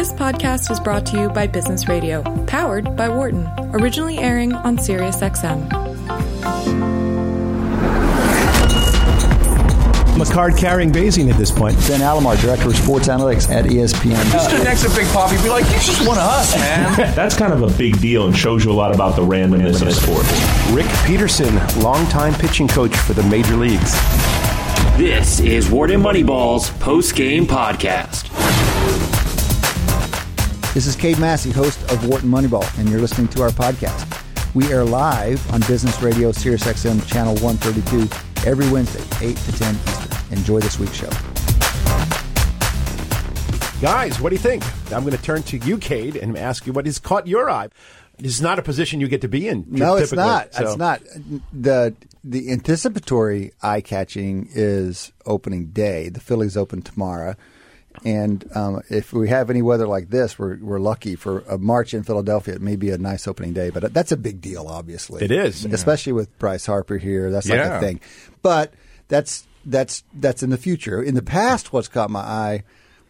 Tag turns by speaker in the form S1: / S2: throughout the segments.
S1: This podcast is brought to you by Business Radio, powered by Wharton, originally airing on SiriusXM.
S2: I'm a card carrying Bayesian at this point.
S3: Ben Alamar, Director of Sports Analytics at ESPN.
S4: Sit next to Big Papi, be like, he's just one of us, man.
S5: That's kind of a big deal and shows you a lot about the randomness of sports.
S2: Rick Peterson, longtime pitching coach for the major leagues.
S6: This is Wharton Moneyball's post game podcast.
S3: This is Cade Massey, host of Wharton Moneyball, and you're listening to our podcast. We air live on Business Radio Sirius XM Channel 132 every Wednesday, 8 to 10 Eastern. Enjoy this week's show.
S2: Guys, what do you think? I'm going to turn to you, Cade, and ask you what has caught your eye. This is not a position you get to be in.
S3: No, it's not.
S2: so-
S3: It's not. The the anticipatory eye catching is opening day. The Phillies open tomorrow. And um, if we have any weather like this, we're we're lucky for a March in Philadelphia. It may be a nice opening day, but that's a big deal, obviously.
S2: It is.
S3: especially with Bryce Harper here. That's like
S4: Yeah.
S3: a thing. But that's that's that's in the future. In the past, what's caught my eye,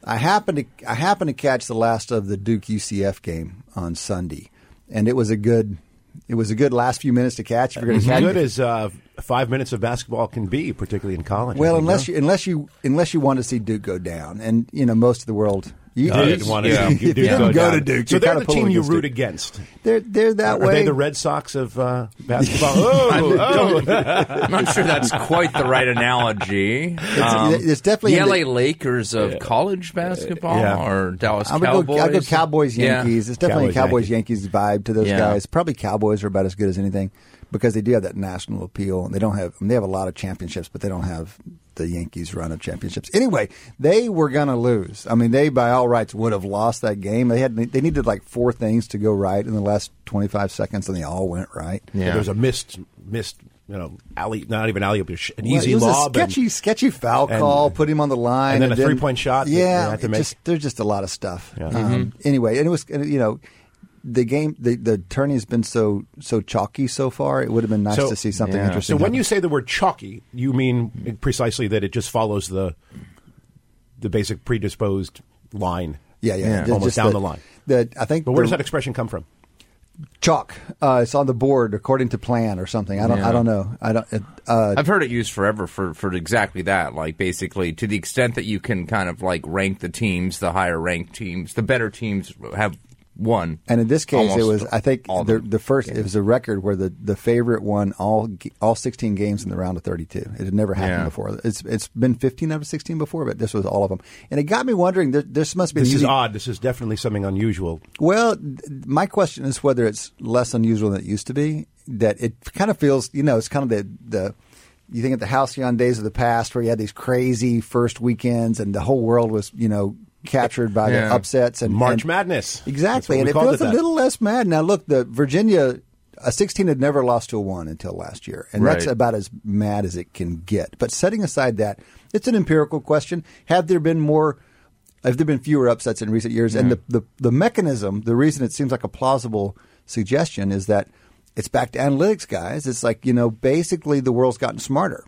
S3: I happened to I happened to catch the last of the Duke UCF game on Sunday, and it was a good it was a good last few minutes to catch. If you're going
S2: As
S3: to
S2: good as uh, five minutes of basketball can be, particularly in college.
S3: Well, unless you unless you unless you want to see Duke go down, and you know most of the world. You,
S2: You
S3: if
S2: didn't want to
S4: Yeah.
S2: see
S3: you
S2: Duke
S3: didn't go
S2: down.
S3: to Duke,
S2: So they're the team you root
S3: Duke.
S2: against.
S3: They're they're that
S2: Are
S3: way.
S2: they the Red Sox of uh, basketball? oh, oh.
S4: I'm not sure that's quite the right analogy. Um,
S3: it's definitely
S4: the LA
S3: the-
S4: Lakers of college basketball
S2: Yeah.
S4: or Dallas
S3: I would
S4: Cowboys.
S3: go. I go Cowboys
S4: Yeah.
S3: Yankees. It's definitely
S2: Cowboys,
S3: a Cowboys Yankees vibe to those
S4: Yeah.
S3: guys. Probably Cowboys are about as good as anything because they do have that national appeal, and they don't have. They have a lot of championships, but they don't have the Yankees run of championships. Anyway, they were going to lose. I mean, they by all rights would have lost that game. They had they needed like four things to go right in the last twenty five seconds, and they all went right.
S4: Yeah.
S2: There was a missed, missed, you know, alley, not even alley, but an
S3: Well,
S2: easy
S3: it was
S2: lob.
S3: a
S2: and-
S3: sketchy, sketchy foul
S2: and-
S3: call, put him on the line,
S2: and then a three-point shot that
S3: Yeah,
S2: had to make.
S3: just, there's just a lot of stuff.
S2: Yeah.
S3: Um, Anyway, and it was you know the game, the the tourney has been so so chalky so far. It would have been nice
S2: So-
S3: to see something
S4: Yeah.
S3: interesting.
S2: So when
S3: happen.
S2: you say the word chalky, you mean precisely that it just follows the the basic predisposed line.
S3: yeah, yeah,
S4: Yeah.
S3: just-
S2: Almost
S3: just
S2: down the line.
S3: The I think,
S2: But where
S3: the-
S2: does that expression come from?
S3: chalk? Uh, it's on the board according to plan or something. I don't.
S4: Yeah.
S3: I don't know. I don't. Uh,
S4: I've heard it used forever for, for exactly that. Like basically, to the extent that you can kind of like rank the teams, the higher ranked teams, the better teams have won.
S3: And in this case, it was I think the
S4: the
S3: the first it was a record where the, the favorite won all all 16 games in the round of 32. It had never happened
S4: Yeah.
S3: before. It's it's been 15 out of 16 before, but this was all of them. And it got me wondering. There, this must be
S2: This
S3: an
S2: is odd. This is definitely something unusual.
S3: Well, th- my question is whether it's less unusual than it used to be. That it kind of feels, you know, it's kind of the the. You think of the halcyon days of the past, where you had these crazy first weekends, and the whole world was, you know, captured by the upsets and
S2: March
S3: and-
S2: Madness.
S3: Exactly, and it feels a little less mad now. Look, the Virginia a 16 had never lost to a one until last year, and that's about as mad as it can get. But setting aside that, it's an empirical question. Have there been more? Have there been fewer upsets in recent years? And the, the the mechanism, the reason it seems like a plausible suggestion is that it's back to analytics, guys. It's like you know, basically the world's gotten smarter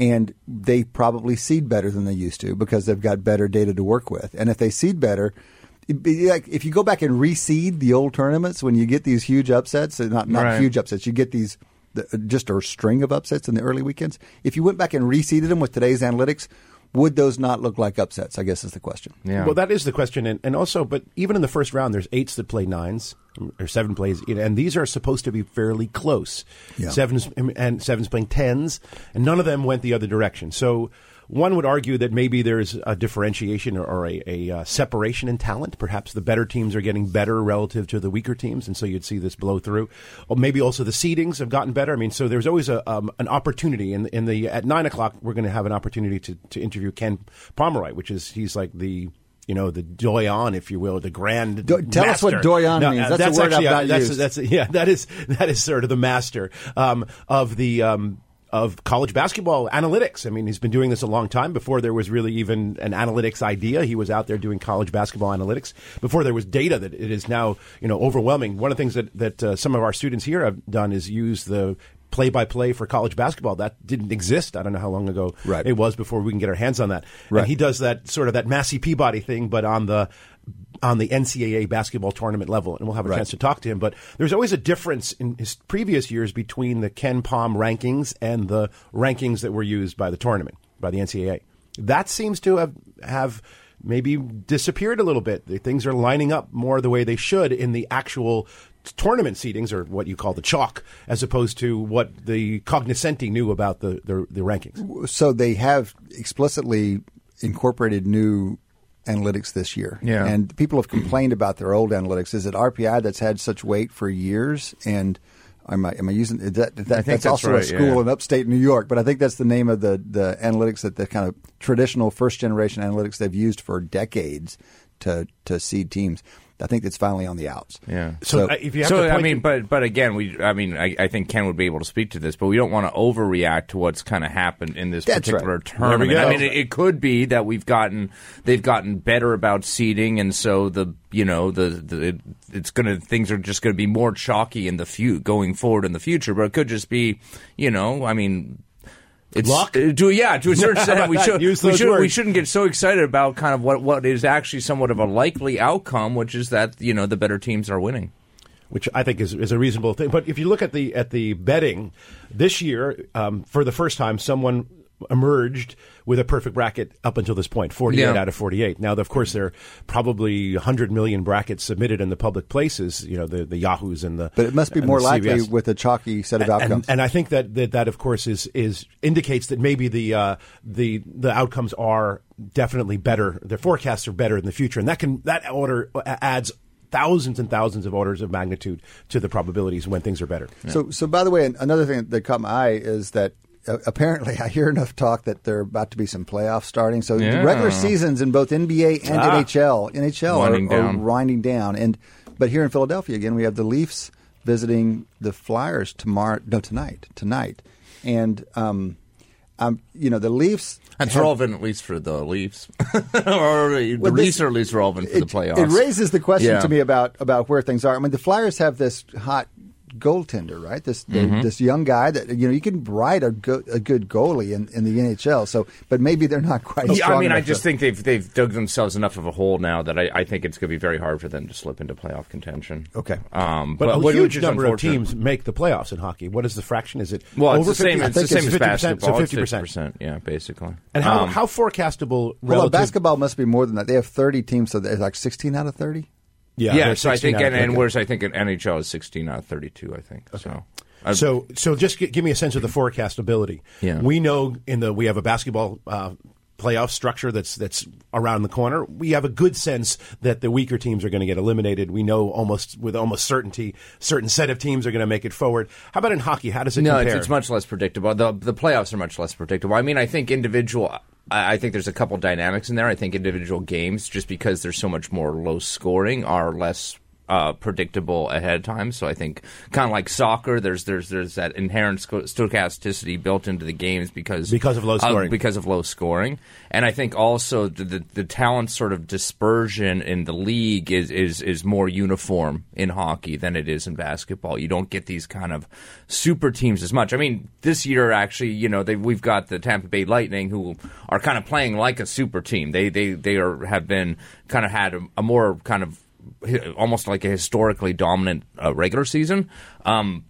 S3: and they probably seed better than they used to because they've got better data to work with. And if they seed better, be like if you go back and reseed the old tournaments, when you get these huge upsets, uh, not not
S4: Right.
S3: huge upsets, you get these just a string of upsets in the early weekends. If you went back and reseeded them with today's analytics, would those not look like upsets? I guess is the question.
S4: Yeah.
S2: Well, that is the question, and, and also, but even in the first round, there's eights that play nines or seven plays, and these are supposed to be fairly close.
S3: Yeah.
S2: Sevens and sevens playing tens, and none of them went the other direction. So one would argue that maybe there's a differentiation or, or a, a uh, separation in talent. Perhaps the better teams are getting better relative to the weaker teams, and so you'd see this blow through. Or maybe also the seedings have gotten better. I mean, so there's always a um, an opportunity in, in the at nine o'clock. We're going to have an opportunity to, to interview Ken Pomeroy, which is he's like the you know the doyen, if you will, the grand.
S3: Do- tell us what
S2: master.
S3: doyen means.
S2: uh,
S3: That's a word I've
S2: actually, uh,
S3: not
S2: that's, that's yeah, that is that is sort of the master um, of the. Um, of college basketball analytics. I mean, he's been doing this a long time before there was really even an analytics idea. He was out there doing college basketball analytics before there was data that it is now, you know, overwhelming. One of the things that, that uh, some of our students here have done is use the play by play for college basketball. That didn't exist. I don't know how long ago
S3: Right.
S2: it was before we can get our hands on that.
S3: Right.
S2: And he does that sort of that Massey Peabody thing, but on the on the NCAA basketball tournament level, and we'll have a
S3: Right.
S2: chance to talk to him. But there's always a difference in his previous years between the KenPom rankings and the rankings that were used by the tournament by the NCAA. That seems to have have maybe disappeared a little bit. The things are lining up more the way they should in the actual tournament seedings, or what you call the chalk, as opposed to what the cognoscenti knew about the the, the rankings.
S3: So they have explicitly incorporated new analytics this year.
S4: Yeah.
S3: And people have complained about their old analytics. Is it RPI that's had such weight for years? And am I, am I using is that? that
S4: think
S3: that's,
S4: that's
S3: also a school
S4: yeah.
S3: in upstate New York, but I think that's the name of the, the analytics that the kind of traditional first generation analytics they've used for decades to, to seed teams. I think it's finally on the outs.
S4: Yeah.
S2: So,
S3: So-
S2: uh, if you have
S4: so
S2: to
S4: I mean,
S2: to-
S4: but but again, we I mean, I, I think Ken would be able to speak to this, but we don't want to overreact to what's kind of happened in this
S3: That's
S4: particular
S3: right.
S4: tournament.
S2: There
S4: I mean, it, it could be that we've gotten they've gotten better about seeding, and so the you know the, the it, it's gonna things are just gonna be more chalky in the few going forward in the future, but it could just be you know, I mean. It's,
S2: Luck?
S4: uh, to yeah, to a certain extent, we should, we, should, we shouldn't get so excited about kind of what what is actually somewhat of a likely outcome, which is that you know the better teams are winning.
S2: which I think is, is a reasonable thing. But if you look at the at the betting this year, um, for the first time, someone emerged with a perfect bracket up until this point, 48
S4: Yeah.
S2: out of 48. Now, of course, there are probably 100 million brackets submitted in the public places, you know, the, the Yahoos and the
S3: But it must be more likely
S2: CBS.
S3: with a chalky set of
S2: And-
S3: outcomes.
S2: And, I think that, that that of course is is indicates that maybe the uh, the the outcomes are definitely better. Their forecasts are better in the future, and that can that order adds thousands and thousands of orders of magnitude to the probabilities when things are better.
S3: So, so by the way, another thing that caught my eye is that uh, apparently I hear enough talk that there are about to be some playoffs starting. So
S4: Yeah.
S3: regular seasons in both NBA and
S2: Ah.
S3: NHL, NHL
S4: Winding
S3: are, are winding down. And but here in Philadelphia again, we have the Leafs visiting the Flyers tomorrow. No, tonight, tonight, and um, um, you know the Leafs.
S4: That's
S3: have-
S4: relevant at least for the Leafs, or the
S3: Well,
S4: Leafs
S3: this-
S4: are at least relevant for
S3: it,
S4: the playoffs.
S3: It raises the question
S4: Yeah.
S3: to me about about where things are. I mean, the Flyers have this hot goaltender, right? This
S4: Mm-hmm.
S3: this young guy that you know you can ride a, go, a good goalie in, in the NHL. So, but maybe they're not quite.
S4: Yeah,
S3: strong
S4: I mean, I just
S3: to-
S4: think they've they've dug themselves enough of a hole now that I, I think it's going to be very hard for them to slip into playoff contention.
S3: Okay.
S4: um,
S2: But, a
S4: which
S2: huge number of teams make the playoffs in hockey. What is the fraction? Is it
S4: Well,
S2: over
S4: it's the same.
S2: 50?
S4: It's the
S3: think
S4: same
S3: it's
S4: as
S2: 50%,
S4: basketball.
S2: So 50%.
S4: 50%, Yeah, basically.
S2: And how,
S4: Um,
S2: how forecastable
S3: Well, basketball must be more than that. They have thirty teams, so there's like sixteen out of thirty.
S2: Yeah,
S4: yeah, so I think, and, and whereas I think in NHL is 16 out of 32, I think. So, I-
S2: So, so just gi- give me a sense of the forecastability.
S4: Yeah.
S2: We know in the we have a basketball uh, playoff structure that's that's around the corner. We have a good sense that the weaker teams are going to get eliminated. We know almost with almost certainty certain set of teams are going to make it forward. How about in hockey? How does it
S4: No, it's, it's much less predictable. The the playoffs are much less predictable. I mean, I think individual. I think there's a couple dynamics in there. I think individual games, just because there's so much more low scoring, are less uh, predictable ahead of time. So I think kind of like soccer, there's there's there's that inherent stochasticity built into the games because
S2: Because of low scoring.
S4: because of low scoring. And I think also the, the the talent sort of dispersion in the league is is is more uniform in hockey than it is in basketball. You don't get these kind of super teams as much. I mean, this year actually, you know, they, we've got the Tampa Bay Lightning who are kind of playing like a super team. They they they are have been kind of had a, a more kind of almost like a historically dominant uh, regular season. Um,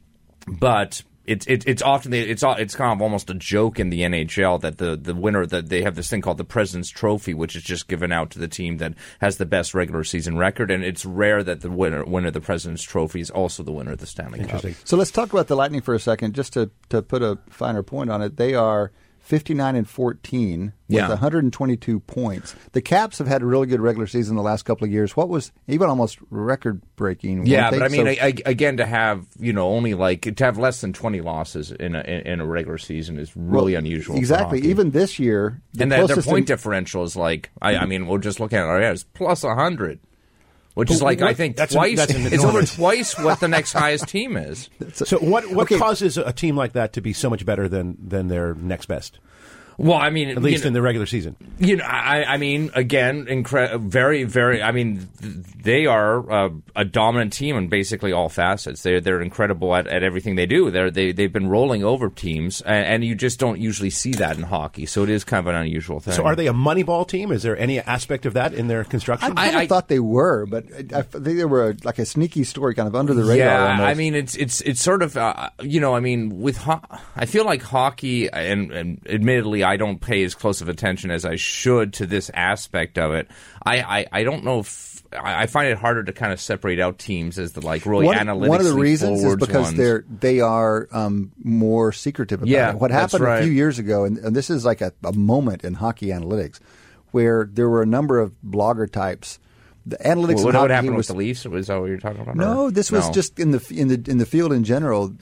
S4: but it's it, it's often it's it's kind of almost a joke in the NHL that the the winner that they have this thing called the President's Trophy, which is just given out to the team that has the best regular season record, and it's rare that the winner winner of the President's Trophy is also the winner of the Stanley Cup.
S3: So let's talk about the Lightning for a second, just to to put a finer point on it. They are. 59 and 14 with
S4: Yeah.
S3: 122 points. The Caps have had a really good regular season the last couple of years. What was even almost record breaking?
S4: Yeah, but I mean, I, I, again, to have you know only like to have less than twenty losses in a in, a regular season is really unusual.
S3: Exactly. Even this year, the
S4: and that, their point
S3: in-
S4: differential is like I, I mean we'll just look at it oh, right now, it's plus hundred, which is
S2: But
S4: like I think
S2: that's-
S4: twice.
S2: that's
S4: it's over twice what the next highest team is.
S2: so what what
S3: Okay.
S2: causes a team like that to be so much better than than their next best?
S4: Well, I mean,
S2: at least
S4: know,
S2: in the regular season.
S4: You know, I, I mean, again, incre- very, very. I mean, they are uh, a dominant team in basically all facets. They're they're incredible at, at everything they do. They're they they've been rolling over teams, and, and you just don't usually see that in hockey. So it is kind of an unusual thing.
S2: So, are they a Moneyball team? Is there any aspect of that in their construction?
S3: I kind of
S4: I-
S3: thought they were, but I, I think they were like a sneaky story, kind of under the radar.
S4: Yeah,
S3: almost.
S4: I mean it's it's it's sort of uh, you know I mean with ho- I feel like hockey and, and admittedly I don't pay as close of attention as I should to this aspect of it. I I, I don't know if I find it harder to kind of separate out teams as the like really
S3: one,
S4: analytics.
S3: one of the reasons is because
S4: ones.
S3: they're they are um, more secretive about
S4: Yeah,
S3: it. What happened a few years ago, and, and this is like a, a moment in hockey analytics, where there were a number of blogger types. The analytics
S4: What, what
S3: hockey
S4: happened
S3: was
S4: with the Leafs? Was that what you're talking about?
S3: no,
S4: or-
S3: this was
S4: No.
S3: just in the in the in the field in general.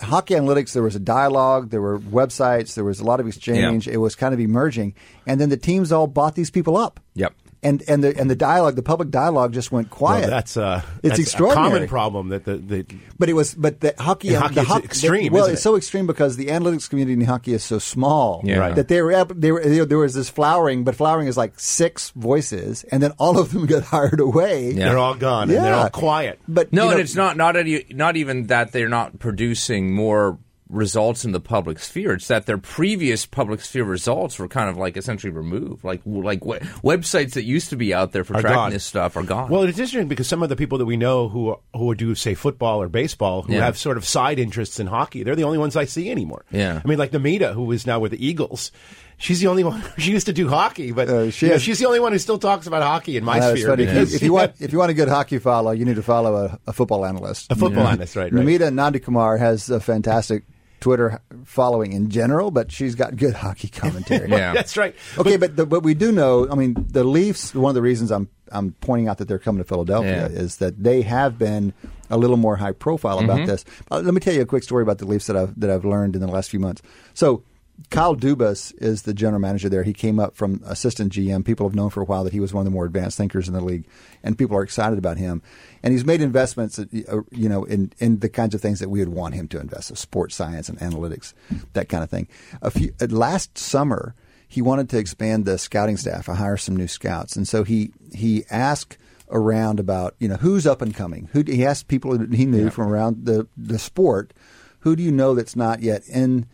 S3: Hockey analytics. There was a dialogue. There were websites. There was a lot of exchange. It was kind of emerging, and then the teams all bought these people up.
S4: Yep.
S3: And and the and the dialogue, the public dialogue, just went quiet.
S2: Well, that's uh,
S3: it's
S2: that's
S3: extraordinary.
S2: A common problem that the, the
S3: But it was, but the hockey,
S2: In hockey,
S3: the
S2: it's
S3: hoc-
S2: extreme,
S3: well,
S2: isn't
S3: it's
S2: it?
S3: so extreme because the analytics community in hockey is so small
S4: Yeah. Right.
S3: that they were, able- they were there, there was this flowering, but flowering is like six voices, and then all of them got hired away.
S4: Yeah.
S2: they're all gone and they're all quiet.
S3: But
S4: No,
S3: you know,
S4: and it's not not any, not even that they're not producing more results in the public sphere. It's that their previous public sphere results were kind of like essentially removed. Like like we- websites that used to be out there for
S2: Are
S4: tracking
S2: gone.
S4: this stuff are gone.
S2: Well, it's interesting because some of the people that we know who who do say football or baseball who
S4: Yeah.
S2: have sort of side interests in hockey, they're the only ones I see anymore.
S4: Yeah.
S2: I mean, like Namita, who is now with the Eagles. She's the only one. She used to do hockey, but
S3: Uh, she
S2: you know, she's the only one who still talks about hockey in my
S3: uh,
S2: sphere.
S3: funny.
S2: Because
S3: If you want, if you want a good hockey follow, you need to follow a, a football analyst.
S2: A football analyst, right, right.
S3: Namita Nandakumar has a fantastic Twitter following in general, but she's got good hockey commentary.
S4: Yeah.
S2: that's right.
S3: Okay, but the, but we do know. I mean, the Leafs. One of the reasons I'm I'm pointing out that they're coming to Philadelphia
S4: Yeah.
S3: is that they have been a little more high profile about
S4: Mm-hmm.
S3: this. Uh, let me tell you a quick story about the Leafs that I've that I've learned in the last few months. So. Kyle Dubas is the general manager there. He came up from assistant GM. People have known for a while that he was one of the more advanced thinkers in the league, and people are excited about him. And he's made investments, uh, you know, in, in the kinds of things that we would want him to invest: in sports science and analytics, that kind of thing. A few uh, last summer, he wanted to expand the scouting staff, and hire some new scouts, and so he he asked around about you know who's up and coming. Who he asked people that he knew from around the the sport, who do you know that's not yet in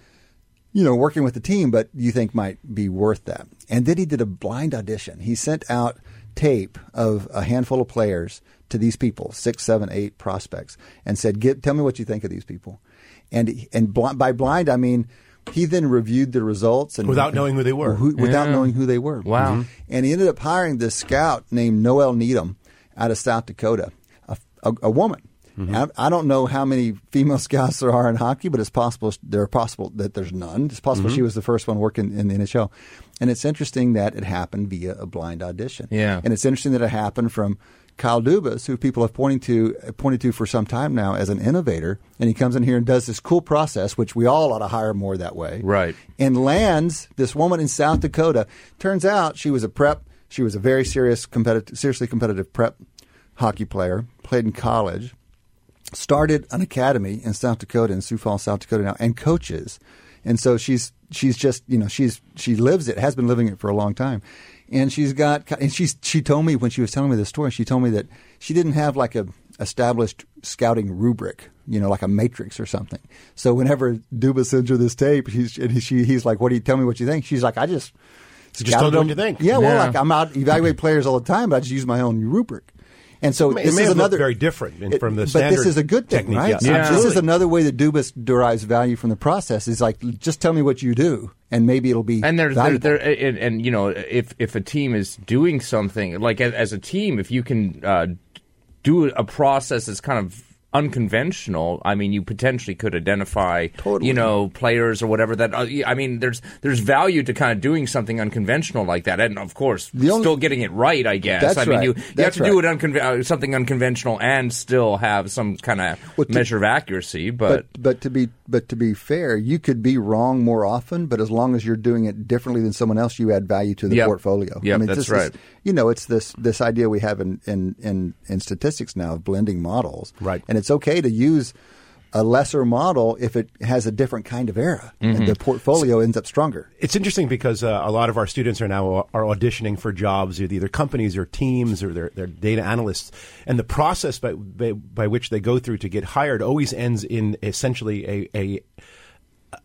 S3: you know, working with the team, but you think might be worth that. And then he did a blind audition. He sent out tape of a handful of players to these people, six, seven, eight prospects, and said, Get, "Tell me what you think of these people." And and bl- by blind, I mean he then reviewed the results and
S2: Without knowing who they were.
S3: who- without
S4: Yeah.
S3: knowing who they were.
S4: Wow. Mhm.
S3: And he ended up hiring this scout named Noelle Needham out of South Dakota, a, a, a woman.
S2: Mm-hmm.
S3: I, I don't know how many female scouts there are in hockey, but it's possible there are possible that there's none. It's possible
S2: Mm-hmm.
S3: she was the first one working in the NHL. And it's interesting that it happened via a blind audition.
S4: Yeah.
S3: And it's interesting that it happened from Kyle Dubas, who people have pointing to pointed to for some time now as an innovator, and he comes in here and does this cool process, which we all ought to hire more that way.
S4: Right.
S3: And lands this woman in South Dakota. Turns out she was a prep. She was a very serious competitive, seriously competitive prep hockey player. Played in college. Started an academy in South Dakota in Sioux Falls, South Dakota now, and coaches. And so she's she's just you know she's she lives it has been living it for a long time, and she's got and she's she told me when she was telling me the story she told me that she didn't have like a established scouting rubric you know like a matrix or something. So whenever Duba sends her this tape, he's and she, he's like, "What do you tell me what you think?" She's like, "I just."
S2: You just told
S3: scouted
S2: her what
S3: them."
S2: you think.
S3: Yeah, well,
S4: Yeah.
S3: like I'm out evaluate players all the time, but I just use my own rubric. And so
S2: It may- it
S3: this is another
S2: very different in-
S3: It-
S2: from the
S3: But
S2: standard
S3: this is a good thing,
S2: technique,
S3: right?
S2: yes,
S4: Yeah.
S3: This is another way that Dubas derives value from the process. Is like just tell me what you do, and maybe it'll be
S4: and there's there, there and, and you know if if a team is doing something like as, as a team if you can uh, do a process that's kind of unconventional i mean you potentially could identify
S3: Totally.
S4: you know players or whatever that uh, i mean there's there's value to kind of doing something unconventional like that and of course
S3: The only-
S4: still getting it right i guess
S3: That's
S4: i mean
S3: right.
S4: you, you have
S3: That's
S4: to do it
S3: right.
S4: unconven- uh, something unconventional and still have some kind of
S3: Well, to-
S4: measure of accuracy but,
S3: but but to be but to be fair, you could be wrong more often, but as long as you're doing it differently than someone else, you add value to the
S4: Yep.
S3: portfolio.
S4: Yep,
S3: I mean,
S4: that's
S3: this is-
S4: right.
S3: you know, it's this this idea we have in, in in in statistics now of blending models,
S2: Right.
S3: And it's okay to use a lesser model if it has a different kind of era, and the portfolio ends up stronger.
S2: It's interesting because uh, a lot of our students are now are auditioning for jobs with either companies or teams or they're, they're data analysts, and the process by, by by which they go through to get hired always ends in essentially a. a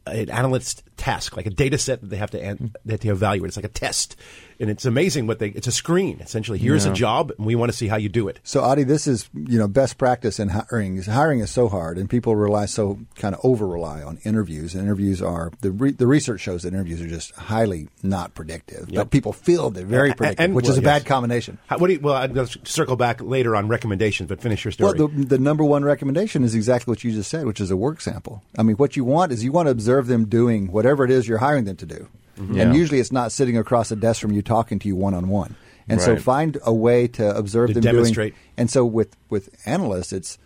S2: an analyst task, like a data set that they have to an- they have to evaluate. It's like a test, and it's amazing what they. It's a screen essentially. Here's a job, and we want to see how you do it.
S3: So, Adi, this is you know best practice in hiring. Hiring is so hard, and people rely so kind of over rely on interviews. And interviews are the re- the research shows that interviews are just highly not predictive. But people feel they're very
S2: A-
S3: predictive,
S2: and-
S3: which is
S2: well,
S3: a bad
S2: yes.
S3: combination.
S2: How, what do you, well, I'm going to circle back later on recommendations, but finish your story.
S3: Well, the, the number one recommendation is exactly what you just said, which is a work sample. I mean, what you want is you want to observe them doing whatever it is you're hiring them to do.
S2: Mm-hmm.
S3: And
S4: Yeah.
S3: usually it's not sitting across a desk from you talking to you one on one. And so find a way to observe
S2: To
S3: them
S2: demonstrate.
S3: doing. And so with, with analysts, it's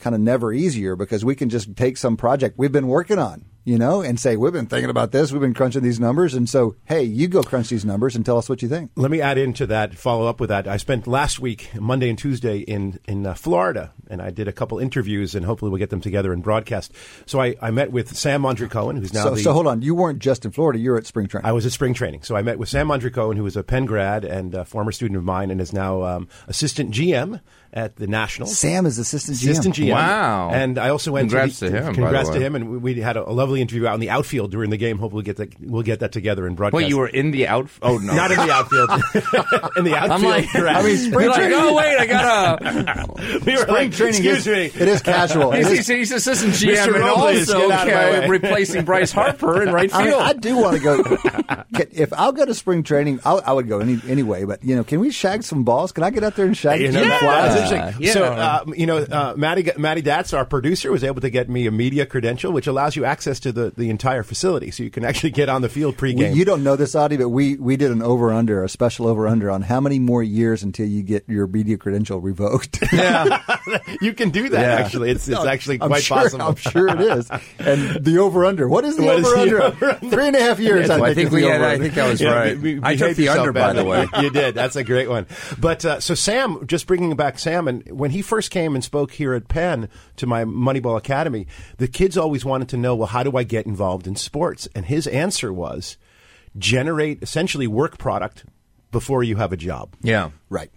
S3: kind of never easier because we can just take some project we've been working on, you know, and say, we've been thinking about this, we've been crunching these numbers. And so, hey, you go crunch these numbers and tell us what you think.
S2: Let me add into that, follow up with that. I spent last week, Monday and Tuesday, in in uh, Florida, and I did a couple interviews, and hopefully we'll get them together and broadcast. So I, I met with Sam Mondry Cohen, who's now
S3: So,
S2: the,
S3: so hold on. You weren't just in Florida, you were at spring training.
S2: I was at spring training. So I met with Sam Mondry Cohen, who was a Penn grad and a former student of mine, and is now um, assistant GM at the Nationals.
S3: Sam is assistant GM.
S2: Assistant GM.
S4: Wow.
S2: And I also went
S4: Congrats
S2: to,
S4: to him, by the
S2: Congrats to
S4: way.
S2: him, and we we had a, a lovely interview out in the outfield during the game. Hopefully, we'll get that we'll get that together in broadcast.
S4: Wait, you were in the out? Oh no,
S2: not in the outfield. in the outfield,
S4: I'm like,
S2: correct.
S3: I mean, spring
S4: You're like,
S3: training-
S4: oh wait, I gotta.
S2: we were like,
S3: training
S2: excuse
S3: is,
S2: me.
S3: It is casual. It
S4: He's,
S3: is-
S4: he's, he's assistant GM
S2: Mr.
S4: and
S2: Robles,
S4: also
S2: get out of my way.
S4: replacing Bryce Harper in right
S3: I,
S4: field.
S3: mean, I do want to go. If I'll go to spring training, I'll, I would go any, anyway. But you know, can we shag some balls? Can I get out there and shag
S2: You know,
S3: some
S2: that-
S3: flies?
S2: that's interesting.
S4: Yeah.
S2: So, uh, you know, uh, Maddie, Maddie Datz, our producer, was able to get me a media credential, which allows you access to the, the entire facility, so you can actually get on the field
S3: We-
S2: pregame.
S3: you don't know this, Adi, but we, we did an over under, a special over under on how many more years until you get your media credential revoked.
S2: yeah, you can do that.
S3: Yeah.
S2: Actually, it's it's actually
S3: I'm
S2: quite
S3: sure,
S2: possible.
S3: I'm sure it is. And the over under. What is the over under? Three and a half years.
S4: Well,
S3: I
S4: I
S3: think,
S4: think we had- I think that was
S2: Yeah,
S4: right.
S2: be- be-
S4: I took the
S2: yourself,
S4: under, by the way.
S2: you did. That's a great one. But uh, so Sam, just bringing back Sam, and when he first came and spoke here at Penn to my Moneyball Academy, the kids always wanted to know, well, how do I get involved in sports? And his answer was, generate essentially work product before you have a job.
S4: yeah.
S3: Right.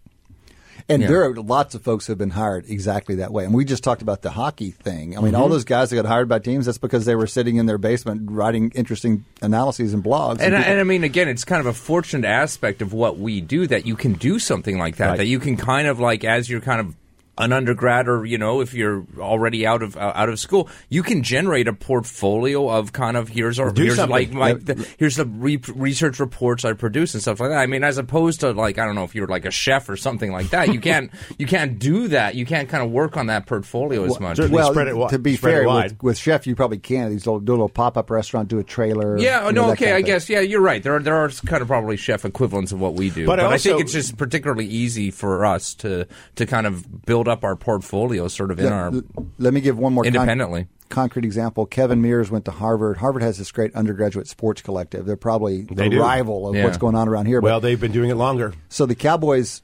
S3: And
S4: Yeah.
S3: there are lots of folks who have been hired exactly that way. And we just talked about the hockey thing. I mean,
S4: Mm-hmm.
S3: all those guys that got hired by teams, that's because they were sitting in their basement writing interesting analyses and blogs.
S4: And, I-
S3: people-
S4: and I mean, again, it's kind of a fortunate aspect of what we do that you can do something like that.
S2: Right.
S4: That you can kind of like, as you're kind of an undergrad, or you know, if you're already out of uh, out of school, you can generate a portfolio of kind of here's our
S2: Do
S4: here's
S2: something.
S4: like my the, here's the re- research reports I produce and stuff like that. I mean, as opposed to like I don't know if you're like a chef or something like that, you can't you can't do that. You can't kind of work on that portfolio as much.
S2: certainly
S3: well,
S2: spread it
S3: to be
S2: spread
S3: fair,
S2: wide.
S3: with, with Chef, you probably can. These little, do a little pop up restaurant, do a trailer.
S4: Yeah,
S3: you know,
S4: no, okay,
S3: kind of
S4: I guess, yeah, you're right. There are there are kind of probably chef equivalents of what we do,
S2: But
S4: but,
S2: I
S4: I, think it's just particularly easy for us to to kind of build up our portfolio, sort of in
S3: Yeah,
S4: our
S3: let me give one more con-
S4: independently.
S3: concrete example. Kevin Meers went to Harvard. Harvard has this great undergraduate sports collective. They're probably
S2: They
S3: the
S2: do.
S3: rival of
S4: Yeah.
S3: what's going on around here. but-
S2: Well, they've been doing it longer.
S3: So the Cowboys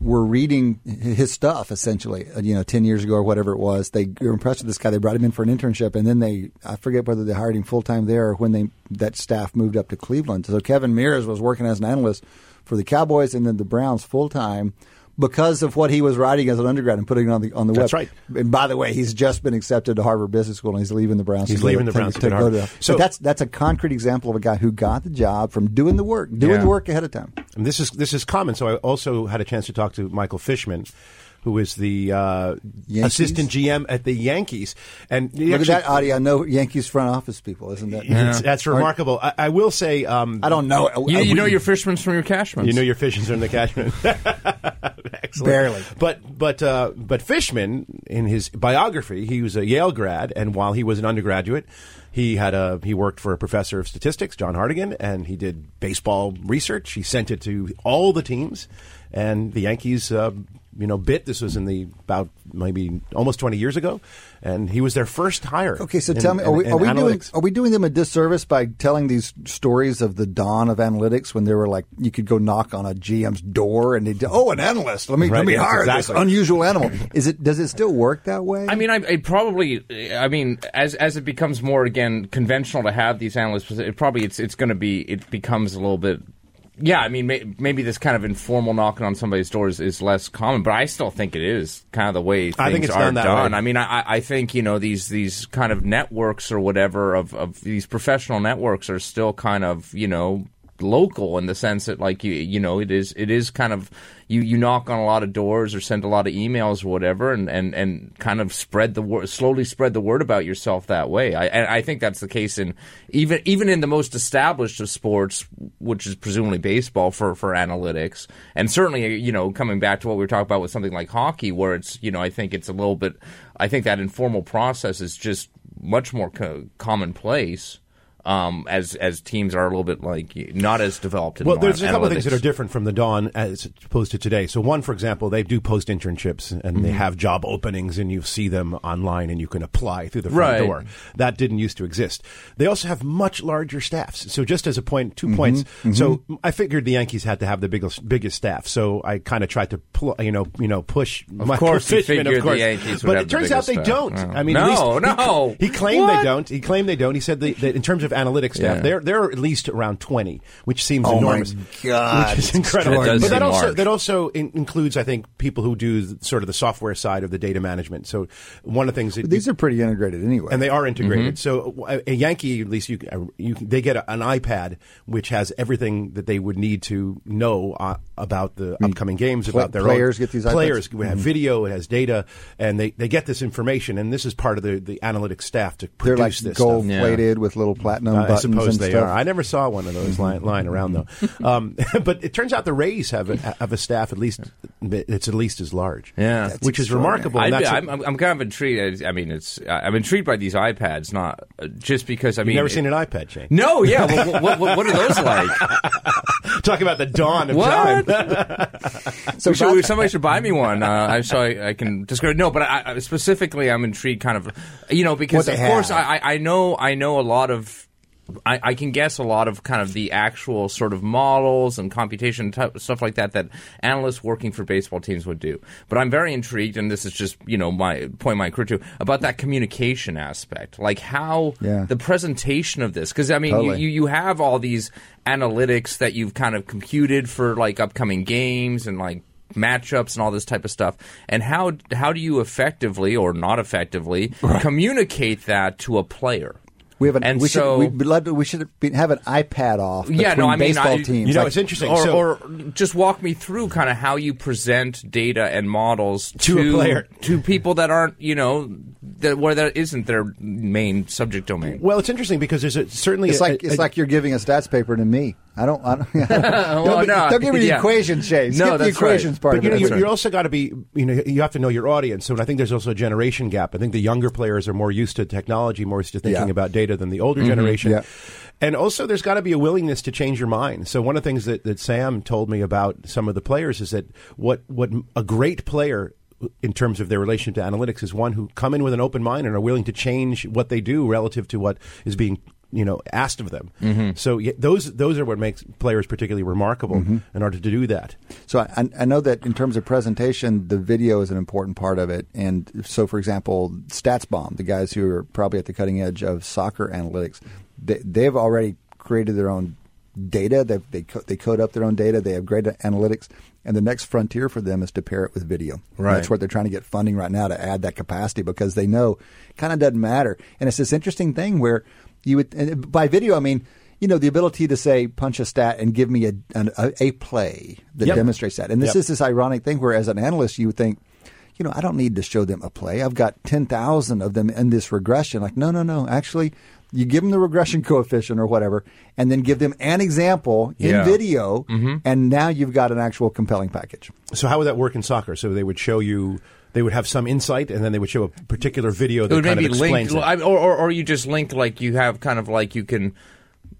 S3: were reading his stuff essentially, uh, you know, 10 years ago or whatever it was. They were impressed with this guy. They brought him in for an internship and then they, I forget whether they hired him full time there or when they, that staff moved up to Cleveland. So Kevin Meers was working as an analyst for the Cowboys and then the Browns full time because of what he was writing as an undergrad and putting it on the, on the
S2: That's
S3: web.
S2: right.
S3: And by the way, he's just been accepted to Harvard Business School and he's leaving the Browns.
S2: He's leaving the Browns
S3: to
S2: to go to
S3: go
S2: Harvard.
S3: to-
S2: So-
S3: So that's, that's a concrete example of a guy who got the job from doing the work, doing
S4: Yeah.
S3: the work ahead of time.
S2: And this is this is common. So I also had a chance to talk to Michael Fishman, who is the uh, assistant GM at the Yankees. And
S3: Look
S2: actually-
S3: at that, Adi. I know Yankees front office people, isn't that?
S2: It's- That's remarkable. I, I will say, um,
S3: I don't know.
S4: You,
S3: I-
S4: you
S3: we-
S4: know your Fishmans from your Cashmans.
S2: you know your Fishmans are in the catchment. Excellent.
S3: Barely.
S2: But but uh, but Fishman, in his biography, he was a Yale grad, and while he was an undergraduate, he had a he worked for a professor of statistics, John Hartigan, and he did baseball research. He sent it to all the teams, and the Yankees. Uh, you know, bit. This was in the about maybe almost twenty years ago, and he was their first hire.
S3: Okay, so
S2: in-
S3: tell me, are we,
S2: in-
S3: are we doing are we doing them a disservice by telling these stories of the dawn of analytics when they were like you could go knock on a GM's door and they would oh an analyst let me
S2: Right,
S3: let me
S2: yes,
S3: hire
S2: exactly.
S3: this unusual animal is it does it still work that way?
S4: I mean, I, it probably. I mean, as as it becomes more again conventional to have these analysts, it probably it's it's going to be. It becomes a little bit. Yeah, I mean, may, maybe this kind of informal knocking on somebody's doors is, less common, but I still think it is kind of the way things
S2: I think it's
S4: are
S2: done that way.
S4: I mean, I, I think you know these these kind of networks or whatever of, of these professional networks are still kind of you know local in the sense that like you you know it is it is kind of you you knock on a lot of doors or send a lot of emails or whatever and and, and kind of spread the word slowly spread the word about yourself that way. I I think that's the case in even even in the most established of sports which is presumably baseball for for analytics. And certainly you know coming back to what we were talking about with something like hockey where it's you know I think it's a little bit I think that informal process is just much more co- commonplace um, as as teams are a little bit like not as developed. In
S2: Well, there's a couple of things that are different from the dawn as opposed to today. So, one, for example, they do post internships and
S4: Mm-hmm.
S2: they have job openings, and you see them online, and you can apply through the front
S4: Right.
S2: door. That didn't used to exist. They also have much larger staffs. So, just as a point,
S4: Mm-hmm.
S2: 2 points. So, I figured the Yankees had to have the biggest biggest staff. So, I kind of tried to, pl- you know, you know, push. my
S4: course
S2: Fishman, of course.
S4: the
S2: but it
S4: the
S2: turns out they
S4: staff.
S2: don't.
S4: No.
S2: I mean,
S4: No,
S2: least he-
S4: no.
S2: He, claimed
S4: What?
S2: they don't. He claimed they don't. He said they, that in terms of analytics staff,
S4: Yeah.
S2: they're they're at least around twenty, which seems
S3: Oh, my
S2: enormous.
S3: God,
S2: which is incredible. but that
S4: That
S2: also
S4: seem
S2: that also in, includes, I think, people who do th- sort of the software side of the data management. So one of the things that
S3: These are pretty integrated anyway.
S2: and they are integrated.
S4: Mm-hmm.
S2: So a, a Yankee, at least you, uh, you they get a, an iPad which has everything that they would need to know uh, about the upcoming games,
S3: pla-
S2: about their
S3: players
S2: own,
S3: get these iPads?
S2: players. We have video, it has data, and they, they get this information. And this is part of the, the analytics staff to
S3: they're like
S2: produce this
S3: gold
S2: stuff.
S3: plated with little platinum
S2: Uh, I suppose
S3: and
S2: they
S3: stuff.
S2: are. I never saw one of those lying, lying around though. Um, but it turns out the Rays have a, have a staff at least it's at least as large.
S4: Yeah.
S3: That's
S2: which is remarkable.
S4: I'd be-
S2: that's a-
S4: I'm, I'm, I'm kind of intrigued. I mean, it's I'm intrigued by these iPads, not just because I mean,
S2: You've never
S4: it-
S2: seen an iPad, Shane.
S4: No, yeah. what, what, what, what are those like?
S2: Talk about the dawn of
S4: What?
S2: time.
S3: So
S4: should,
S3: back-
S4: somebody should buy me one. Uh, I so I, I can describe. No, but I, I, specifically, I'm intrigued, kind of, you know, because of
S3: they
S4: course. I, I I know I know a lot of. I, I can guess a lot of kind of the actual sort of models and computation type, stuff like that that analysts working for baseball teams would do. But I'm very intrigued, and this is just you know my point my career to about that communication aspect, like how
S3: Yeah.
S4: the presentation of this. Because I mean,
S3: Totally.
S4: you, you you have all these analytics that you've kind of computed for like upcoming games and like matchups and all this type of stuff. And how how do you effectively or not effectively communicate that to a player?
S3: We have an,
S4: and
S3: we
S4: so
S3: should we, love to, we should have an iPad off.
S4: Yeah,
S3: between
S4: no, I mean,
S3: baseball
S4: I-
S3: teams.
S2: You know,
S3: Like,
S2: it's interesting.
S4: or,
S2: So-
S4: or just walk me through kind of how you present data and models
S2: To a player.
S4: to people that aren't you know that where that isn't their main subject domain.
S2: Well, it's interesting because there's a, certainly
S3: It's
S2: a-
S3: like
S2: a-
S3: it's like you're giving a stats paper to me. I don't. I don't, don't, be-
S4: no,
S3: don't give me the
S4: yeah.
S3: equations, Shane.
S4: No,
S3: Skip the
S4: that's right.
S3: part
S2: But you know, you, you also got to be, you know, you have to know your audience. So I think there's also a generation gap. I think the younger players are more used to technology, more used to thinking
S3: Yeah.
S2: about data than the older mm-hmm. generation.
S3: Yeah.
S2: And also, there's got to be a willingness to change your mind. So one of the things that, that Sam told me about some of the players is that what what a great player in terms of their relation to analytics is one who come in with an open mind and are willing to change what they do relative to what is being you know asked of them. Mm-hmm. So yeah, those those are what makes players particularly remarkable mm-hmm. in order to do that.
S3: So I, I know that in terms of presentation, the video is an important part of it. And so, for example, StatsBomb, the guys who are probably at the cutting edge of soccer analytics, they, they've already created their own data. They they co- they code up their own data. They have great analytics. And the next frontier for them is to pair it with video. And That's what they're trying to get funding right now to add that capacity because they know it kind of doesn't matter. And it's this interesting thing where you would and by video I mean you know the ability to say punch a stat and give me a an, a, a play that
S2: Yep.
S3: demonstrates that. And this
S2: Yep.
S3: is this ironic thing where as an analyst you would think you know, I don't need to show them a play. I've got 10,000 of them in this regression. Like, no, no, no. Actually, you give them the regression coefficient or whatever, and then give them an example in
S4: Yeah.
S3: video,
S2: Mm-hmm.
S3: and now you've got an actual compelling package.
S2: So how would that work in soccer? So they would show you, they would have some insight, and then they would show a particular video
S4: it
S2: that
S4: would
S2: kind
S4: maybe
S2: of
S4: link,
S2: explains it.
S4: Or, or or you just link like you have kind of like you can.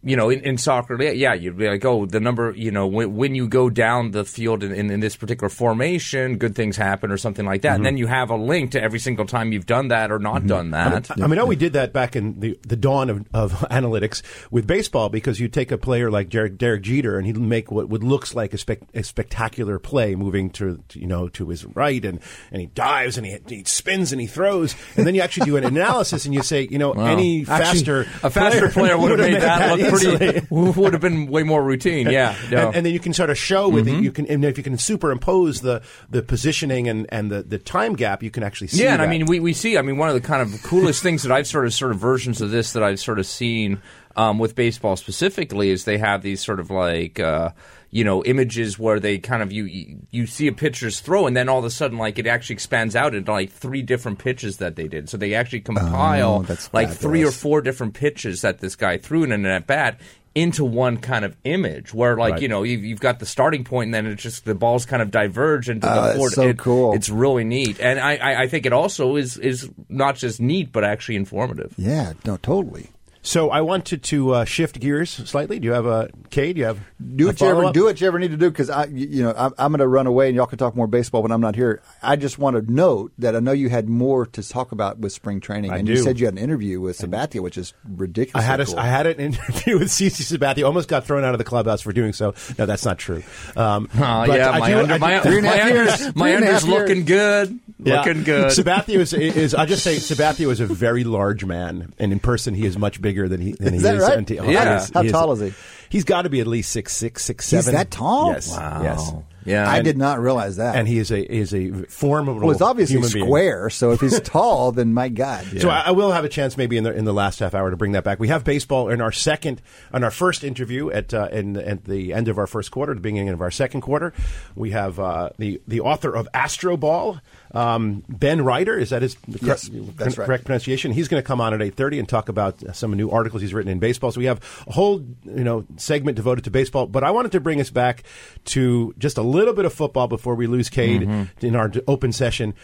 S4: You know, in, in soccer, yeah, you'd be like, oh, the number, you know, when, when you go down the field in, in, in this particular formation, good things happen or something like that. And mm-hmm. then you have a link to every single time you've done that or not mm-hmm. done that.
S2: I mean, I know we did that back in the, the dawn of, of analytics with baseball because you take a player like Derek, Derek Jeter and he'd make what, what looks like a, spec, a spectacular play moving to, to, you know, to his right and, and he dives and he, he spins and he throws. And then you actually do an analysis and you say, you know, any faster.
S4: a faster player would have made that look
S2: easily.
S4: Pretty, would have been way more routine. Yeah. no.
S2: And, and then you can sort of show with
S4: Mm-hmm.
S2: it. You can, and if you can superimpose the, the positioning and, and the, the time gap, you can actually see.
S4: Yeah, and I mean, we, we see. I mean, one of the kind of coolest things that I've sort of sort of versions of this that I've sort of seen um, with baseball specifically is they have these sort of like. Uh, you know, images where they kind of you you see a pitcher's throw, and then all of a sudden, like it actually expands out into like three different pitches that they did. So they actually compile
S3: Oh,
S4: like three or four different pitches that this guy threw in an at bat into one kind of image where like
S2: Right.
S4: you know you've, you've got the starting point and then it's just the balls kind of diverge into
S3: Oh,
S4: the four
S3: so
S4: it-
S3: cool.
S4: it's really neat, and I, I, I think it also is is not just neat but actually informative.
S3: Yeah, no, totally.
S2: So I wanted to uh, shift gears slightly. Do you have a Kay? Do you have
S3: Do
S2: a
S3: what you ever do what you ever need to do because I, you you know, I'm, I'm going to run away and y'all can talk more baseball when I'm not here. I just want to note that I know you had more to talk about with spring training,
S2: I
S3: and you
S2: do.
S3: said you had an interview with Sabathia, which is ridiculous.
S2: I had a,
S3: cool.
S2: I had an interview with CC Sabathia. Almost got thrown out of the clubhouse for doing so. No, that's not true. Um, but
S4: yeah, my
S2: do-
S4: under,
S2: I do-
S4: my,
S3: Three and
S4: my,
S3: half years.
S4: my
S3: Three
S4: under's
S3: years.
S4: looking good,
S2: Yeah.
S4: looking good.
S2: Sabathia is, is I just say Sabathia is a very large man, and in person he is much bigger than he than
S3: Is
S2: he
S3: that
S2: is.
S3: right?
S2: oh,
S4: Yeah.
S3: How
S2: he
S3: tall is he?
S2: He's got to be at least six six six seven.
S3: He's that tall?
S2: Yes.
S4: Wow.
S2: Yes.
S4: Yeah,
S3: I did not realize that.
S2: And he is a is a formidable.
S3: well, he's obviously
S2: human being.
S3: square, so if he's tall, then my God.
S2: So I, I will have a chance maybe in the in the last half hour to bring that back. We have baseball in our second on our first interview at uh, in, at the end of our first quarter, the beginning of our second quarter. We have uh, the the author of Astroball, um, Ben Reiter. Is that his
S3: Yes,
S2: correct,
S3: that's right.
S2: pronunciation? He's going to come on at eight thirty and talk about some new articles he's written in baseball. So we have a whole you know segment devoted to baseball. But I wanted to bring us back to just a little bit of football before we lose Cade in our open session.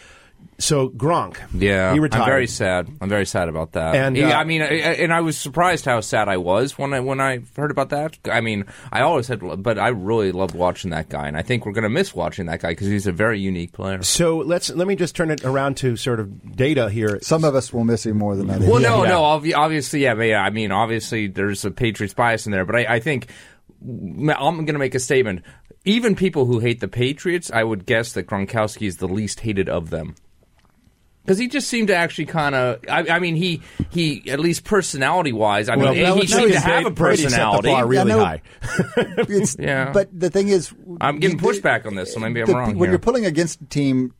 S2: So Gronk,
S4: Yeah,
S2: he retired.
S4: I'm very sad. I'm very sad about that.
S2: And,
S4: Yeah,
S2: uh,
S4: I mean, I- I- and I was surprised how sad I was when I when I heard about that. I mean, I always had, but I really loved watching that guy, and I think we're going to miss watching that guy because he's a very unique player.
S2: So let's let me just turn it around to sort of data here.
S3: Some of us will miss him more than others.
S4: Well, no,
S2: Yeah.
S4: no, obviously, yeah, but yeah. I mean, obviously, there's a Patriots bias in there, but I, I think I'm going to make a statement. Even people who hate the Patriots, I would guess that Gronkowski is the least hated of them. Because he just seemed to actually kind of, I, I mean, he he at least personality wise, I mean, he
S2: Belichick
S4: seemed to have a
S2: Brady set the
S4: personality.
S2: bar really
S3: Yeah, no.
S2: high.
S3: It's-
S4: Yeah.
S3: But the thing is,
S4: I'm getting pushback on this, so maybe I'm
S3: the-
S4: wrong
S3: When
S4: here.
S3: you're pulling against a team,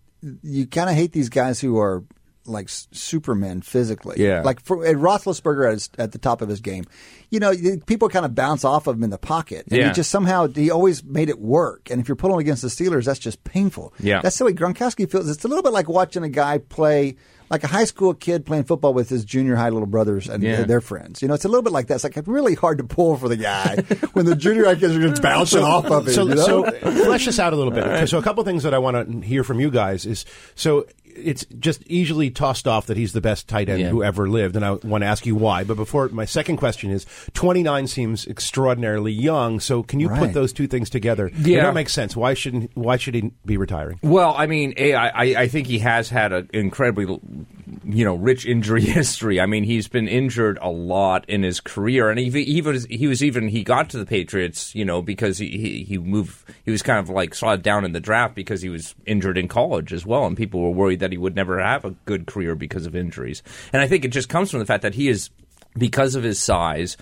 S3: you kind of hate these guys who are like s- supermen physically.
S4: Yeah.
S3: Like for, at Roethlisberger at, his, at the top of his game, you know, people kind of bounce off of him in the pocket, and
S4: Yeah.
S3: he just somehow he always made it work. And if you're pulling against the Steelers, that's just painful.
S4: Yeah.
S3: That's the way Gronkowski feels. It's a little bit like watching a guy play. Like a high school kid playing football with his junior high little brothers and
S4: Yeah.
S3: their friends. You know, it's a little bit like that. It's like really hard to pull for the guy when the junior high kids are just bouncing off of him.
S2: So,
S3: you know?
S2: so flesh this out a little bit. So a couple things that I want to hear from you guys is so it's just easily tossed off that he's the best tight end
S4: Yeah.
S2: who ever lived, and I want to ask you why. But before my second question is, 29 seems extraordinarily young. So can you put those two things together?
S4: Yeah.
S2: it don't make sense. Why shouldn't Why should he be retiring?
S4: Well, I mean, A, I, I think he has had an incredibly, you know, rich injury history. I mean, he's been injured a lot in his career, and he, he was he was even he got to the Patriots, you know, because he, he he moved. He was kind of like slotted down in the draft because he was injured in college as well, and people were worried that he would never have a good career because of injuries. And I think it just comes from the fact that he is because of his size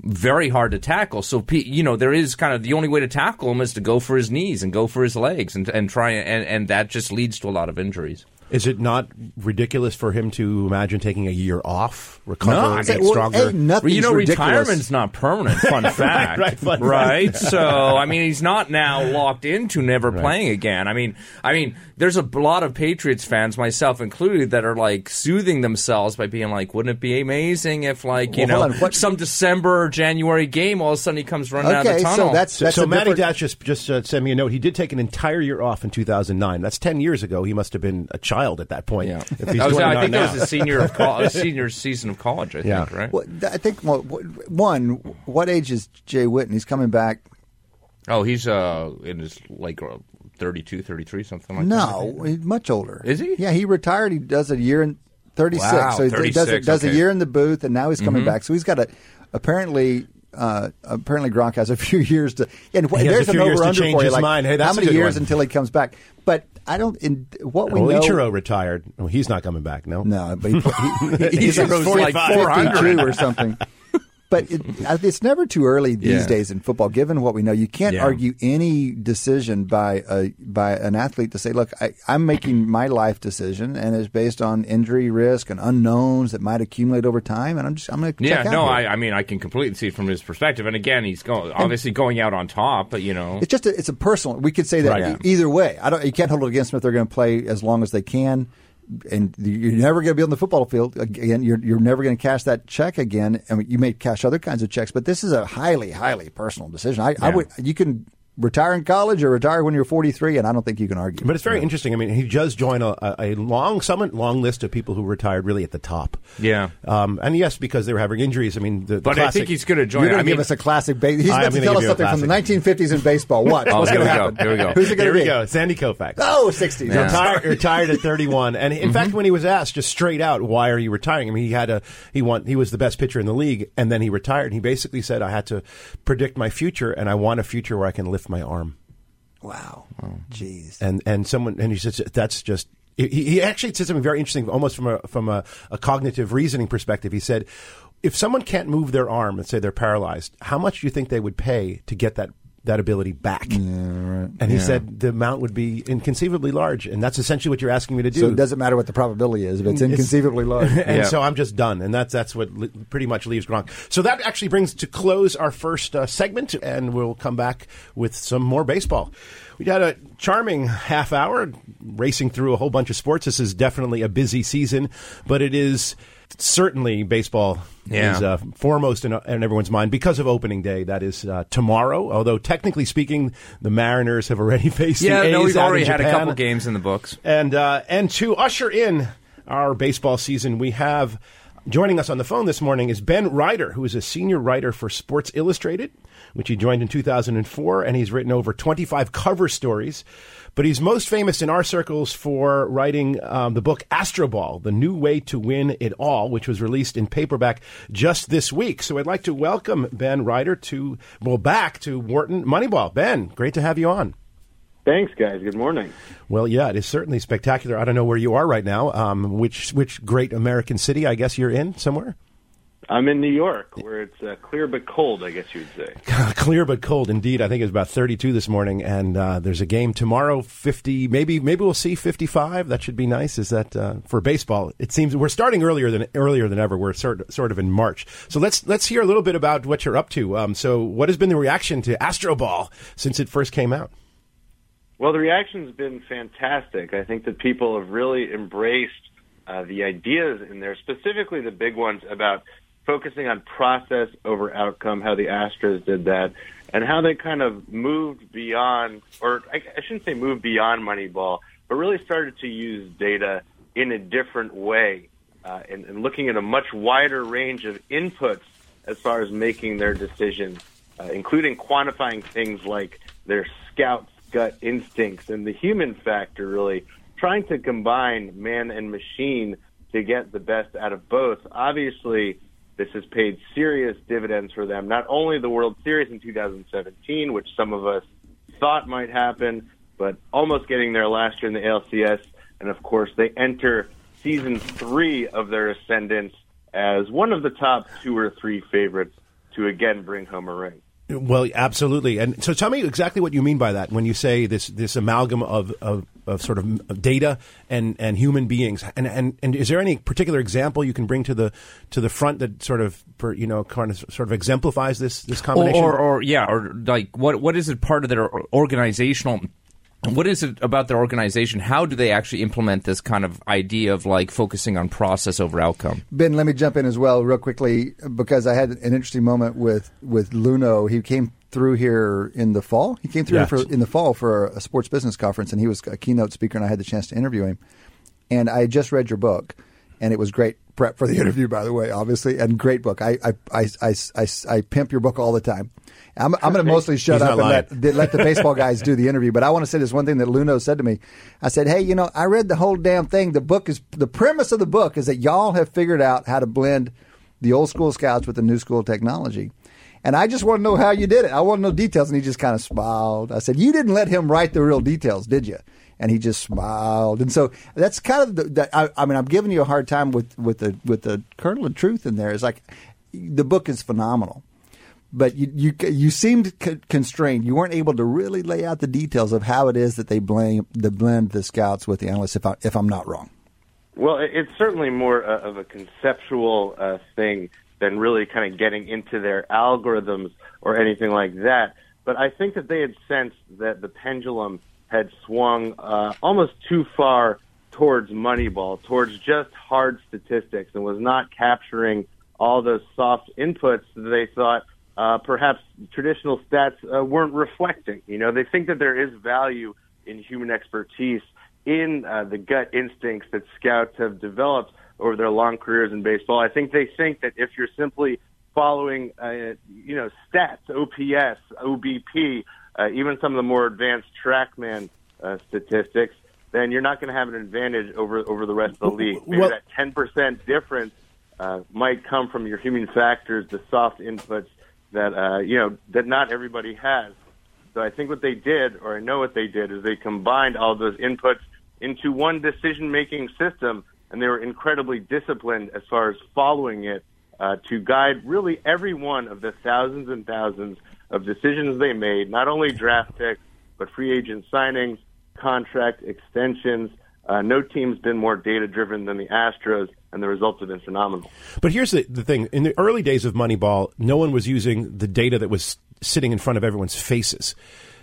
S4: very hard to tackle. So you know there is kind of the only way to tackle him is to go for his knees and go for his legs and and try and and that just leads to a lot of injuries.
S2: Is it not ridiculous for him to imagine taking a year off, recover,
S4: No, I
S2: get
S4: mean,
S3: well,
S2: stronger?
S3: hey, nothing's
S4: you know,
S3: ridiculous.
S4: retirement's not permanent. Fun fact,
S2: right, fun
S4: right? So, I mean, he's not now locked into never playing again. I mean, I mean, there's a lot of Patriots fans, myself included, that are like soothing themselves by being like, "Wouldn't it be amazing if, like, you
S3: Well,
S4: know,
S3: what-
S4: some December or January game, all of a sudden he comes running out of
S3: Okay,
S4: the
S3: so
S4: tunnel?"
S3: that's
S2: So,
S3: that's
S2: so
S3: a
S2: Matty
S3: different-
S2: Dash just just uh, sent me a note. He did take an entire year off in 2009. That's 10 years ago. He must have been a child child at that point.
S4: Yeah,
S2: If he's
S4: That was-
S2: doing
S4: I
S2: it
S4: think
S2: now.
S4: that was a senior of col- senior season of college. I
S2: Yeah.
S4: think, right?
S3: Well, I think well, one, what age is Jay Witten? He's coming back.
S4: Oh, he's uh in his like uh, 32, 33, something like that.
S3: No, he's much older.
S4: Is he?
S3: Yeah, he retired. He does a year in thirty six.
S4: Wow,
S3: so he d- does
S4: 36,
S3: does a year in the booth, and now he's coming
S2: Mm-hmm.
S3: back. So he's got a apparently. Uh, apparently, Gronk has a few years to. And wh-
S2: He has
S3: there's
S2: a
S3: an
S2: few years
S3: over
S2: to
S3: under
S2: change
S3: for you.
S2: his
S3: Like,
S2: mind. Hey, that's
S3: how many years
S2: one.
S3: until he comes back? But I don't. In what we
S2: well,
S3: know,
S2: Ichiro retired. Well, he's not coming back. No,
S3: No, but he, he,
S2: He's
S3: he's
S2: like
S3: like
S2: 45.
S3: 52 or something. But it, it's never too early these
S4: Yeah.
S3: days in football. Given what we know, you can't
S4: Yeah.
S3: argue any decision by a by an athlete to say, "Look, I, I'm making my life decision, and it's based on injury risk and unknowns that might accumulate over time, and I'm just I'm going to
S4: Yeah,
S3: out
S4: no,
S3: here."
S4: I, I mean, I can completely see it from his perspective. And again, he's going obviously going out on top, but you know,
S3: It's just a, it's a personal. We could say that
S2: Right.
S3: e- either way. I don't. You can't hold it against them if they're going to play as long as they can. And you're never going to be on the football field again. You're you're never going to cash that check again. I mean, you may cash other kinds of checks, but this is a highly highly personal decision. I, I would. You can retire in college or retire when you're 43, and I don't think you can argue.
S2: But it's very interesting. I mean, he does join a, a, a long, somewhat long list of people who retired really at the top.
S4: Yeah.
S2: Um, and yes, because they were having injuries. I mean, the, the
S4: but I think he's going to join.
S3: You're going
S4: I
S3: to
S4: mean,
S3: give us a classic. Ba- he's
S2: I'm
S3: about to
S2: gonna
S3: tell us something from the 1950s in baseball. What?
S4: Oh,
S3: What's
S4: here
S3: going to
S4: we go.
S3: happen?
S4: Here we go.
S3: Who's it going
S2: Here
S3: to
S2: we
S3: be?
S2: go. Sandy Koufax.
S3: Oh, 60s.
S4: Yeah.
S2: Retired, retired at 31, and in fact, when he was asked just straight out, "Why are you retiring?" I mean, he had a he won he was the best pitcher in the league, and then he retired. And he basically said, "I had to predict my future, and I want a future where I can lift my arm."
S3: Wow. Jeez.
S2: And and someone and he says that's just. He, he actually said something very interesting, almost from a from a, a cognitive reasoning perspective. He said, if someone can't move their arm, let's say they're paralyzed, how much do you think they would pay to get that that ability back? And he said the amount would be inconceivably large, and that's essentially what you're asking me to do.
S3: So it doesn't matter what the probability is if it's
S2: It's-
S3: inconceivably large.
S2: and
S4: Yeah.
S2: so I'm just done, and that's that's what li- pretty much leaves Gronk. So that actually brings to close our first uh, segment, and we'll come back with some more baseball. We had a charming half hour racing through a whole bunch of sports. This is definitely a busy season, but it is certainly baseball
S4: Yeah.
S2: is uh, foremost in, in everyone's mind because of opening day. That is uh, tomorrow. Although technically speaking, the Mariners have already faced
S4: yeah,
S2: the A's
S4: no, we've already had a couple games in the books.
S2: And uh, and to usher in our baseball season, we have joining us on the phone this morning is Ben Reiter, who is a senior writer for Sports Illustrated, which he joined in 2004, and he's written over 25 cover stories. But he's most famous in our circles for writing um, the book Astroball, The New Way to Win It All, which was released in paperback just this week. So I'd like to welcome Ben Reiter to, well, back to Wharton Moneyball. Ben, great to have you on.
S7: Thanks, guys. Good morning.
S2: Well, yeah, it is certainly spectacular. I don't know where you are right now. Um, which which great American city? I guess you're in somewhere.
S7: I'm in New York, where it's uh, clear but cold, I guess you would say.
S2: Clear but cold, indeed. I think it's about 32 this morning, and uh, there's a game tomorrow. 50, maybe maybe we'll see 55. That should be nice. Is that uh, for baseball? It seems we're starting earlier than earlier than ever. We're sort sort of in March. So let's let's hear a little bit about what you're up to. Um, so what has been the reaction to Astroball since it first came out?
S7: Well, the reaction's been fantastic. I think that people have really embraced uh, the ideas in there, specifically the big ones about focusing on process over outcome, how the Astros did that, and how they kind of moved beyond, or I, I shouldn't say moved beyond Moneyball, but really started to use data in a different way uh, and, and looking at a much wider range of inputs as far as making their decisions, uh, including quantifying things like their scouts' gut instincts and the human factor, really trying to combine man and machine to get the best out of both. Obviously, this has paid serious dividends for them. Not only the World Series in 2017, which some of us thought might happen, but almost getting there last year in the ALCS. And of course, they enter season three of their ascendance as one of the top two or three favorites to again bring home a ring.
S2: Well, absolutely. And so tell me exactly what you mean by that when you say this this amalgam of, of, of sort of data and, and human beings. And, and and is there any particular example you can bring to the to the front that sort of per- you know kind of sort of exemplifies this this
S4: Or,
S2: combination?
S4: or, or yeah, or like what what is it part of their organizational? What is it about their organization? How do they actually implement this kind of idea of like focusing on process over outcome?
S3: Ben, let me jump in as well, real quickly, because I had an interesting moment with with Luhnow. He came through here in the fall. He came through
S2: Yes.
S3: for, in the fall for a sports business conference, and he was a keynote speaker, and I had the chance to interview him. and I just read your book, and it was great prep for the interview, by the way, obviously, and great book. I I I I, I, I pimp your book all the time. I'm, I'm going to mostly shut
S2: He's
S3: up and let, let the baseball guys do the interview. But I want to say this one thing that Luhnow said to me. I said, "Hey, you know, I read the whole damn thing. The book is the premise of the book is that y'all have figured out how to blend the old school scouts with the new school technology." And I just want to know how you did it. I want to know details. And he just kind of smiled. I said, "You didn't let him write the real details, did you?" And he just smiled. And so that's kind of the. the I, I mean, I'm giving you a hard time with with the with the kernel of truth in there. Is like the book is phenomenal but you you you seemed c- constrained. You weren't able to really lay out the details of how it is that they blame the blend the scouts with the analysts. If I if I'm not wrong.
S7: Well, it's certainly more uh, of a conceptual uh, thing than really kind of getting into their algorithms or anything like that. But I think that they had sensed that the pendulum had swung uh, almost too far towards Moneyball, towards just hard statistics, and was not capturing all those soft inputs that they thought uh, perhaps traditional stats uh, weren't reflecting. You know, they think that there is value in human expertise, in uh, the gut instincts that scouts have developed over their long careers in baseball. I think they think that if you're simply following, uh, you know, stats, OPS, OBP, uh, even some of the more advanced TrackMan uh, statistics, then you're not going to have an advantage over over the rest of the league. Maybe
S2: Well-
S7: that 10% difference uh, might come from your human factors, the soft inputs that uh, you know that not everybody has. So I think what they did, or I know what they did, is they combined all those inputs into one decision-making system, and they were incredibly disciplined as far as following it uh, to guide really every one of the thousands and thousands of decisions they made, not only draft picks but free agent signings, contract extensions. Uh, no team's been more data-driven than the Astros, and the results have been phenomenal.
S2: But here's the, the thing: in the early days of Moneyball, no one was using the data that was sitting in front of everyone's faces.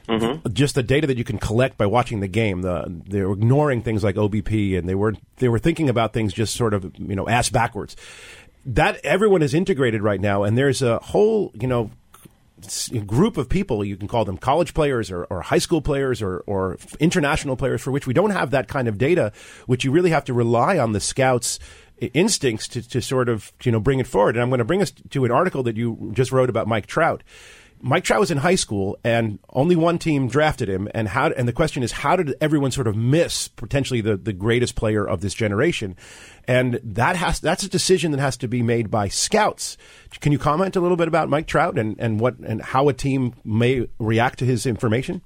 S2: Mm-hmm. Just the data that you can collect by watching the game. The, they were ignoring things like OBP, and they were they were thinking about things just sort of you know ass backwards. That everyone is integrated right now, and there's a whole you know group of people you can call them college players or, or high school players or, or international players for which we don't have that kind of data which you really have to rely on the scouts instincts to, to sort of you know bring it forward and i'm going to bring us to an article that you just wrote about mike trout Mike Trout was in high school, and only one team drafted him. And how? And the question is, how did everyone sort of miss potentially the, the greatest player of this generation? And that has that's a decision that has to be made by scouts. Can you comment a little bit about Mike Trout and, and what and how a team may react to his information?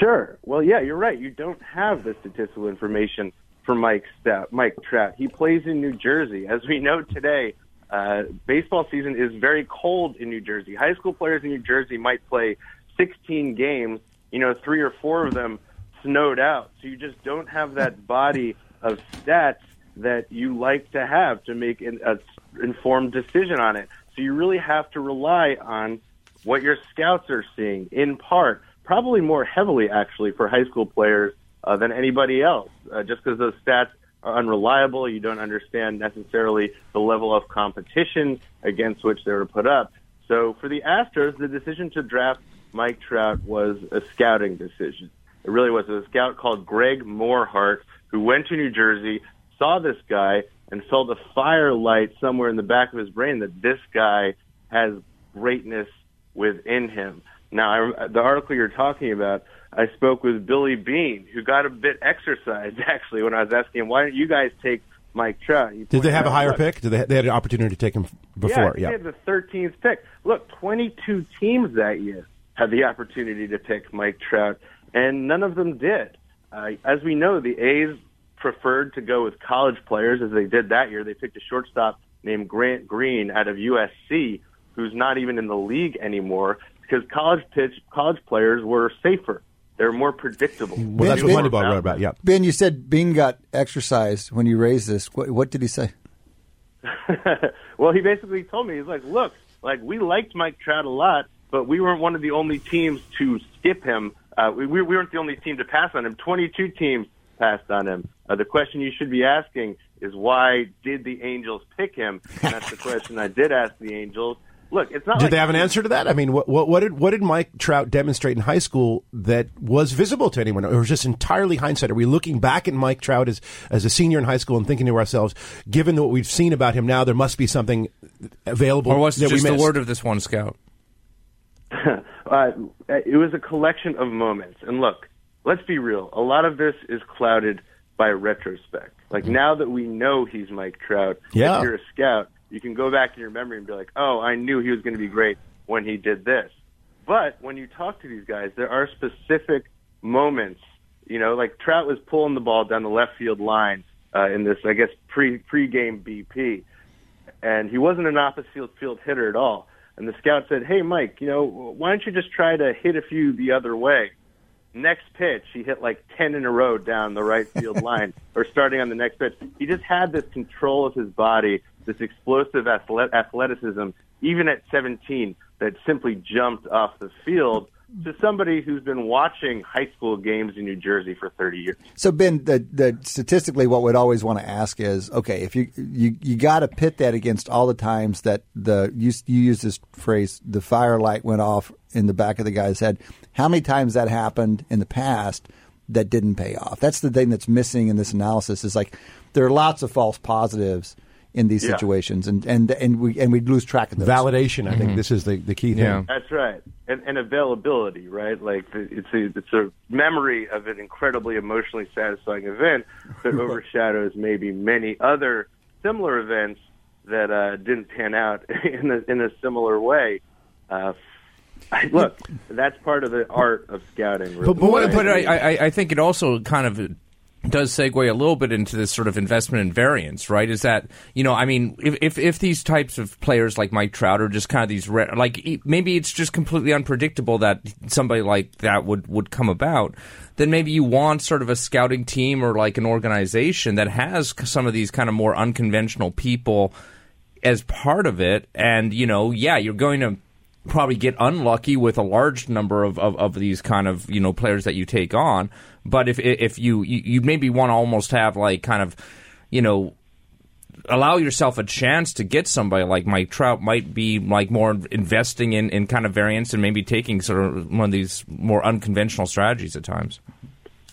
S7: Sure. Well, yeah, you're right. You don't have the statistical information for Mike Stout, Mike Trout. He plays in New Jersey. As we know today, uh, baseball season is very cold in New Jersey. High school players in New Jersey might play 16 games, you know, three or four of them snowed out. So you just don't have that body of stats that you like to have to make an a informed decision on it. So you really have to rely on what your scouts are seeing in part, probably more heavily actually for high school players uh, than anybody else, uh, just because those stats are unreliable. You don't understand necessarily the level of competition against which they were put up. So for the Astros, the decision to draft Mike Trout was a scouting decision. It really was. It was a scout called Greg Morhardt who went to New Jersey, saw this guy, and felt a firelight somewhere in the back of his brain that this guy has greatness within him. Now, I, the article you're talking about, I spoke with Billy Beane, who got a bit exercised actually when I was asking him, "Why don't you guys take Mike Trout?" He
S2: Did they have a higher
S7: "Look,
S2: pick? Did they, they had an opportunity to take him before?
S7: yeah, they had the 13th pick. Look, 22 teams that year had the opportunity to pick Mike Trout, and none of them did. Uh, as we know, the A's preferred to go with college players, as they did that year. They picked a shortstop named Grant Green out of USC, who's not even in the league anymore, because college pitch college players were safer. They're more predictable.
S2: Well, that's
S3: Ben-
S2: what
S3: Ben-
S2: Moneyball wrote about. Yeah.
S3: Ben, you said Beane got exercised when you raised this. What, what did he say?
S7: well, he basically told me, he's like, look, like we liked Mike Trout a lot, but we weren't one of the only teams to skip him. Uh, we, we weren't the only team to pass on him. 22 teams passed on him. Uh, the question you should be asking is why did the Angels pick him? And that's the question I did ask the Angels. Look, it's not.
S2: Did
S7: like
S2: they have an answer to that? I mean, what, what, what did what did Mike Trout demonstrate in high school that was visible to anyone, It was just entirely hindsight? Are we looking back at Mike Trout as as a senior in high school and thinking to ourselves, given what we've seen about him now, there must be something available
S4: Or was it
S2: that
S4: just
S2: we
S4: the
S2: missed?
S4: word of this one scout?
S7: uh, it was a collection of moments. And look, let's be real. A lot of this is clouded by retrospect. Like now that we know he's Mike Trout,
S2: Yeah.
S7: if you're a scout, you can go back in your memory and be like, "Oh, I knew he was going to be great when he did this." But when you talk to these guys, there are specific moments. You know, like Trout was pulling the ball down the left field line uh, in this, I guess, pre pre-game BP and he wasn't an opposite field, field hitter at all. And the scout said, "Hey, Mike, you know, why don't you just try to hit a few the other way?" Next pitch, he hit like ten in a row down the right field line, or starting on the next pitch. He just had this control of his body, this explosive athleticism, even at 17, that simply jumped off the field to somebody who's been watching high school games in New Jersey for 30 years.
S3: So Ben, the, the statistically, what we'd always want to ask is, okay, if you you you got to pit that against all the times that the you you use this phrase, the firelight went off in the back of the guy's head. How many times that happened in the past that didn't pay off? That's the thing that's missing in this analysis. Is like there are lots of false positives in these
S7: Yeah.
S3: situations, and and and we and we lose track of those.
S2: Validation. I think this is the, the key thing.
S4: Yeah.
S7: That's right, and, and availability, right? Like the- it's a it's a memory of an incredibly emotionally satisfying event that overshadows maybe many other similar events that uh, didn't pan out in a, in a similar way. Uh, look, that's part of the art of scouting. Really.
S2: But- but what-
S4: But I, I, I think it also kind of does segue a little bit into this sort of investment in variance, right? Is that you know, I mean, if if, if these types of players like Mike Trout are just kind of these re- like maybe it's just completely unpredictable that somebody like that would would come about. Then maybe you want sort of a scouting team or like an organization that has some of these kind of more unconventional people as part of it. And, you know, yeah, you're going to probably get unlucky with a large number of, of, of these kind of, you know, players that you take on. But if if you, you, you maybe want to almost have like kind of, you know, allow yourself a chance to get somebody like Mike Trout might be like more investing in, in kind of variance and maybe taking sort of one of these more unconventional strategies at times.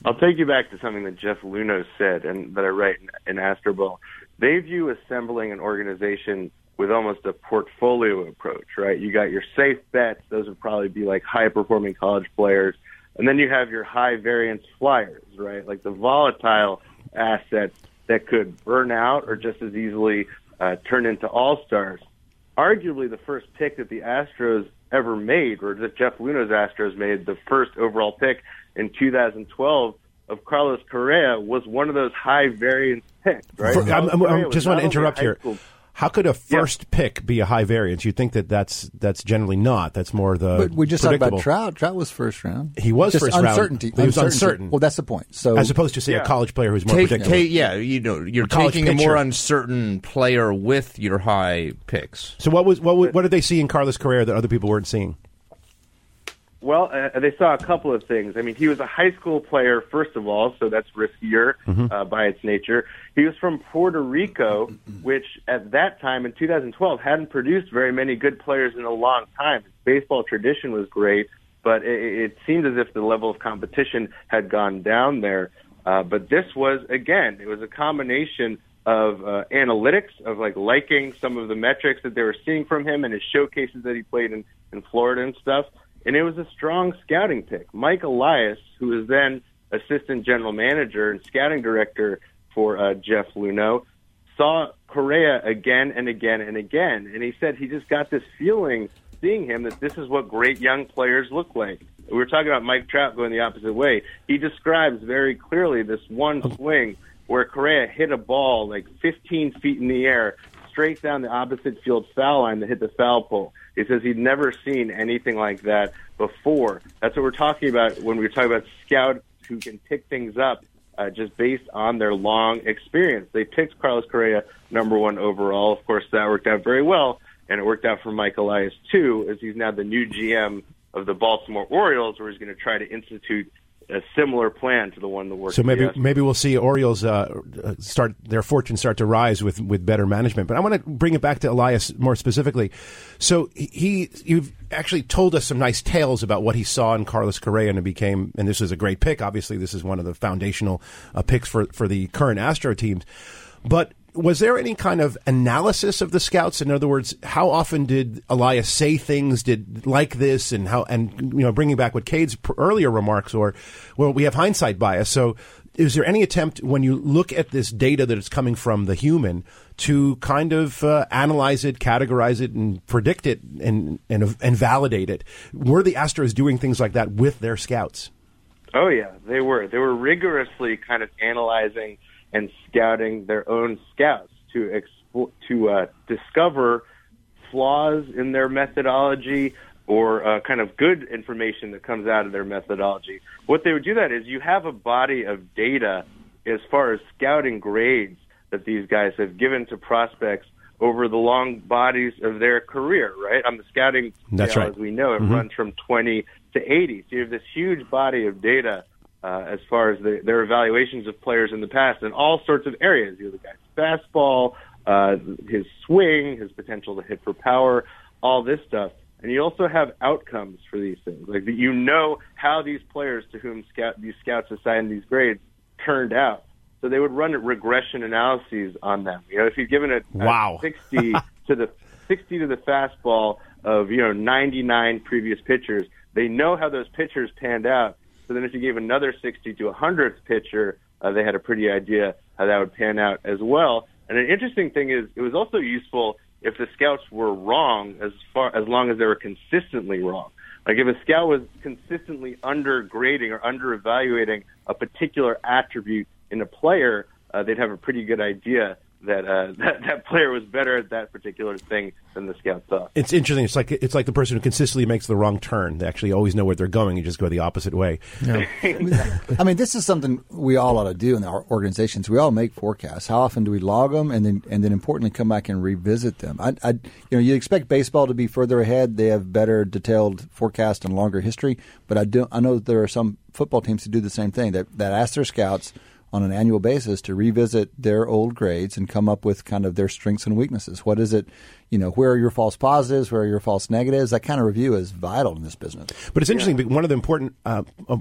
S7: I'll take you back to something that Jeff Luhnow said and that I write in, in Astroball. They view assembling an organization with almost a portfolio approach, right? You got your safe bets; those would probably be like high performing college players, and then you have your high variance flyers, right? Like the volatile assets that could burn out or just as easily uh, turn into all stars. Arguably, the first pick that the Astros ever made, or that Jeff Luhnow's Astros made, the first overall pick in 2012 of Carlos Correa, was one of those high variance picks, right?
S2: For- I'm, I'm- I'm just want to interrupt here.
S7: School-
S2: How could a
S7: Yeah.
S2: first pick be a high variance? You'd think that that's that's generally not. That's more the.
S3: But we just talked about Trout. Trout was first round.
S2: He was
S3: just
S2: first round,
S3: uncertainty.
S2: but he was uncertain.
S3: Well, that's the point. So
S2: as opposed to say a college player who's more
S4: Take,
S2: predictable.
S4: take, yeah, you know, you're
S2: college
S4: taking a more uncertain player with your high picks.
S2: So what was what what did they see in Carlos Correa that other people weren't seeing?
S7: Well, uh, they saw a couple of things. I mean, he was a high school player, first of all, so that's riskier uh, by its nature. He was from Puerto Rico, which at that time in 2012 hadn't produced very many good players in a long time. His baseball tradition was great, but it, it seemed as if the level of competition had gone down there. Uh, but this was, again, it was a combination of uh, analytics, of like liking some of the metrics that they were seeing from him and his showcases that he played in, in Florida and stuff and it was a strong scouting pick. Mike Elias, who was then assistant general manager and scouting director for uh, Jeff Luhnow, saw Correa again and again and again, and he said he just got this feeling seeing him that this is what great young players look like. We were talking about Mike Trout going the opposite way. He describes very clearly this one swing where Correa hit a ball like 15 feet in the air straight down the opposite field foul line to hit the foul pole. He says he'd never seen anything like that before. That's what we're talking about when we're talking about scouts who can pick things up uh, just based on their long experience. They picked Carlos Correa number one overall. Of course, that worked out very well, and it worked out for Mike Elias too, as he's now the new GM of the Baltimore Orioles, where he's going to try to institute a similar plan to the one that worked.
S2: So maybe maybe we'll see Orioles uh, uh, start their fortune start to rise with, with better management. But I want to bring it back to Elias more specifically. So he you've actually told us some nice tales about what he saw in Carlos Correa and it became and this is a great pick. Obviously, this is one of the foundational uh, picks for for the current Astro teams. But was there any kind of analysis of the scouts? In other words, how often did Elias say things did like this, and how, and you know, bringing back what Cade's earlier remarks, or well, we have hindsight bias. So, is there any attempt when you look at this data that is coming from the human to kind of uh, analyze it, categorize it, and predict it, and and and validate it? Were the Astros doing things like that with their scouts?
S7: Oh yeah, they were. They were rigorously kind of analyzing and scouting their own scouts to expo- to uh, discover flaws in their methodology or uh, kind of good information that comes out of their methodology. What they would do that is you have a body of data as far as scouting grades that these guys have given to prospects over the long bodies of their career, right? On the scouting
S2: That's
S7: scale,
S2: right.
S7: as we know, it runs from 20 to 80. So you have this huge body of data uh, as far as the, their evaluations of players in the past in all sorts of areas. You know, the guy's fastball, uh, his swing, his potential to hit for power, all this stuff. And you also have outcomes for these things. Like you know how these players to whom scout, these scouts assign these grades turned out. So they would run regression analyses on them. You know, if you've given a, a
S2: Wow.
S7: 60 to the 60 to the fastball of you know 99 previous pitchers, they know how those pitchers panned out. So then, if you gave another 60 to a hundredth pitcher, uh, they had a pretty idea how that would pan out as well. And an interesting thing is, it was also useful if the scouts were wrong, as far as long as they were consistently wrong. Like if a scout was consistently undergrading or under evaluating a particular attribute in a player, uh, they'd have a pretty good idea that, uh, that that player was better at that particular thing than the scout thought.
S2: It's interesting. It's like it's like the person who consistently makes the wrong turn. They actually always know where they're going. and just go the opposite way.
S3: I mean, this is something we all ought to do in our organizations. We all make forecasts. How often do we log them, and then and then importantly come back and revisit them? I, I you know, you expect baseball to be further ahead. They have better detailed forecast and longer history. But I do I know there are some football teams who do the same thing that that ask their scouts on an annual basis to revisit their old grades and come up with kind of their strengths and weaknesses. What is it? You know, where are your false positives? Where are your false negatives? That kind of review is vital in this business.
S2: But it's interesting. but One of the important uh, uh,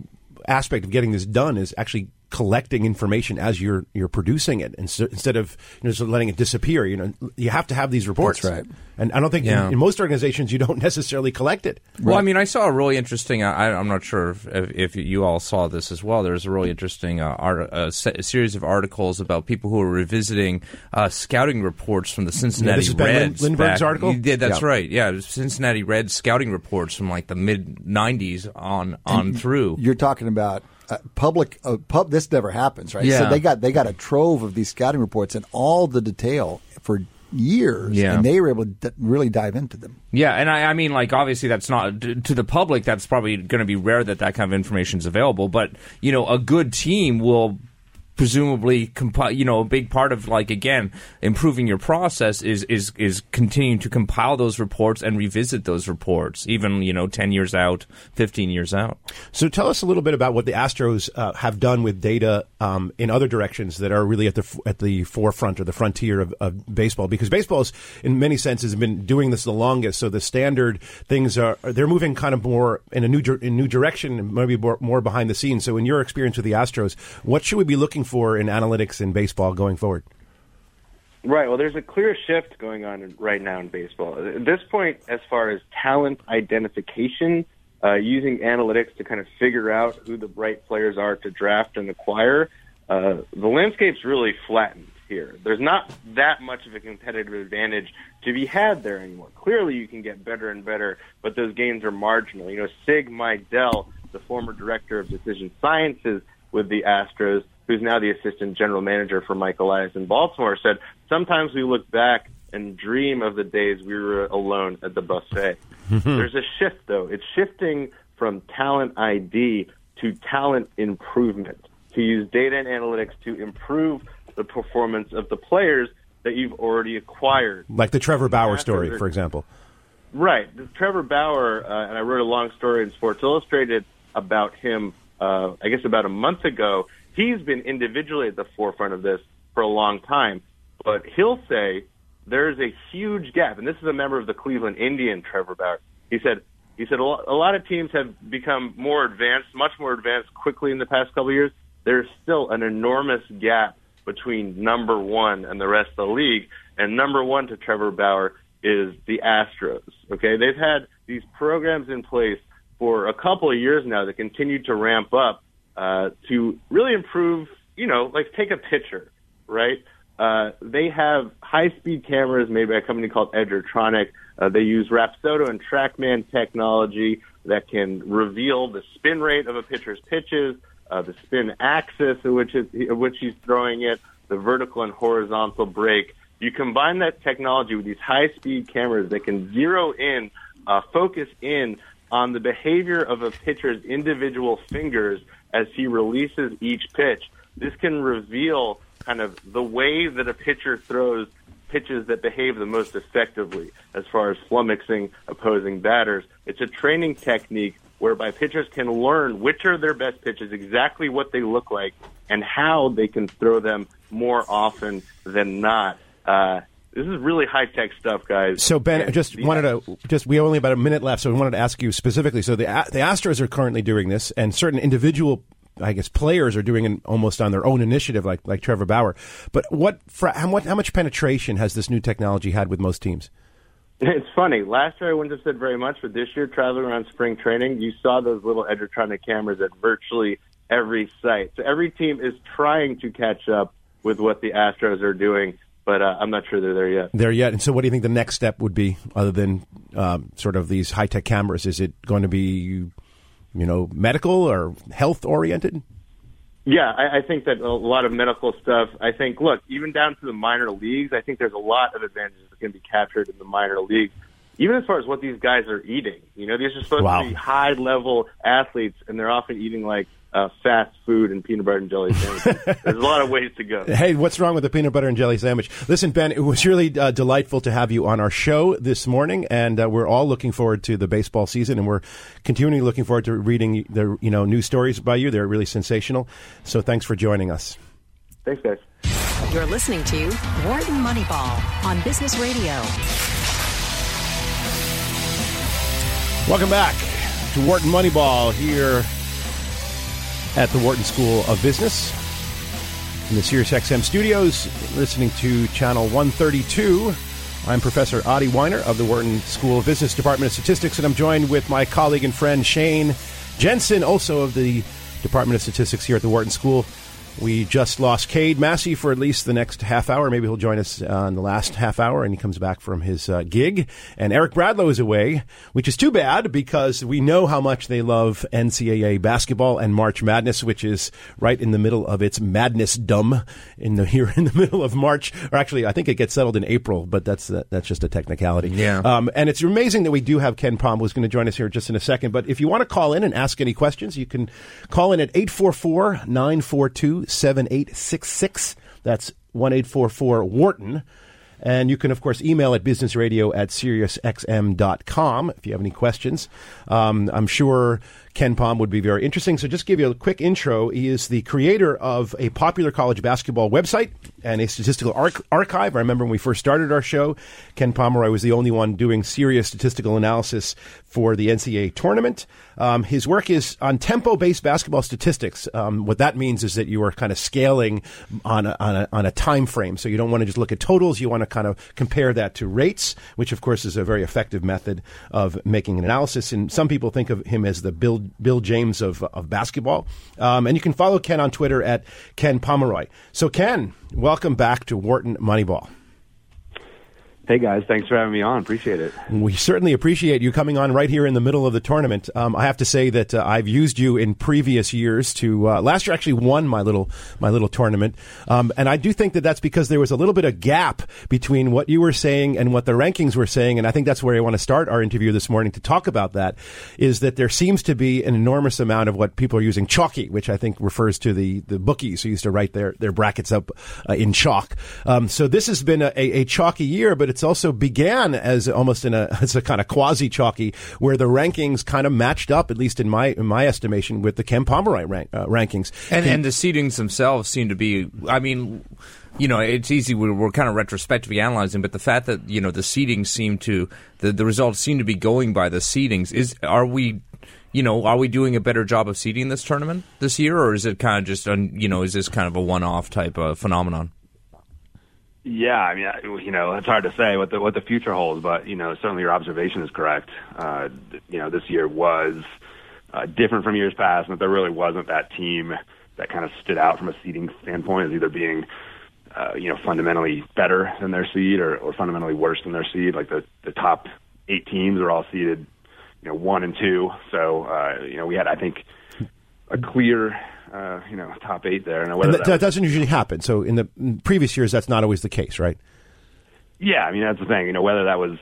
S2: aspect of getting this done is actually collecting information as you're you're producing it, and so, instead of you know, just letting it disappear. You know, you have to have these reports.
S3: That's right.
S2: And I don't think
S4: Yeah.
S2: in, in most organizations you don't necessarily collect it.
S4: Well, I mean, I saw a really interesting. I, I'm not sure if, if you all saw this as well. There's a really interesting uh, art, uh, se- series of articles about people who are revisiting uh, scouting reports from the Cincinnati
S2: this is Ben Lin-
S4: Reds.
S2: Lindbergh's
S4: back-
S2: article?
S4: Yeah, that's
S2: Yeah.
S4: right. Yeah, Cincinnati Reds scouting reports from like the mid '90s on on through.
S3: You're talking about uh, public uh, pub. This never happens, right?
S4: Yeah.
S3: So they got they got a trove of these scouting reports and all the detail for years,
S4: Yeah.
S3: and they were able to d- really dive into them.
S4: Yeah, and I, I mean, like, obviously, that's not to to the public. That's probably going to be rare that that kind of information is available. But you know, a good team will presumably. You know, a big part of like again improving your process is is is continuing to compile those reports and revisit those reports, even you know, ten years out, fifteen years out.
S2: So tell us a little bit about what the Astros uh, have done with data um, in other directions that are really at the at the forefront or the frontier of, of baseball. Because baseball is, in many senses, been doing this the longest. So the standard things are they're moving kind of more in a new in new direction, maybe more, more behind the scenes. So in your experience with the Astros, what should we be looking for in analytics in baseball going forward?
S7: Right. Well, there's a clear shift going on right now in baseball. At this point, as far as talent identification, uh, using analytics to kind of figure out who the right players are to draft and acquire, uh, the landscape's really flattened here. There's not that much of a competitive advantage to be had there anymore. Clearly, you can get better and better, but those gains are marginal. You know, Sig Mejdal, the former director of decision sciences with the Astros, who's now the assistant general manager for Mike Elias in Baltimore, said, Sometimes we look back and dream of the days we were alone at the buffet. There's a shift, though. It's shifting from talent ID to talent improvement, to use data and analytics to improve the performance of the players that you've already acquired.
S2: Like the Trevor Bauer story, for example.
S7: Right. Trevor Bauer, uh, and I wrote a long story in Sports Illustrated about him uh, I guess about a month ago. He's been individually at the forefront of this for a long time, but he'll say there's a huge gap, and this is a member of the Cleveland Indian, Trevor Bauer. He said he said a lot, a lot of teams have become more advanced, much more advanced quickly in the past couple of years. There's still an enormous gap between number one and the rest of the league. And number one to Trevor Bauer is the Astros. Okay, they've had these programs in place for a couple of years now that continue to ramp up uh, to really improve. You know, like take a pitcher, right? Uh, they have high-speed cameras made by a company called Edgertronic. Uh, they use Rapsodo and TrackMan technology that can reveal the spin rate of a pitcher's pitches, uh, the spin axis at which, it, at which he's throwing it, the vertical and horizontal break. You combine that technology with these high-speed cameras that can zero in, uh, focus in on the behavior of a pitcher's individual fingers as he releases each pitch. This can reveal kind of the way that a pitcher throws pitches that behave the most effectively as far as flummoxing opposing batters. It's a training technique whereby pitchers can learn which are their best pitches, exactly what they look like, and how they can throw them more often than not. Uh, this is really high tech stuff, guys.
S2: So Ben,
S7: And
S2: just wanted to just we have only about a minute left, so we wanted to ask you specifically. So the the Astros are currently doing this, and certain individual. I guess players are doing it almost on their own initiative, like like Trevor Bauer. But what, how, much, how much penetration has this new technology had with most teams?
S7: It's funny. Last year I wouldn't have said very much, but this year, traveling around spring training, you saw those little Edgertronic cameras at virtually every site. So every team is trying to catch up with what the Astros are doing, but uh, I'm not sure they're there yet.
S2: there yet. And so, what do you think the next step would be, other than um, sort of these high tech cameras? Is it going to be, you know, medical or health oriented?
S7: Yeah, I, I think that a lot of medical stuff. I think, look, even down to the minor leagues, I think there's a lot of advantages that can be captured in the minor leagues. Even as far as what these guys are eating, you know, these are supposed
S2: Wow.
S7: to be high level athletes, and they're often eating like uh, fast food and peanut butter and jelly sandwiches. there's a lot of ways to go.
S2: Hey, what's wrong with the peanut butter and jelly sandwich? Listen, Ben, it was really uh, delightful to have you on our show this morning, and uh, we're all looking forward to the baseball season, and we're continually looking forward to reading the you know news stories by you. They're really sensational. So, thanks for joining us.
S7: Thanks, guys.
S8: You're listening to Wharton Moneyball on Business Radio.
S2: Welcome back to Wharton Moneyball here at the Wharton School of Business in the Sirius XM studios, listening to Channel 132. I'm Professor Adi Wyner of the Wharton School of Business Department of Statistics, and I'm joined with my colleague and friend Shane Jensen, also of the Department of Statistics here at the Wharton School. We just lost Cade Massey for at least the next half hour. Maybe he'll join us uh, in the last half hour, and he comes back from his uh, gig. And Eric Bradlow is away, which is too bad because we know how much they love NCAA basketball and March Madness, which is right in the middle of its madness dumb in the here in the middle of March. Or actually, I think it gets settled in April, but that's uh, that's just a technicality.
S4: Yeah.
S2: Um, and it's amazing that we do have KenPom, who's going to join us here just in a second. But if you want to call in and ask any questions, you can call in at 844 942 7866. That's 1 844 Wharton. And you can, of course, email at businessradio at SiriusXM.com if you have any questions. Um, I'm sure KenPom would be very interesting. So, just give you a quick intro. He is the creator of a popular college basketball website and a statistical arch- archive. I remember when we first started our show, Ken Pomeroy was the only one doing serious statistical analysis for the NCAA tournament. Um, his work is on tempo based basketball statistics. Um, what that means is that you are kind of scaling on a, on, a, on a time frame. So you don't want to just look at totals. You want to kind of compare that to rates, which of course is a very effective method of making an analysis. And some people think of him as the Bill, Bill James of, of basketball. Um, and you can follow Ken on Twitter at Ken Pomeroy. So Ken, welcome back to Wharton Moneyball.
S9: Hey guys, thanks for having me on. Appreciate it.
S2: We certainly appreciate you coming on right here in the middle of the tournament. Um, I have to say that uh, I've used you in previous years to uh, last year actually won my little my little tournament, um, and I do think that that's because there was a little bit of gap between what you were saying and what the rankings were saying, and I think that's where I want to start our interview this morning to talk about that. Is that there seems to be an enormous amount of what people are using chalky, which I think refers to the the bookies who used to write their their brackets up uh, in chalk. Um, so this has been a, a, a chalky year, but it's also began as almost in a as a kind of quasi chalky, where the rankings kind of matched up, at least in my in my estimation, with the Ken Pomeroy rank, uh, rankings.
S4: And, and the seedings themselves seem to be. I mean, you know, it's easy. We're, we're kind of retrospectively analyzing, but the fact that you know the seedings seem to the the results seem to be going by the seedings is. Are we? You know, are we doing a better job of seeding this tournament this year, or is it kind of just, you know, is this kind of a one-off type of phenomenon?
S9: Yeah, I mean, you know, it's hard to say what the what the future holds, but you know, certainly your observation is correct. Uh, you know, this year was uh, different from years past, and that there really wasn't that team that kind of stood out from a seeding standpoint as either being, uh, you know, fundamentally better than their seed or, or fundamentally worse than their seed. Like the the top eight teams are all seeded, you know, one and two. So, uh, you know, we had, I think, a clear. Uh, you know, top eight there.
S2: And that,
S9: that
S2: that doesn't usually happen. So in the in previous years, that's not always the case, right?
S9: Yeah, I mean that's the thing. You know, whether that was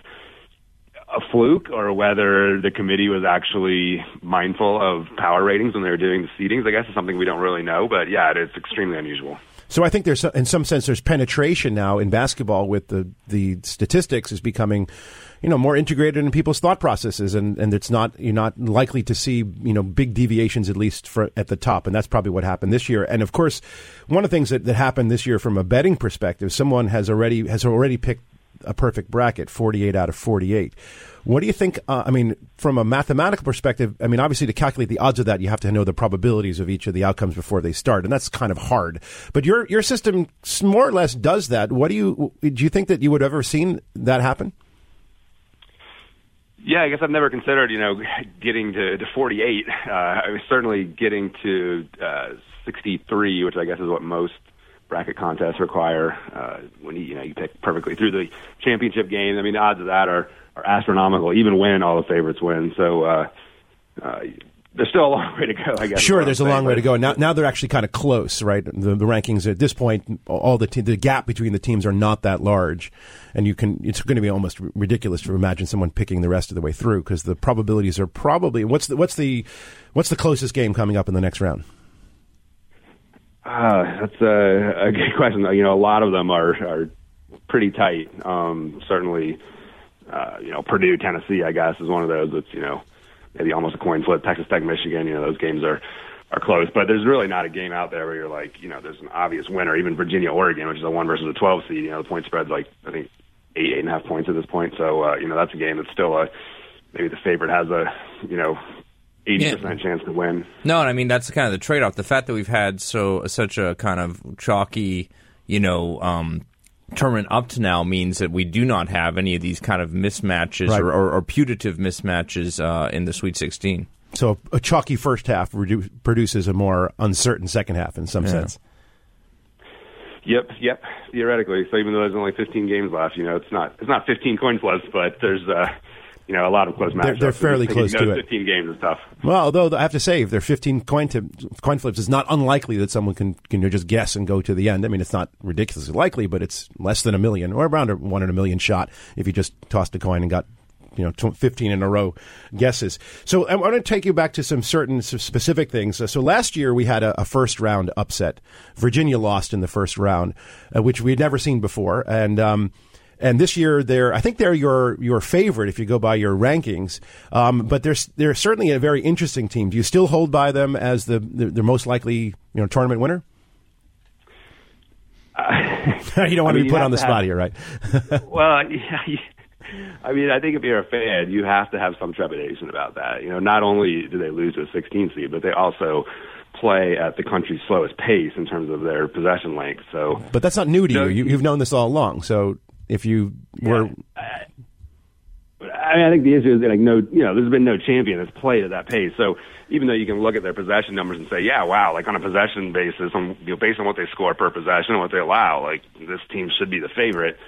S9: a fluke or whether the committee was actually mindful of power ratings when they were doing the seedings, I guess is something we don't really know. But yeah, it is extremely unusual.
S2: So I think there's, in some sense, there's penetration now in basketball with the the statistics is becoming, you know, more integrated in people's thought processes, and, and it's not you're not likely to see you know big deviations at least for at the top, and that's probably what happened this year. And of course, one of the things that, that happened this year from a betting perspective, someone has already has already picked a perfect bracket, 48 out of 48. What do you think? Uh, I mean, from a mathematical perspective, I mean, obviously to calculate the odds of that, you have to know the probabilities of each of the outcomes before they start, and that's kind of hard. But your your system more or less does that. What do you do? You think that you would ever seen that happen?
S9: Yeah, I guess I've never considered, you know, getting to, to 48. Uh, I was certainly getting to uh, 63, which I guess is what most bracket contests require. Uh, when you, you know you pick perfectly through the championship game, I mean, the odds of that are are astronomical. Even when all the favorites win, so uh, uh, there's still a long way to go. I guess.
S2: Sure, there's a long way to go. Now, now they're actually kind of close, right? The, the rankings at this point, all the te- the gap between the teams are not that large, and you can. It's going to be almost ridiculous to imagine someone picking the rest of the way through because the probabilities are probably what's the what's the what's the closest game coming up in the next round?
S9: Uh, that's a, a good question. You know, a lot of them are are pretty tight. Um, certainly, uh, you know, Purdue, Tennessee, I guess, is one of those that's you know maybe almost a coin flip. Texas Tech, Michigan, you know, those games are are close, but there's really not a game out there where you're like, you know, there's an obvious winner. Even Virginia, Oregon, which is a one versus a 12 seed, you know, the point spread's like I think eight, eight and a half points at this point. So uh, you know, that's a game that's still a maybe the favorite has a you know. 80% chance to win.
S4: No, and I mean that's kind of the trade-off. The fact that we've had so such a kind of chalky, you know, um, tournament up to now means that we do not have any of these kind of mismatches
S2: Right.
S4: or, or, or putative mismatches uh, in the Sweet 16.
S2: So a chalky first half redu- produces a more uncertain second half in some
S4: Yeah.
S2: sense.
S9: Yep, yep. Theoretically, so even though there's only 15 games left, you know, it's not it's not 15 coin flips, but there's uh, you know, a lot of close matchups.
S2: they're fairly
S9: Just
S2: close to it.
S9: 15 games is tough.
S2: Well, although I have to say, if they're 15 coin, to, coin flips, it's not unlikely that someone can, can just guess and go to the end. I mean, it's not ridiculously likely, but it's less than a million or around a one in a million shot if you just tossed a coin and got you know 15 in a row guesses. So I want to take you back to some certain specific things. So last year we had a, a first round upset. Virginia lost in the first round, uh, which we had never seen before, and. Um, and this year, they're I think they're your your favorite if you go by your rankings. Um, but they're they're certainly a very interesting team. Do you still hold by them as the the, the most likely you know tournament winner? you don't want
S9: I
S2: to be put on the spot
S9: have-
S2: here, right?
S9: well, yeah, I mean, I think if you're a fan, you have to have some trepidation about that. You know, not only do they lose to a 16 seed, but they also play at the country's slowest pace in terms of their possession length. So,
S2: But that's not new to you. you. You've known this all along. So if you were
S9: I mean, I think the issue is that, like no, you know, there's been no champion that's played at that pace. So even though you can look at their possession numbers and say, yeah, wow, like on a possession basis, on, you know, based on what they score per possession and what they allow, like this team should be the favorite.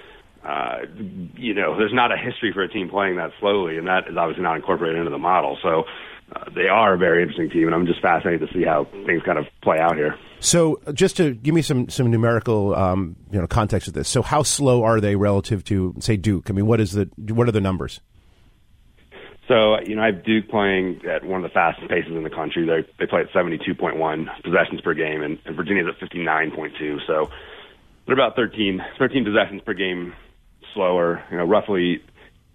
S9: Uh, you know, there's not a history for a team playing that slowly, and that is obviously not incorporated into the model. So uh, they are a very interesting team, and I'm just fascinated to see how things kind of play out here.
S2: so just to give me some some numerical um, you know context of this. So how slow are they relative to say Duke? I mean, what is the what are the numbers?
S9: So, you know, I have Duke playing at one of the fastest paces in the country. They they play at 72.1 possessions per game, and, and Virginia's at 59.2. So they're about 13, 13 possessions per game slower, you know, roughly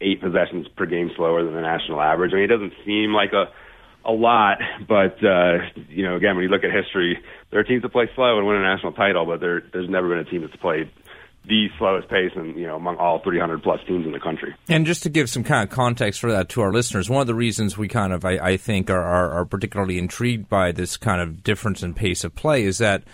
S9: eight possessions per game slower than the national average. I mean, it doesn't seem like a a lot, but uh, you know, again, when you look at history, there are teams that play slow and win a national title, but there, there's never been a team that's played the slowest pace, and you know, among all 300 plus teams in the country.
S4: And just to give some kind of context for that to our listeners, one of the reasons we kind of, I, I think, are, are, are particularly intrigued by this kind of difference in pace of play is that,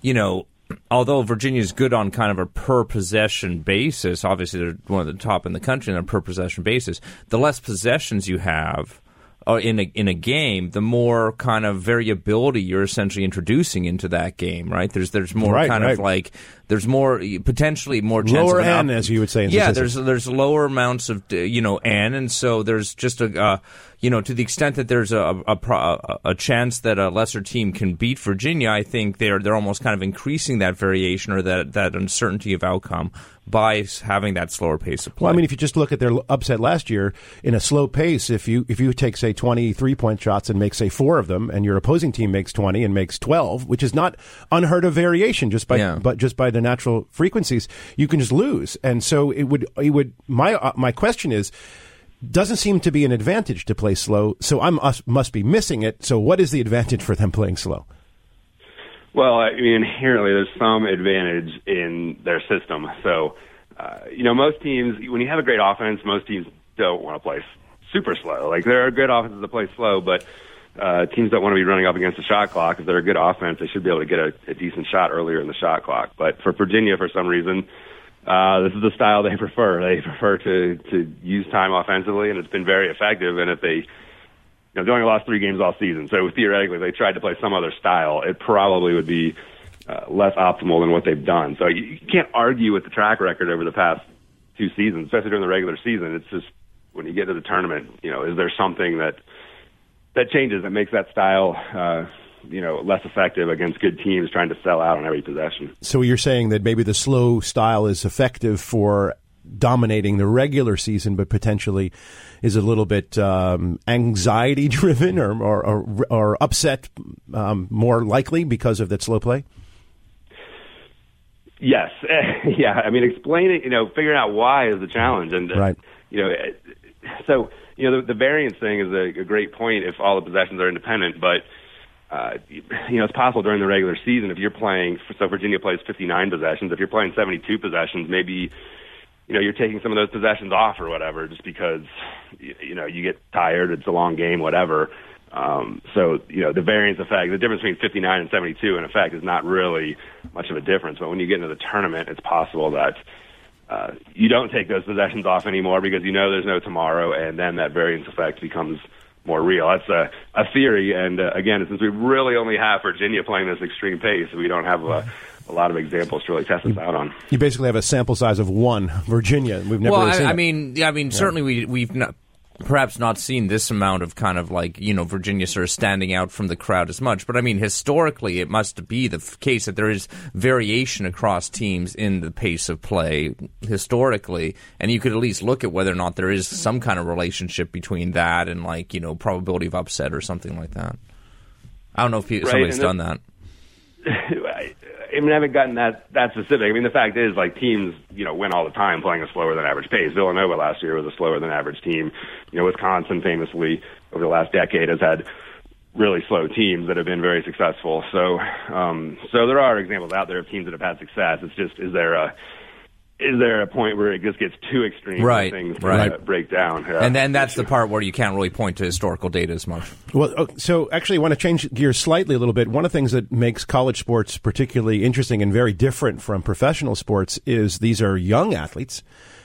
S4: you know, although Virginia is good on kind of a per possession basis, obviously they're one of the top in the country on a per possession basis. The less possessions you have uh, in a in a game, the more kind of variability you're essentially introducing into that game, right? There's there's more
S2: Right,
S4: kind
S2: right.
S4: of like there's more potentially more chance
S2: Lower N, as you would say in
S4: yeah,
S2: statistics.
S4: there's there's lower amounts of uh, you know n, and so there's just a uh, you know to the extent that there's a a, a chance that a lesser team can beat Virginia, I think they're they're almost kind of increasing that variation or that that uncertainty of outcome by having that slower pace of play.
S2: Well, I mean, if you just look at their upset last year in a slow pace, if you if you take say twenty three point shots and make say four of them, and your opposing team makes twenty and makes twelve, which is not unheard of variation just by
S4: Yeah.
S2: but just by the natural frequencies, you can just lose. And so it would it would my uh, my question is. Doesn't seem to be an advantage to play slow, so I must, must be missing it. So, what is the advantage for them playing slow?
S9: Well, I mean, inherently, there's some advantage in their system. So, uh, you know, most teams, when you have a great offense, most teams don't want to play super slow. Like, there are good offenses that play slow, but uh, teams don't want to be running up against the shot clock. If they're a good offense, they should be able to get a, a decent shot earlier in the shot clock. But for Virginia, for some reason, uh, this is the style they prefer. They prefer to to use time offensively, and it's been very effective. And if they you know, they only lost three games all season. So theoretically, if they tried to play some other style, it probably would be uh, less optimal than what they've done. So you, you can't argue with the track record over the past two seasons, especially during the regular season. It's just when you get to the tournament, you know, is there something that that changes that makes that style, uh, you know, less effective against good teams trying to sell out on every possession?
S2: So you're saying that maybe the slow style is effective for dominating the regular season, but potentially is a little bit um, anxiety driven or, or, or, or upset um, more likely because of that slow play?
S9: Yes, yeah. I mean, explaining, you know, figuring out why is the challenge, and uh,
S2: Right.
S9: you know, so you know, the, the variance thing is a, a great point if all the possessions are independent, but uh, you know, it's possible during the regular season if you're playing. So Virginia plays 59 possessions. If you're playing 72 possessions, maybe you know you're taking some of those possessions off or whatever, just because you, know you get tired. It's a long game, whatever. Um, so you know the variance effect, the difference between 59 and 72, in effect, is not really much of a difference. But when you get into the tournament, it's possible that uh, you don't take those possessions off anymore because you know there's no tomorrow, and then that variance effect becomes more real. That's a, a theory, and uh, again, since we really only have Virginia playing this extreme pace, we don't have a, a lot of examples to really test this out on.
S2: You basically have a sample size of one, Virginia. We've never
S4: well,
S2: really
S4: I,
S2: seen
S4: I
S2: it.
S4: mean, yeah, I mean, certainly we we've not, perhaps not seen this amount of kind of like you know Virginia sort of standing out from the crowd as much, but I mean, historically, it must be the f- case that there is variation across teams in the pace of play historically, and you could at least look at whether or not there is some kind of relationship between that and like you know probability of upset or something like that. I don't know if pe-
S9: Right,
S4: somebody's done
S9: that-
S4: that.
S9: I mean, I haven't gotten that that specific. I mean, the fact is, like teams, you know, win all the time playing a slower than average pace. Villanova last year was a slower than average team. You know, Wisconsin famously over the last decade has had really slow teams that have been very successful. So, um, so there are examples out there of teams that have had success. It's just, is there a is there a point where it just gets too extreme?
S4: Right,
S9: Things
S4: right.
S9: uh, break down. Yeah.
S4: And then that's the part where you can't really point to historical data as much.
S2: Well, oh, so actually, I want to change gears slightly a little bit. One of the things that makes college sports particularly interesting and very different from professional sports is these are young athletes.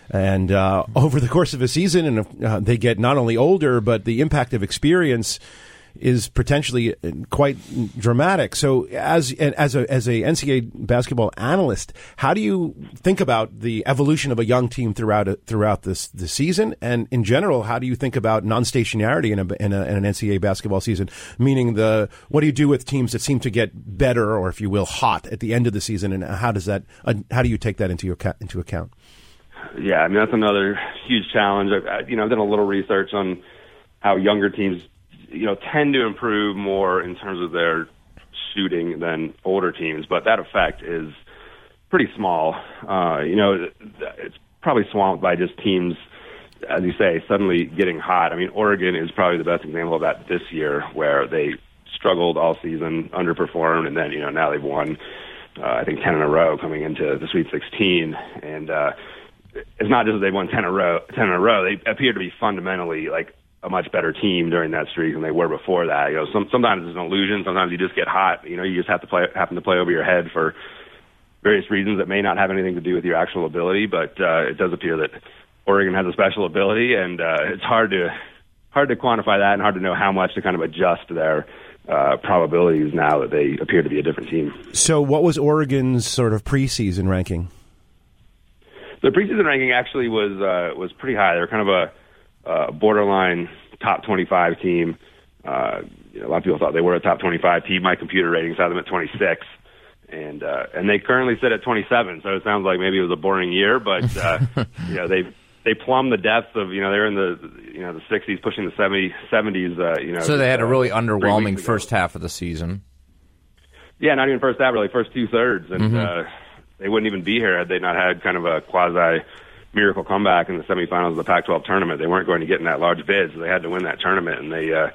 S2: And uh, over the course of a season, and uh, they get not only older, but the impact of experience is potentially uh, quite dramatic. So, as as a as a NCAA basketball analyst, how do you think about the evolution of a young team throughout a, throughout this the season, and in general, how do you think about non-stationarity in a, in, a, in an NCAA basketball season? Meaning, the what do you do with teams that seem to get better, or if you will, hot at the end of the season, and how does that uh, how do you take that into your into account?
S9: Yeah, I mean that's another huge challenge. I, you know, I've done a little research on how younger teams, you know, tend to improve more in terms of their shooting than older teams, but that effect is pretty small. Uh, you know, it's probably swamped by just teams, as you say, suddenly getting hot. I mean, Oregon is probably the best example of that this year, where they struggled all season, underperformed, and then you know now they've won, uh, I think ten in a row coming into the Sweet 16, and uh, it's not just that they won ten in a row, ten in a row. They appear to be fundamentally like a much better team during that streak than they were before that. You know, some, sometimes it's an illusion. Sometimes you just get hot. You know, you just have to play, happen to play over your head for various reasons that may not have anything to do with your actual ability. But uh, it does appear that Oregon has a special ability, and uh, it's hard to hard to quantify that and hard to know how much to kind of adjust their uh, probabilities now that they appear to be a different team.
S2: So, what was Oregon's sort of preseason ranking?
S9: The preseason ranking actually was uh, was pretty high. They were kind of a uh, borderline top 25 team. Uh, you know, a lot of people thought they were a top 25 team. My computer ratings had them at 26, and uh, and they currently sit at 27. So it sounds like maybe it was a boring year, but uh, you know they they plumbed the depths of you know they're in the you know the 60s, pushing the 70 70s. Uh, you know,
S4: So they had a
S9: uh,
S4: really underwhelming first half of the season.
S9: Yeah, not even first half, really first two thirds, and
S4: Mhm.
S9: uh, they wouldn't even be here had they not had kind of a quasi miracle comeback in the semifinals of the Pac-12 tournament. They weren't going to get in that large bid, so they had to win that tournament, and they uh,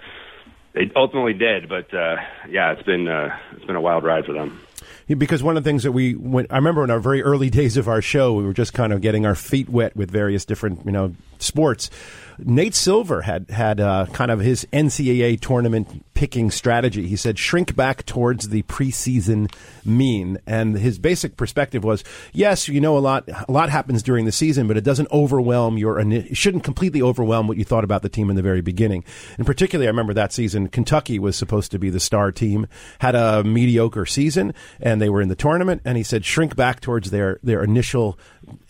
S9: they ultimately did. But uh, yeah, it's been uh, it's been a wild ride for them.
S2: Because one of the things that we, when, I remember in our very early days of our show, we were just kind of getting our feet wet with various different, you know, sports. Nate Silver had had uh, kind of his NCAA tournament picking strategy. He said shrink back towards the preseason mean, and his basic perspective was: yes, you know a lot, a lot happens during the season, but it doesn't overwhelm your, it shouldn't completely overwhelm what you thought about the team in the very beginning. And particularly, I remember that season, Kentucky was supposed to be the star team, had a mediocre season, and they were in the tournament. And he said shrink back towards their their initial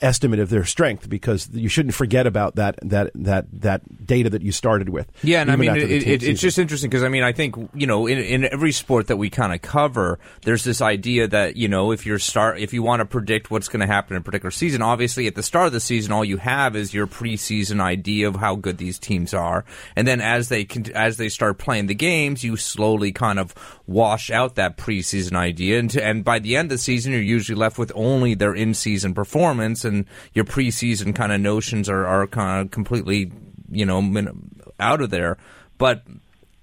S2: estimate of their strength because you shouldn't forget about that that that that data that you started with.
S4: Yeah, and I mean, it, it, it's just interesting because I mean, I think you know, in, in every sport that we kind of cover, there's this idea that you know, if you're start, if you want to predict what's going to happen in a particular season, obviously at the start of the season, all you have is your preseason idea of how good these teams are, and then as they con- as they start playing the games, you slowly kind of wash out that preseason idea, and, to, and by the end of the season, you're usually left with only their in season performance, and your preseason kind of notions are, are kind of completely you know out of there. But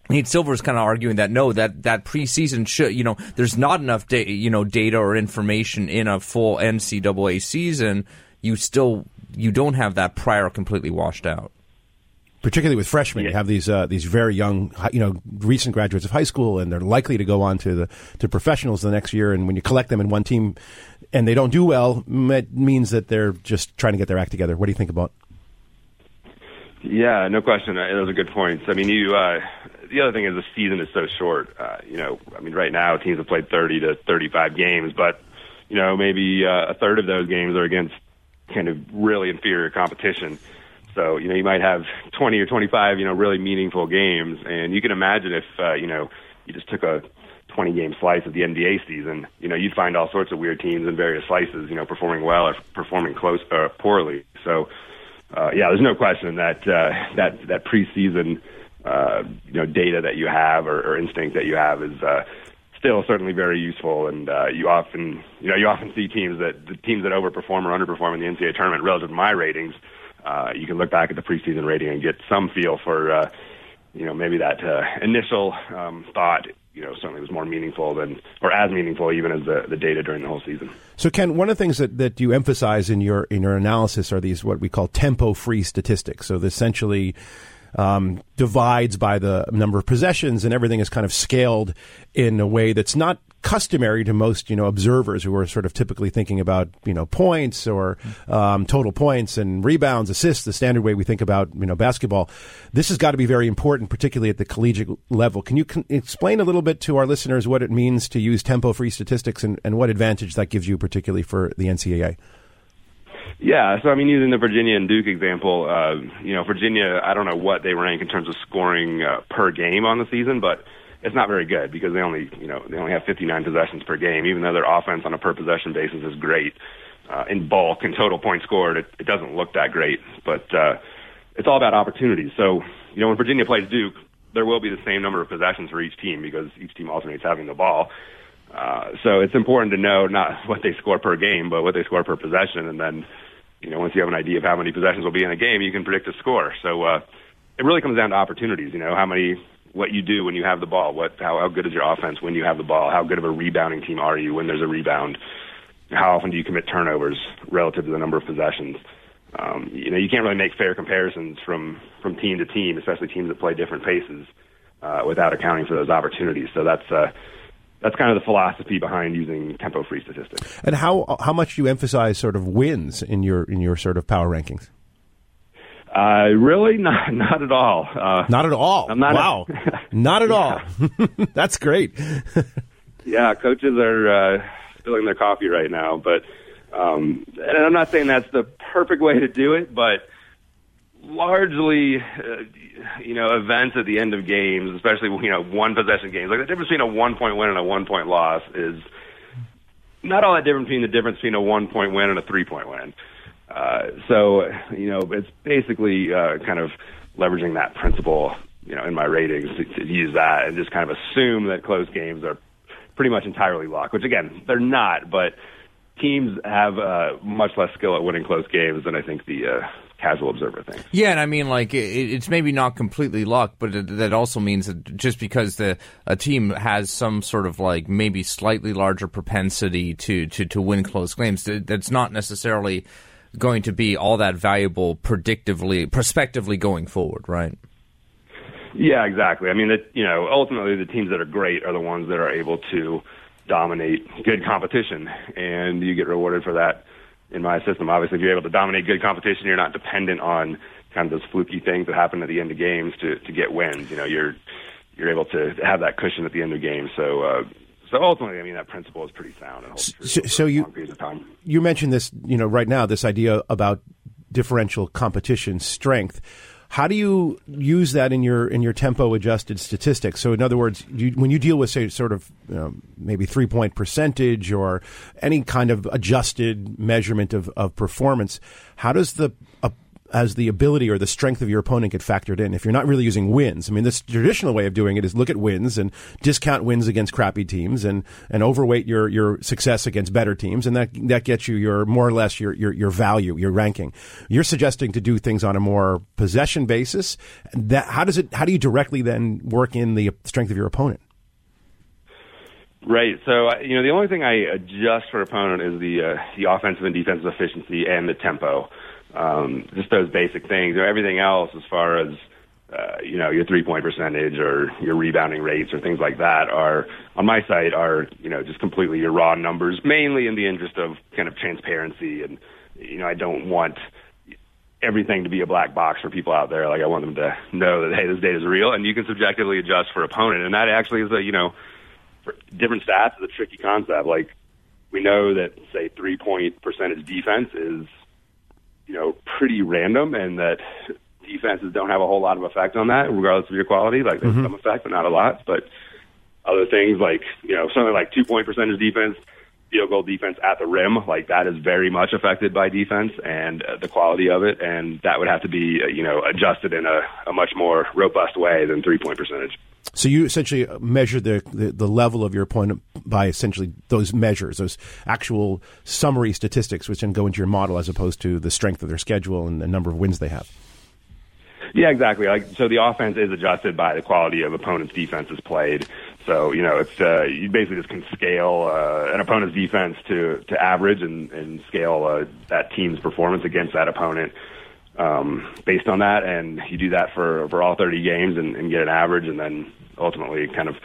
S4: Nate Silver is kind of arguing that no, that that preseason should you know there's not enough da- you know data or information in a full NCAA season. You still you don't have that prior completely washed out.
S2: particularly with freshmen, you have these uh, these very young, you know, recent graduates of high school, and they're likely to go on to the to professionals the next year. And when you collect them in one team, and they don't do well, it means that they're just trying to get their act together. What do you think about?
S9: Yeah, no question. Uh, Those are good points. I mean, you. Uh, the other thing is the season is so short. Uh, you know, I mean, right now teams have played 30 to 35 games, but you know, maybe uh, a third of those games are against kind of really inferior competition. So you know, you might have 20 or 25, you know, really meaningful games, and you can imagine if uh, you know you just took a 20 game slice of the NBA season, you know, you'd find all sorts of weird teams in various slices, you know, performing well or performing close or poorly. So, uh, yeah, there's no question that uh, that that preseason uh, you know data that you have or, or instinct that you have is uh, still certainly very useful. And uh, you often you know you often see teams that the teams that overperform or underperform in the NCAA tournament relative to my ratings. Uh, you can look back at the preseason rating and get some feel for uh, you know maybe that uh, initial um, thought you know certainly was more meaningful than or as meaningful even as the, the data during the whole season.
S2: So, Ken, one of the things that, that you emphasize in your in your analysis are these what we call tempo free statistics. So, essentially. Um, divides by the number of possessions, and everything is kind of scaled in a way that's not customary to most, you know, observers who are sort of typically thinking about, you know, points or um, total points and rebounds, assists, the standard way we think about, you know, basketball. This has got to be very important, particularly at the collegiate level. Can you con- explain a little bit to our listeners what it means to use tempo-free statistics and, and what advantage that gives you, particularly for the NCAA?
S9: Yeah, so I mean, using the Virginia and Duke example, uh, you know, Virginia, I don't know what they rank in terms of scoring uh, per game on the season, but it's not very good because they only, you know, they only have 59 possessions per game, even though their offense on a per possession basis is great. Uh, in bulk and total points scored, it, it doesn't look that great, but uh, it's all about opportunities. So, you know, when Virginia plays Duke, there will be the same number of possessions for each team because each team alternates having the ball. Uh, so it's important to know not what they score per game, but what they score per possession, and then you know, once you have an idea of how many possessions will be in a game, you can predict the score. So uh, it really comes down to opportunities. You know, how many, what you do when you have the ball, what, how, how good is your offense when you have the ball, how good of a rebounding team are you when there's a rebound, how often do you commit turnovers relative to the number of possessions. Um, you know, you can't really make fair comparisons from from team to team, especially teams that play different paces, uh, without accounting for those opportunities. So that's uh, that's kind of the philosophy behind using tempo-free statistics.
S2: And how how much do you emphasize sort of wins in your in your sort of power rankings?
S9: Uh, really, not not at all. Uh,
S2: not at all.
S9: I'm not
S2: wow,
S9: a-
S2: not at all. That's great.
S9: yeah, coaches are uh, spilling their coffee right now, but um, and I'm not saying that's the perfect way to do it, but largely, uh, you know, events at the end of games, especially you know one possession games, like the difference between a one point win and a one point loss is not all that different between the difference between a one point win and a three point win. Uh, so you know, it's basically uh, kind of leveraging that principle, you know, in my ratings to, to use that and just kind of assume that close games are pretty much entirely locked, which again they're not, but teams have uh, much less skill at winning close games than I think the uh, casual observer thinks.
S4: Yeah, and I mean, like it, it's maybe not completely luck, but it, that also means that just because the a team has some sort of like maybe slightly larger propensity to to, to win close games, that's not necessarily going to be all that valuable predictively, prospectively going forward, right?
S9: Yeah, exactly. I mean, it, you know, ultimately the teams that are great are the ones that are able to dominate good competition, and you get rewarded for that in my system. Obviously, if you're able to dominate good competition, you're not dependent on kind of those fluky things that happen at the end of games to to get wins. You know, you're you're able to have that cushion at the end of games. So. Uh, so ultimately, I mean that principle is pretty sound and holds
S2: So, so you you mentioned this, you know, right now this idea about differential competition strength. How do you use that in your in your tempo adjusted statistics? So, in other words, you, when you deal with say sort of you know, maybe three point percentage or any kind of adjusted measurement of, of performance, how does the uh, as the ability or the strength of your opponent get factored in. If you're not really using wins, I mean, this traditional way of doing it is look at wins and discount wins against crappy teams and, and overweight your, your success against better teams, and that that gets you your more or less your, your your value, your ranking. You're suggesting to do things on a more possession basis. That how does it? How do you directly then work in the strength of your opponent?
S9: Right. So uh, you know, the only thing I adjust for opponent is the uh, the offensive and defensive efficiency and the tempo. Um, just those basic things. Know, everything else, as far as uh, you know, your three point percentage or your rebounding rates or things like that, are on my site are you know just completely your raw numbers, mainly in the interest of kind of transparency. And you know, I don't want everything to be a black box for people out there. Like I want them to know that hey, this data is real, and you can subjectively adjust for opponent, and that actually is a you know for different stats is a tricky concept. Like we know that say three point percentage defense is you know pretty random, and that defenses don't have a whole lot of effect on that, regardless of your quality. Like there's some effect, but not a lot. But other things like you know something like two point percentage defense. Field goal defense at the rim, like that is very much affected by defense and uh, the quality of it, and that would have to be, uh, you know, adjusted in a, a much more robust way than three point percentage.
S2: So you essentially measure the, the, the level of your opponent by essentially those measures, those actual summary statistics, which then go into your model as opposed to the strength of their schedule and the number of wins they have.
S9: Yeah, exactly. Like so, the offense is adjusted by the quality of opponent's defenses played. So you know, it's uh, you basically just can scale uh, an opponent's defense to to average and, and scale uh, that team's performance against that opponent um, based on that, and you do that for for all 30 games and, and get an average, and then ultimately kind of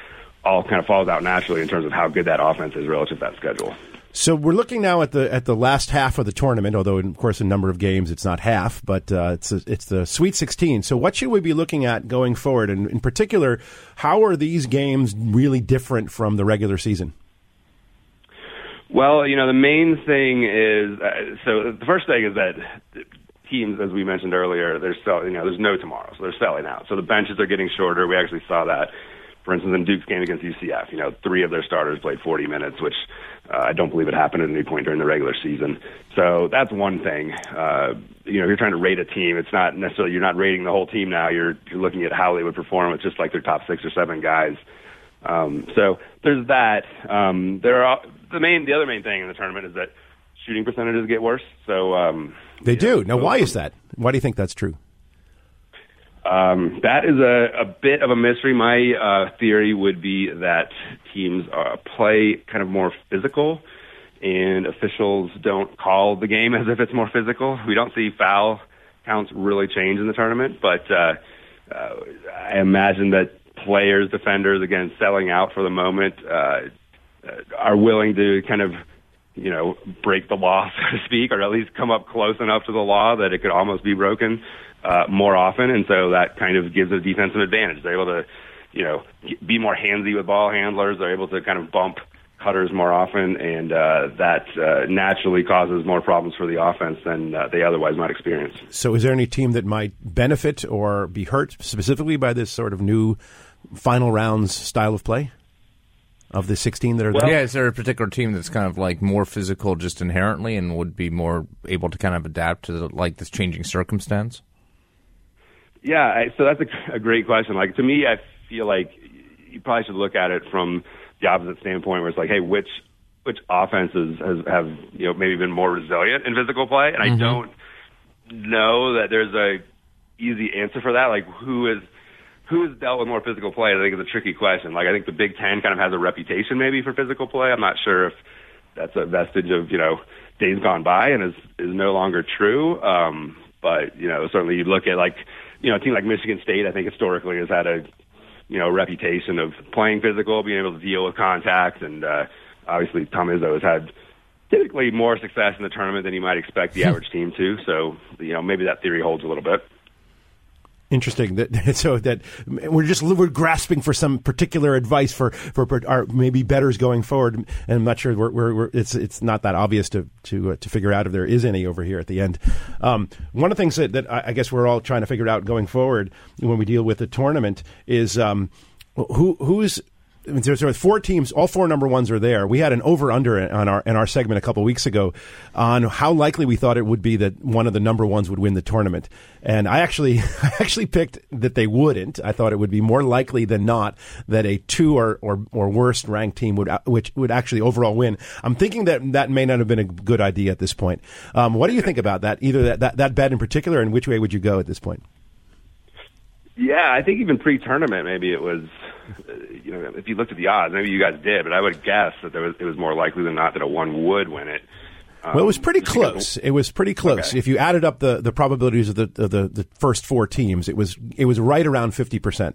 S9: all kind of falls out naturally in terms of how good that offense is relative to that schedule.
S2: So we're looking now at the at the last half of the tournament. Although, of course, a number of games it's not half, but uh, it's a, it's the Sweet 16. So what should we be looking at going forward? And in particular, how are these games really different from the regular season?
S9: Well, you know, the main thing is uh, so the first thing is that teams, as we mentioned earlier, they're sell, you know, there's no tomorrow, so they're selling out. So the benches are getting shorter. We actually saw that, for instance, in Duke's game against UCF. You know, three of their starters played 40 minutes, which uh, I don't believe it happened at any point during the regular season. So that's one thing. Uh, you know, if you're trying to rate a team, it's not necessarily you're not rating the whole team now. You're you're looking at how they would perform with just like their top six or seven guys. Um, so there's that. Um, there are the main the other main thing in the tournament is that shooting percentages get worse. So um,
S2: They do. Now, why is that? Why do you think that's true?
S9: Um, that is a, a bit of a mystery. My uh, theory would be that teams uh, play kind of more physical, and officials don't call the game as if it's more physical. We don't see foul counts really change in the tournament, but uh, uh, I imagine that players, defenders, again, selling out for the moment, uh, are willing to kind of you know, break the law, so to speak, or at least come up close enough to the law that it could almost be broken uh, more often. And so that kind of gives a defensive advantage. They're able to, you know, be more handsy with ball handlers. They're able to kind of bump cutters more often, and uh, that uh, naturally causes more problems for the offense than uh, they otherwise might experience.
S2: So, is there any team that might benefit or be hurt specifically by this sort of new final rounds style of play? Of the 16 that are there?
S4: yeah, is there a particular team that's kind of like more physical just inherently and would be more able to kind of adapt to the, like this changing circumstance?
S9: Yeah, I, so that's a, a great question. Like to me, I feel like you probably should look at it from the opposite standpoint, where it's like, hey, which which offenses has have you know maybe been more resilient in physical play, and I
S4: Mhm.
S9: don't know that there's a easy answer for that. Like who is who has dealt with more physical play? I think is a tricky question. Like I think the Big Ten kind of has a reputation maybe for physical play. I'm not sure if that's a vestige of you know days gone by and is is no longer true. Um, but you know certainly you look at like you know a team like Michigan State. I think historically has had a you know reputation of playing physical, being able to deal with contact, and uh, obviously Tom Izzo has had typically more success in the tournament than you might expect the average team to. So you know maybe that theory holds a little bit.
S2: Interesting. That so that we're just we're grasping for some particular advice for for our maybe betters going forward, and I'm not sure we're, we're, we're it's it's not that obvious to to uh, to figure out if there is any over here at the end. Um, one of the things that, that I guess we're all trying to figure out going forward when we deal with the tournament is um, who who's I there are four teams. All four number ones are there. We had an over under on our in our segment a couple weeks ago on how likely we thought it would be that one of the number ones would win the tournament. And I actually I actually picked that they wouldn't. I thought it would be more likely than not that a two or or, or worse ranked team would which would actually overall win. I'm thinking that that may not have been a good idea at this point. Um, what do you think about that? Either that, that that bet in particular, and which way would you go at this point?
S9: Yeah, I think even pre-tournament, maybe it was, you know, if you looked at the odds, maybe you guys did, but I would guess that there was, it was more likely than not that a one would win it. Um,
S2: Well, it was pretty
S9: just because-
S2: close. It was pretty close.
S9: Okay.
S2: If you added up the, the probabilities of the, of the the first four teams, it was it was right around fifty percent.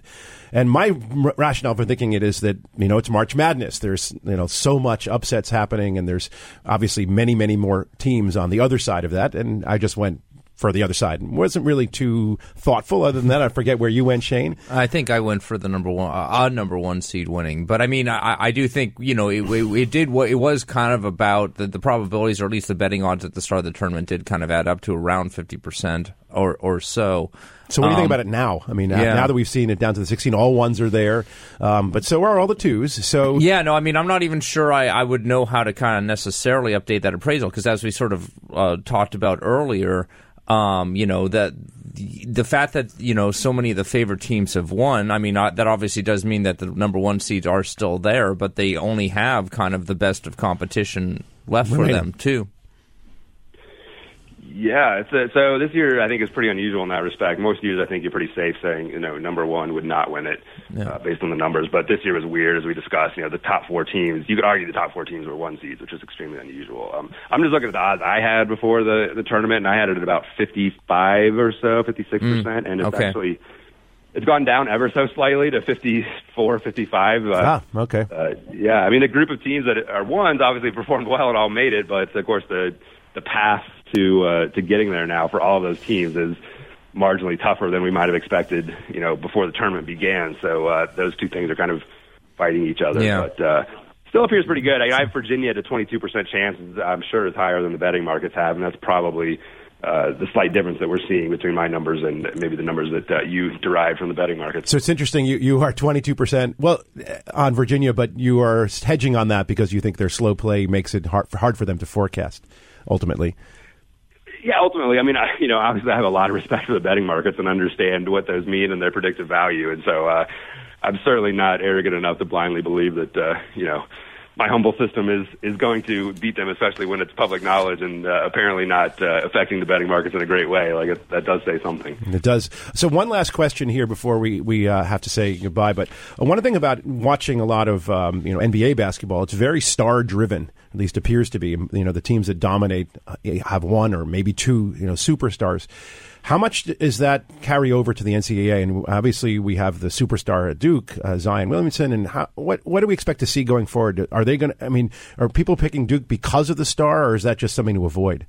S2: And my r- rationale for thinking it is that you know it's March Madness. There's you know so much upsets happening, and there's obviously many many more teams on the other side of that. And I just went for the other side. wasn't really too thoughtful. Other than that, I forget where you went, Shane.
S4: I think I went for the number one, uh, odd number one seed winning. But I mean, I, I do think you know it, it, it did what it was kind of about the, the probabilities, or at least the betting odds at the start of the tournament did kind of add up to around fifty percent or or so.
S2: So what do you think
S4: Um,
S2: about it now? I mean, now,
S4: yeah.
S2: now that we've seen it down to the 16, all ones are there, um, but so are all the twos. So
S4: Yeah, no, I mean, I'm not even sure I, I would know how to kind of necessarily update that appraisal because, as we sort of uh, talked about earlier, um, you know that the, fact that you know so many of the favorite teams have won. I mean, that obviously does mean that the number one seeds are still there, but they only have kind of the best of competition left for them too.
S9: Yeah, it's a, so this year I think is pretty unusual in that respect. Most years I think you're pretty safe saying you know number one would not win it uh, based on the numbers, but this year was weird as we discussed. You know the top four teams. You could argue the top four teams were one seeds, which is extremely unusual. Um, I'm just looking at the odds I had before the the tournament, and I had it at about 55 or so, 56 percent, and it's
S4: okay.
S9: actually it's gone down ever so slightly to 54, 55. Uh,
S2: ah, okay.
S9: uh, yeah, I mean, the group of teams that are ones obviously performed well and all made it, but of course the the path to uh, to getting there now for all of those teams is marginally tougher than we might have expected, you know, before the tournament began. So uh, those two things are kind of fighting each other.
S4: Yeah.
S9: But uh, still appears pretty good. I, I have Virginia at a 22% chance. I'm sure it's higher than the betting markets have, and that's probably. Uh, the slight difference that we're seeing between my numbers and maybe the numbers that uh, you derived from the betting markets.
S2: So it's interesting. You you are twenty two percent well on Virginia, but you are hedging on that because you think their slow play makes it hard hard for them to forecast. Ultimately,
S9: Yeah, ultimately, I mean, I, you know, obviously, I have a lot of respect for the betting markets and understand what those mean and their predictive value, and so uh, I'm certainly not arrogant enough to blindly believe that uh, you know my humble system is is going to beat them, especially when it's public knowledge and uh, apparently not uh, affecting the betting markets in a great way. Like it, that does say something.
S2: It does. So one last question here before we we uh, have to say goodbye. But one thing about watching a lot of um, you know NBA basketball, it's very star driven. At least appears to be. You know, the teams that dominate uh, have one or maybe two you know superstars. How much does that carry over to the NCAA? And obviously, we have the superstar at Duke, uh, Zion Williamson. And how, what what do we expect to see going forward? Are they going to? I mean, are people picking Duke because of the star, or is that just something to avoid?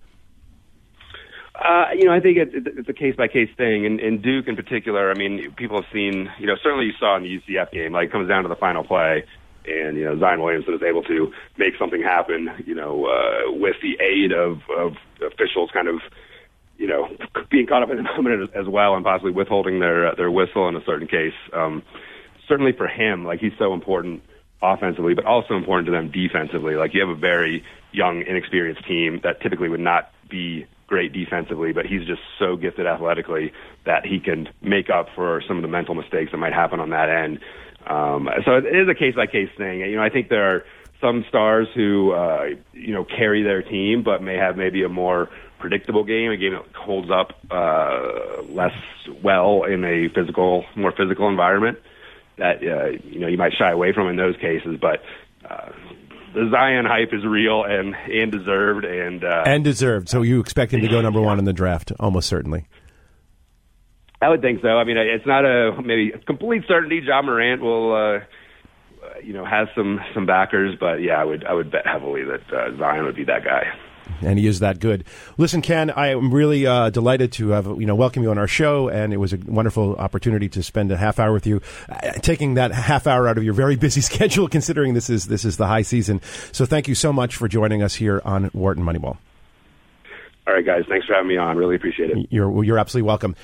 S9: Uh, you know, I think it's, it's a case by case thing, and, and Duke in particular. I mean, people have seen. You know, certainly you saw in the UCF game, like it comes down to the final play, and you know Zion Williamson is able to make something happen. You know, uh, with the aid of, of officials, kind of you know, being caught up in the moment as well and possibly withholding their uh, their whistle in a certain case. Um, certainly for him, like he's so important offensively, but also important to them defensively. Like you have a very young, inexperienced team that typically would not be great defensively, but he's just so gifted athletically that he can make up for some of the mental mistakes that might happen on that end. Um, so it is a case by case thing. You know, I think there are some stars who uh, you know carry their team, but may have maybe a more predictable game, a game that holds up uh, less well in a physical, more physical environment that uh, you know you might shy away from in those cases. But uh, the Zion hype is real and and deserved, and uh,
S2: and deserved. So you expect him to go number one in the draft, almost certainly.
S9: I would think so. I mean, it's not a maybe complete certainty. Ja Morant will. Uh, you know, has some some backers, but yeah, I would I would bet heavily that uh, Zion would be that guy
S2: and he is that good. Listen, Ken, I am really uh, delighted to have you know welcome you on our show, and it was a wonderful opportunity to spend a half hour with you, uh, taking that half hour out of your very busy schedule, considering this is this is the high season. So, thank you so much for joining us here on Wharton Moneyball.
S9: All right, guys, thanks for having me on. Really appreciate it.
S2: You're you're absolutely welcome.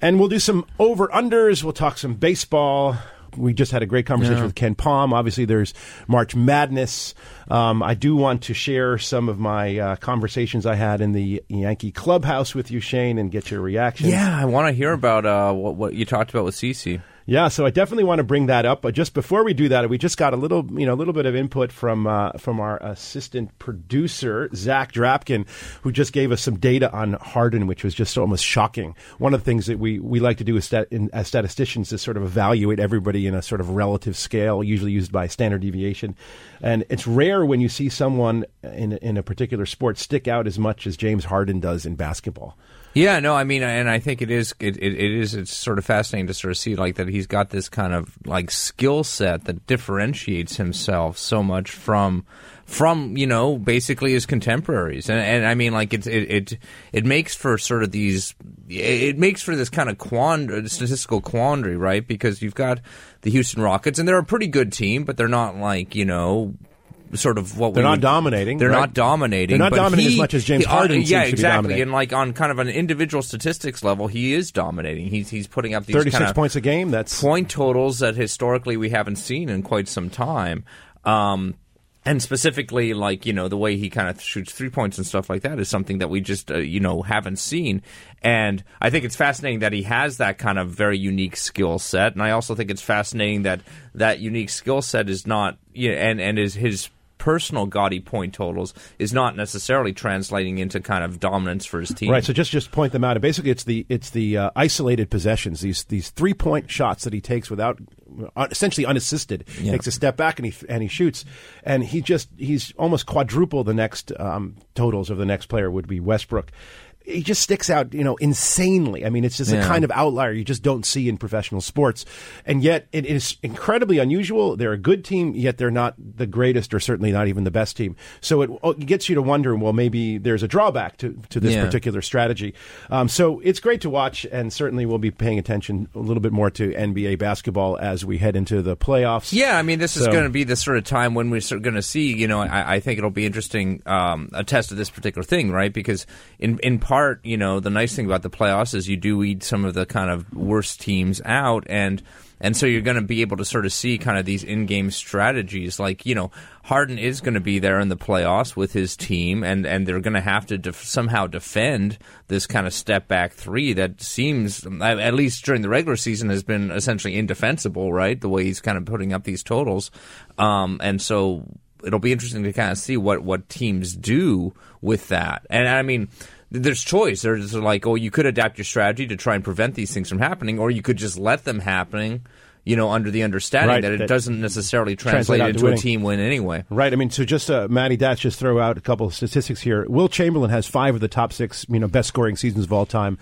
S2: And we'll do some over unders. We'll talk some baseball we just had a great conversation yeah. with KenPom. Obviously, there's March Madness. Um, I do want to share some of my uh, conversations I had in the Yankee clubhouse with you, Shane, and get your reaction.
S4: Yeah, I want to hear about uh, what, what you talked about with CC.
S2: Yeah, so I definitely want to bring that up. But just before we do that, we just got a little, you know, a little bit of input from uh, from our assistant producer Zach Drapkin, who just gave us some data on Harden, which was just almost shocking. One of the things that we, we like to do as, stat, in, as statisticians is sort of evaluate everybody in a sort of relative scale, usually used by standard deviation. And it's rare when you see someone in in a particular sport stick out as much as James Harden does in basketball.
S4: Yeah, no, I mean, and I think it is it, it, it is it's sort of fascinating to sort of see like that he's got this kind of like skill set that differentiates himself so much from from you know basically his contemporaries, and, and I mean like it it it it makes for sort of these it makes for this kind of quandary, statistical quandary, right? Because you've got the Houston Rockets, and they're a pretty good team, but they're not like you know sort of what
S2: they're
S4: not
S2: would, dominating.
S4: They're
S2: right?
S4: not dominating.
S2: They're not dominating
S4: he,
S2: as much as James
S4: he,
S2: Harden.
S4: Uh, yeah,
S2: exactly.
S4: And like on kind of an individual statistics level, he is dominating. He's he's putting up these
S2: thirty-six points a game. That's
S4: point totals that historically we haven't seen in quite some time. Um, and specifically like you know the way he kind of shoots three points and stuff like that is something that we just uh, you know haven't seen. And i think it's fascinating that he has that kind of very unique skill set. And i also think it's fascinating that that unique skill set is not you know, and and is his personal gaudy point totals is not necessarily translating into kind of dominance for his team.
S2: Right. So just just point them out. Basically, it's the it's the uh, isolated possessions. These these three point shots that he takes without uh, essentially unassisted. Yeah. Takes a step back and he and he shoots, and he just he's almost quadruple the next um, totals of the next player would be Westbrook he just sticks out, you know, insanely. I mean, it's just yeah. a kind of outlier you just don't see in professional sports. And yet it is incredibly unusual. They're a good team, yet they're not the greatest or certainly not even the best team. So it, it gets you to wonder, well, maybe there's a drawback to, to this yeah. particular strategy. Um, so it's great to watch, and certainly we'll be paying attention a little bit more to NBA basketball as we head into the playoffs.
S4: Yeah, I mean, this so, is going to be the sort of time when we're going to see, you know, I, I think it'll be interesting, um, a test of this particular thing, right? Because in, in part, part, you know, the nice thing about the playoffs is you do weed some of the kind of worst teams out, and and so you're going to be able to sort of see kind of these in-game strategies. Like you know, Harden is going to be there in the playoffs with his team, and and they're going to have to def- somehow defend this kind of step back three that seems, at least during the regular season, has been essentially indefensible. Right, the way he's kind of putting up these totals, um, and so it'll be interesting to kind of see what what teams do with that. And I mean, there's choice. There's like, oh, you could adapt your strategy to try and prevent these things from happening, or you could just let them happening. You know, under the understanding
S2: Right,
S4: that it
S2: that-
S4: doesn't necessarily
S2: Translate
S4: translate into a team win anyway.
S2: Right. I mean, so just uh, Matty Datch just throw out a couple of statistics here. Wilt Chamberlain has five of the top six, you know, best scoring seasons of all time.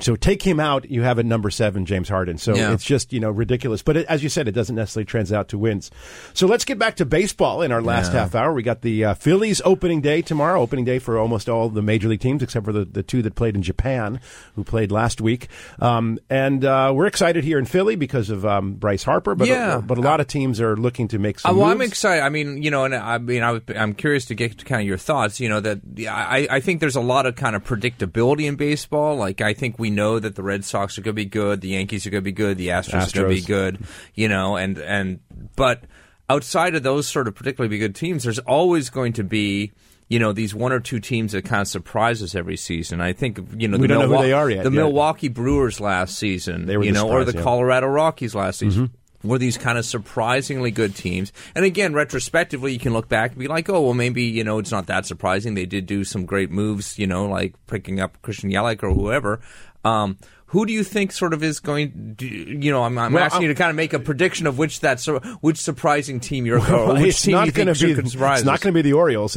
S2: So take him out, you have a number seven James Harden. So
S4: Yeah.
S2: it's just you know ridiculous. But it, as you said, it doesn't necessarily translate out to wins. So let's get back to baseball in our last
S4: Yeah.
S2: half hour. We got the uh, Phillies opening day tomorrow. Opening day for almost all the major league teams except for the, the two that played in Japan, who played last week. Um, and uh, we're excited here in Philly because of um, Bryce Harper. But
S4: Yeah.
S2: but a lot of teams are looking to make some.
S4: Uh, well, I'm excited. I mean, you know, and I mean, I I'm curious to get to kind of your thoughts. You know, that I, I think there's a lot of kind of predictability in baseball. Like, I think we know that the Red Sox are going to be good, the Yankees are going to be good, the Astros, are going to be good. You know, and and but outside of those sort of particularly good teams, there's always going to be. You know these one or two teams that kind of surprise us every season. I think you know
S2: We
S4: the
S2: don't know who they are yet,
S4: The
S2: yeah.
S4: Milwaukee Brewers last season,
S2: They were
S4: you know, or the
S2: yeah. Mm-hmm.
S4: Colorado Rockies last season were these kind of surprisingly good teams. And again, retrospectively, you can look back and be like, oh, well, maybe, you know, it's not that surprising. They did do some great moves, you know, like picking up Christian Yelich or whoever. Um, who do you think sort of is going? Do, you know, I'm, I'm
S2: Well,
S4: asking
S2: I'm-
S4: you to kind of make a prediction of which that which surprising team you're
S2: Well,
S4: or which
S2: it's
S4: team
S2: not
S4: you think
S2: be.
S4: surprise
S2: It's not going to be the Orioles.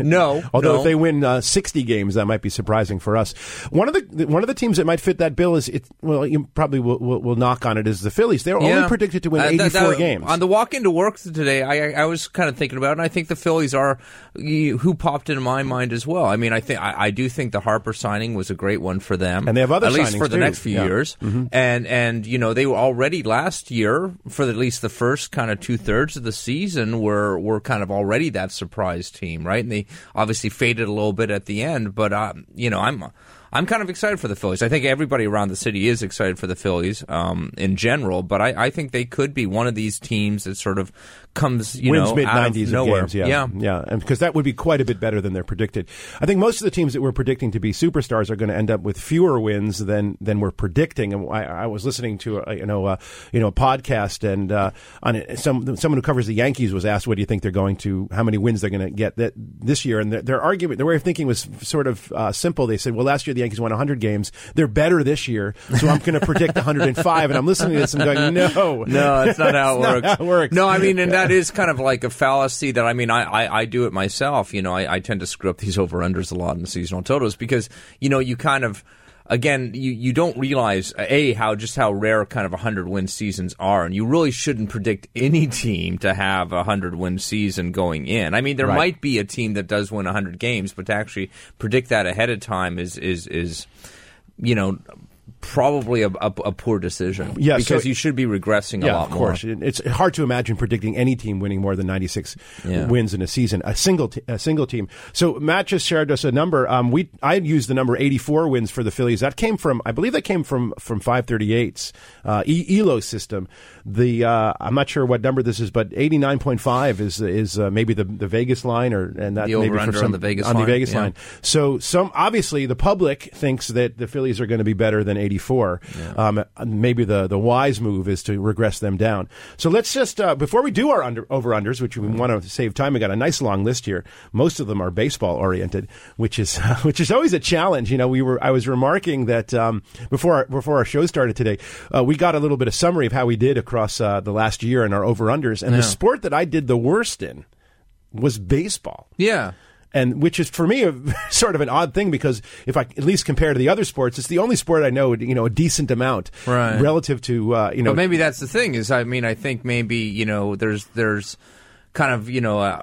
S4: No,
S2: although
S4: no.
S2: if they win uh, sixty games, that might be surprising for us. One of the one of the teams that might fit that bill is it. Well, you probably will, will, will knock on it is the Phillies. They're only predicted to win
S4: Uh, that- that-
S2: games.
S4: On the walk into work today, I, I was kind of thinking about it, and I think the Phillies are who popped into my mind as well. I mean, I think I, I do think the Harper signing was a great one for them,
S2: And they have other
S4: at least
S2: signings,
S4: for the
S2: too.
S4: Next few
S2: Yeah.
S4: years. And and you know they were already last year for at least the first kind of two thirds of the season were were kind of already that surprise team, right? And they obviously faded a little bit at the end, but uh, you know I'm. I'm kind of excited for the Phillies. I think everybody around the city is excited for the Phillies um, in general, but I, I think they could be one of these teams that sort of comes, you
S2: wins
S4: know,
S2: mid nineties
S4: nowhere.
S2: games. Yeah,
S4: yeah.
S2: yeah, and because that would be quite a bit better than they're predicted. I think most of the teams that we're predicting to be superstars are going to end up with fewer wins than than we're predicting. And I, I was listening to a, you know uh, you know a podcast, and uh, on it, some someone who covers the Yankees was asked, "What do you think they're going to? How many wins they're going to get that this year?" And their, their argument, their way of thinking was sort of uh, simple. They said, "Well, last year the Yankees won 100 games. They're better this year, so I'm going to predict 105." And I'm listening to this and going, "No,
S4: No, that's not how it works.
S2: not how it works.
S4: No, I mean, and that is kind of like a fallacy that I mean, I, I, I do it myself. You know, I, I tend to screw up these over unders a lot in the seasonal totals because you know you kind of. Again, you, you don't realize a how just how rare kind of a hundred win seasons are, and you really shouldn't predict any team to have a hundred win season going in. I mean, there
S2: Right.
S4: might be a team that does win hundred games, but to actually predict that ahead of time is is is you know probably a, a, a poor decision.
S2: Yeah, so-
S4: because you should be regressing a
S2: yeah,
S4: lot
S2: of course.
S4: more.
S2: It's hard to imagine predicting any team winning more than 96
S4: Yeah.
S2: wins in a season, a single t- a single team. So Matt just shared us a number. Um, we I used the number 84 wins for the Phillies. That came from I believe that came from from 538's uh, e- Elo system. The uh, I'm not sure what number this is, but 89.5 is is uh, maybe the the Vegas line or and that
S4: The
S2: maybe for some
S4: on the Vegas
S2: on the
S4: line,
S2: Vegas
S4: yeah.
S2: line. So some obviously the public thinks that the Phillies are going to be better than 84. Um, maybe the the wise move is to regress them down. So let's just uh, before we do our under over unders, which we want to save time, we got a nice long list here. Most of them are baseball oriented, which is which is always a challenge. You know, we were I was remarking that um, before our, before our show started today, uh, we got a little bit of summary of how we did across uh, the last year in our over unders, and the sport that I did the worst in was baseball
S4: Yeah.
S2: and which is for me a, sort of an odd thing because if I at least compare to the other sports, it's the only sport I know you know a decent amount
S4: Right.
S2: relative to uh, you know.
S4: But maybe that's the thing is, I mean, I think maybe you know, there's there's kind of you know, uh,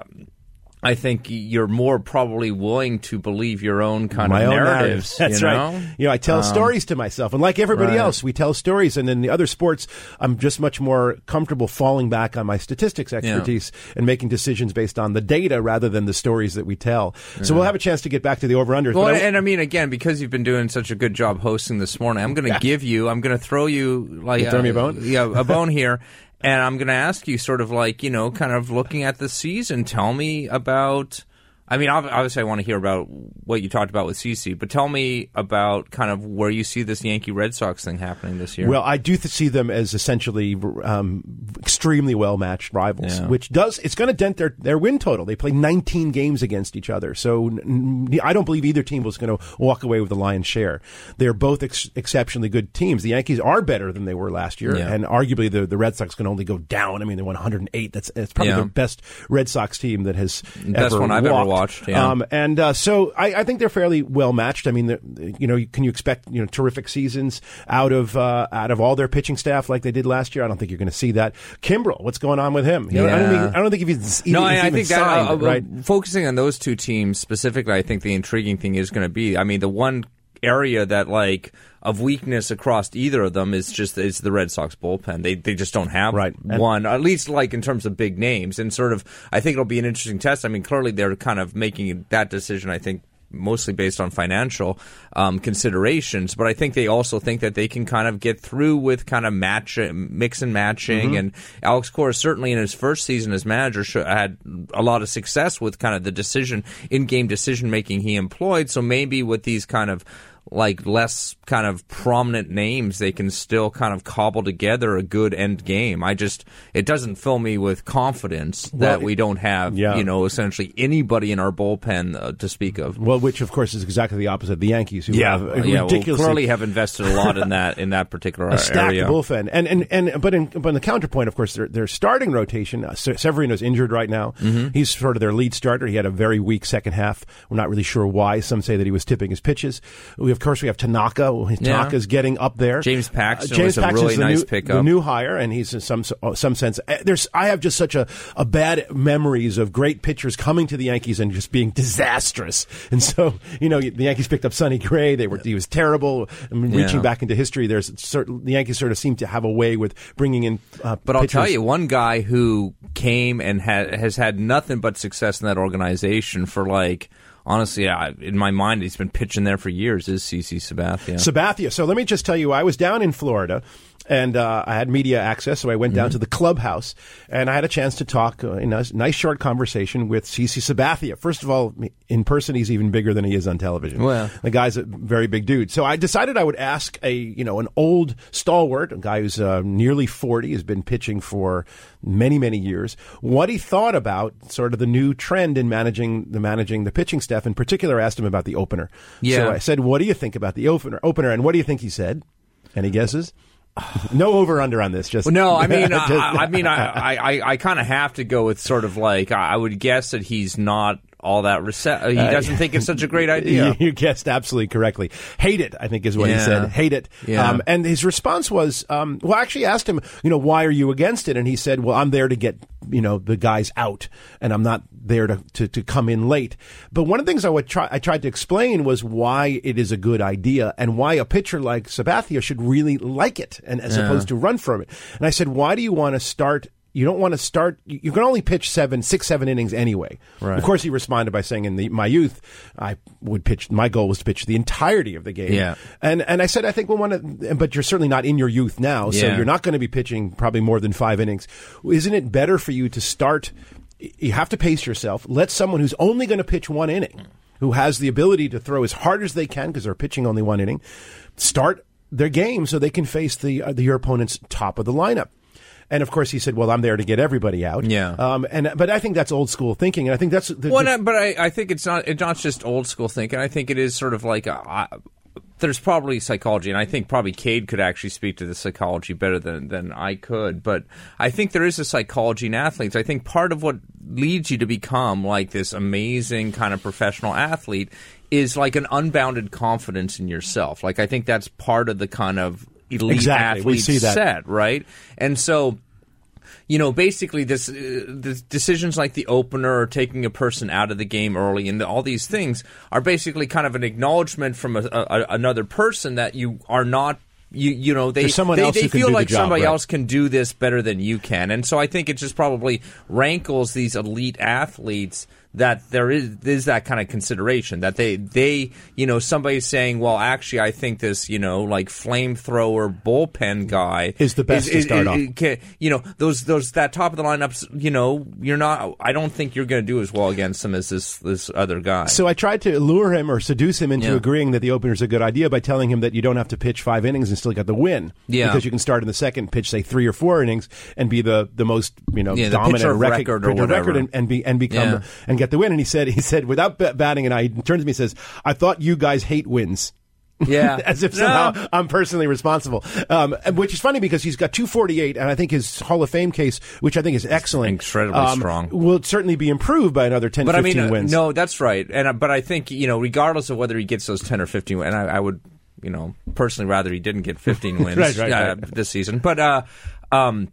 S4: I think you're more probably willing to believe your own kind
S2: my
S4: of
S2: own
S4: narratives.
S2: That's
S4: you
S2: right. You know, I tell
S4: Um,
S2: stories to myself, and like everybody
S4: right.
S2: else, we tell stories. And in the other sports, I'm just much more comfortable falling back on my statistics expertise and making decisions based on the data rather than the stories that we tell. So we'll have a chance to get back to the over unders.
S4: Well, and, and I mean, again, because you've been doing such a good job hosting this morning, I'm going to give you, I'm going to throw you like
S2: You throw me a
S4: uh,
S2: bone?
S4: yeah, a bone here, and I'm going to ask you, sort of like you know, kind of looking at the season. Tell me about I mean, obviously, I want to hear about what you talked about with CC, but tell me about kind of where you see this Yankee Red Sox thing happening this year.
S2: Well, I do th- see them as essentially um, extremely well matched rivals,
S4: Yeah.
S2: which does it's going to dent their, their win total. They play 19 games against each other, so n- I don't believe either team was going to walk away with the lion's share. They're both ex- exceptionally good teams. The Yankees are better than they were last year,
S4: Yeah.
S2: and arguably the the Red Sox can only go down. I mean, they won 108. That's it's probably
S4: Yeah.
S2: the best Red Sox team that has
S4: Best
S2: ever
S4: one I've ever
S2: walked.
S4: Watched, yeah.
S2: Um, and uh, so I, I think they're fairly well matched. I mean, the, you know, can you expect you know terrific seasons out of uh, out of all their pitching staff like they did last year? I don't think you're going to see that. Kimbrel, what's going on with him? You know, I, don't
S4: Yeah.
S2: think, I don't think if he's
S4: no,
S2: even,
S4: I,
S2: he's
S4: I
S2: even
S4: think
S2: signed,
S4: uh, uh,
S2: right.
S4: focusing on those two teams specifically, I think the intriguing thing is going to be. I mean, the one area that like of weakness across either of them is just is the Red Sox bullpen. They they just don't have
S2: Right.
S4: One, at least like in terms of big names, and sort of. I think it'll be an interesting test. I mean, clearly they're kind of making that decision. I think mostly based on financial um, considerations, but I think they also think that they can kind of get through with kind of match, mix and matching.
S2: Mm-hmm.
S4: And Alex Cora certainly in his first season as manager sh- had a lot of success with kind of the decision in game decision making he employed. So maybe with these kind of like less kind of prominent names, they can still kind of cobble together a good end game. I just it doesn't fill me with confidence that
S2: Well,
S4: we don't have
S2: yeah.
S4: you know essentially anybody in our bullpen uh, to speak of.
S2: Well, which of course is exactly the opposite of the Yankees, who have a
S4: Uh, yeah, well,
S2: ridiculously
S4: clearly have invested a lot in that in that particular
S2: a stacked
S4: area.
S2: bullpen. And and and but in but in the counterpoint, of course, their their starting rotation. Uh, Severino's injured right now.
S4: Mm-hmm.
S2: He's sort of their lead starter. He had a very weak second half. We're not really sure why. Some say that he was tipping his pitches. We of course we have Tanaka. Tanaka's getting up there.
S4: James Paxton
S2: James
S4: a
S2: Paxton's
S4: really nice
S2: new,
S4: pickup.
S2: The new hire, and he's in some some sense. uh, There's I have just such a, a bad memories of great pitchers coming to the Yankees and just being disastrous. And so you know the Yankees picked up Sonny Gray. They were he was terrible. I mean, reaching
S4: Yeah.
S2: back into history, there's certain, the Yankees sort of seem to have a way with bringing in. Uh,
S4: But I'll tell you, one guy who came and ha- has had nothing but success in that organization for like, honestly, I, in my mind, he's been pitching there for years. Is CC Sabathia?
S2: Sabathia. So let me just tell you, I was down in Florida. And uh, I had media access, so I went
S4: Mm-hmm.
S2: down to the clubhouse, and I had a chance to talk uh, in a nice short conversation with CC Sabathia. First of all, in person, he's even bigger than he is on television.
S4: Well.
S2: the guy's a very big dude. So I decided I would ask a you know an old stalwart, a guy who's uh, nearly forty, has been pitching for many many years, what he thought about sort of the new trend in managing the managing the pitching staff. In particular, I asked him about the opener.
S4: Yeah.
S2: So I said, "What do you think about the opener?" Opener, and what do you think he said? Any guesses? No over under on this. Just
S4: Well, no, I mean, I, uh,
S2: Just-
S4: I mean, I, I, I, kind of have to go with sort of like I would guess that he's not all that rece- He doesn't think it's such a great idea.
S2: You, guessed absolutely correctly. Hate it, I think is what he said. Hate it.
S4: Yeah.
S2: Um, and his response was, um, well, I actually asked him, you know, why are you against it? And he said, well, I'm there to get, you know, the guys out and I'm not there to, to, to come in late. But one of the things I would try, I tried to explain was why it is a good idea and why a pitcher like Sabathia should really like it and as opposed to run from it. And I said, why do you want to start you don't want to start. You can only pitch seven, six, seven innings anyway.
S4: Right.
S2: Of course, he responded by saying, "In the, my youth, I would pitch. My goal was to pitch the entirety of the game."
S4: Yeah.
S2: And and I said, I think we want to, but you're certainly not in your youth now, so
S4: Yeah.
S2: you're not going to be pitching probably more than five innings. Isn't it better for you to start? You have to pace yourself. Let someone who's only going to pitch one inning, who has the ability to throw as hard as they can because they're pitching only one inning, start their game so they can face the uh, the your opponent's top of the lineup. And of course, he said, "Well, I'm there to get everybody out."
S4: Yeah.
S2: Um, and but I think that's old school thinking, and I think that's the,
S4: Well,
S2: the-
S4: no, but I, I think it's not it's not just old school thinking. I think it is sort of like a, I, there's probably psychology, and I think probably Cade could actually speak to the psychology better than than I could. But I think there is a psychology in athletes. I think part of what leads you to become like this amazing kind of professional athlete is like an unbounded confidence in yourself. Like I think that's part of the kind of elite
S2: Exactly. We see that.
S4: set, right? And so you know, basically, this uh, the decisions like the opener or taking a person out of the game early, and all these things are basically kind of an acknowledgement from a, a, another person that you are not. You you know they
S2: someone
S4: they,
S2: else
S4: they feel
S2: the
S4: like
S2: job,
S4: somebody
S2: right.
S4: else can do this better than you can, and so I think it just probably rankles these elite athletes that there is is that kind of consideration that they they you know somebody's saying well actually I think this you know like flamethrower bullpen guy
S2: Is the best to start off.
S4: can- you know those those that top of the lineups you know you're not I don't think you're going to do as well against them as this this other guy
S2: So I tried to lure him or seduce him into
S4: Yeah.
S2: agreeing that the opener is a good idea by telling him that you don't have to pitch five innings and still get the win.
S4: Yeah.
S2: Because you can start in the second, pitch say three or four innings, and be the, the most you know
S4: Yeah,
S2: dominant
S4: pitcher of
S2: rec-
S4: record or
S2: pitcher of
S4: whatever.
S2: record and, and be and become
S4: Yeah.
S2: and get the win. And he said he said without b- batting an eye, he turns to me and says, "I thought you guys hate wins."
S4: yeah
S2: As if
S4: No.
S2: somehow I'm personally responsible, um, which is funny because he's got 248, and I think his Hall of Fame case, which I think is excellent,
S4: incredibly
S2: um,
S4: strong.
S2: will certainly be improved by another 10,
S4: but I
S2: 15
S4: mean, uh,
S2: wins.
S4: no, that's right. And uh, but I think you know, regardless of whether he gets those ten or fifteen, and I, I would, you know, personally rather he didn't get fifteen wins
S2: Right, right,
S4: uh,
S2: right.
S4: this season. But uh, um,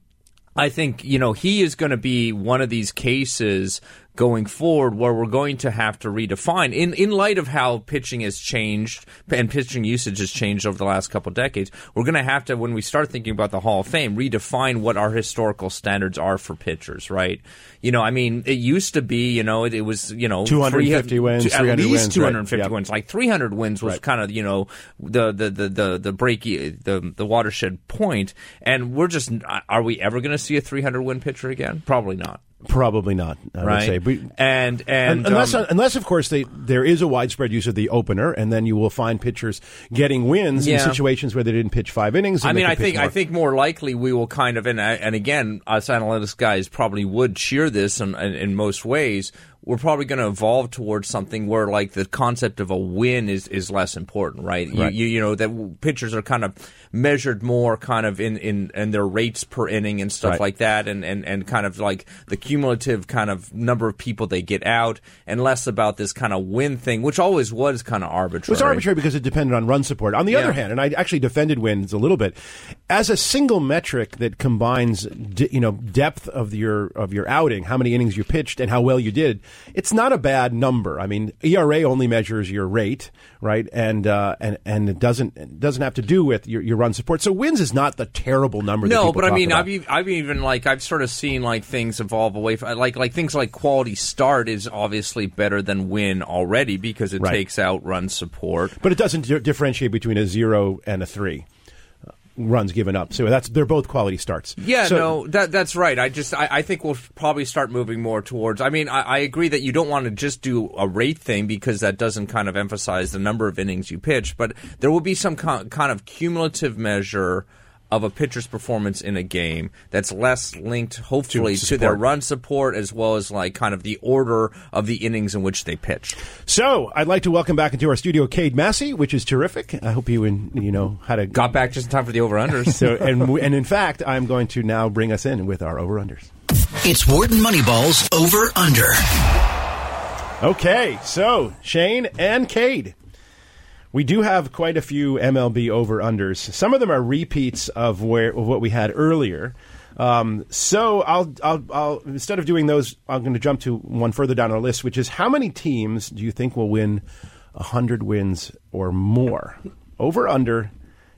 S4: I think you know he is going to be one of these cases going forward where we're going to have to redefine in in light of how pitching has changed and pitching usage has changed over the last couple of decades we're going to have to when we start thinking about the Hall of Fame redefine what our historical standards are for pitchers right you know I mean it used to be you know it, it was you know
S2: 250
S4: 300
S2: wins,
S4: at
S2: 300
S4: least
S2: wins, right.
S4: 250
S2: Yep.
S4: wins like 300 wins was
S2: Right.
S4: kind of you know the the the the, the break the the watershed point and we're just are we ever going to see a 300 win pitcher again probably not
S2: Probably not. I would say.
S4: And and
S2: unless,
S4: um,
S2: unless of course, they, there is a widespread use of the opener, and then you will find pitchers getting wins in situations where they didn't pitch five innings.
S4: I mean, I think I
S2: more.
S4: think more likely we will kind of and and again, us analytics guys probably would cheer this in, in, in most ways. We're probably going to evolve towards something where like the concept of a win is, is less important, right?
S2: Right.
S4: You, you you know that pitchers are kind of measured more kind of in, in, in their rates per inning and stuff
S2: Right.
S4: like that, and, and, and kind of like the cumulative kind of number of people they get out, and less about this kind of win thing, which always was kind of arbitrary.
S2: It was arbitrary because it depended on run support. On the other hand, and I actually defended wins a little bit, as a single metric that combines, d- you know, depth of your of your outing, how many innings you pitched, and how well you did, it's not a bad number. I mean, ERA only measures your rate, right, and uh, and and it doesn't it doesn't have to do with your, your run support. So wins is not the terrible number. that
S4: No, but I mean,
S2: about.
S4: I've I've even like I've sort of seen like things evolve away from like like things like quality start is obviously better than win already because it
S2: Right.
S4: takes out run support.
S2: But it doesn't di- differentiate between a zero and a three runs given up. So that's they're both quality starts.
S4: Yeah,
S2: So-
S4: no, that that's right. I just I, I think we'll probably start moving more towards. I mean, I, I agree that you don't want to just do a rate thing because that doesn't kind of emphasize the number of innings you pitch, but there will be some kind kind of cumulative measure of a pitcher's performance in a game that's less linked, hopefully,
S2: To
S4: to, their run support as well as like kind of the order of the innings in which they pitch.
S2: So I'd like to welcome back into our studio Cade Massey, which is terrific. I hope you in, you know had a
S4: Got back just in time for the over unders.
S2: So and and in fact, I'm going to now bring us in with our over unders.
S10: It's Wharton Moneyball's Over Under.
S2: Okay, so Shane and Cade. We do have quite a few MLB over unders. Some of them are repeats of where of what we had earlier. Um, so I'll, I'll, I'll instead of doing those, I'm going to jump to one further down our list, which is how many teams do you think will win hundred wins or more? Over under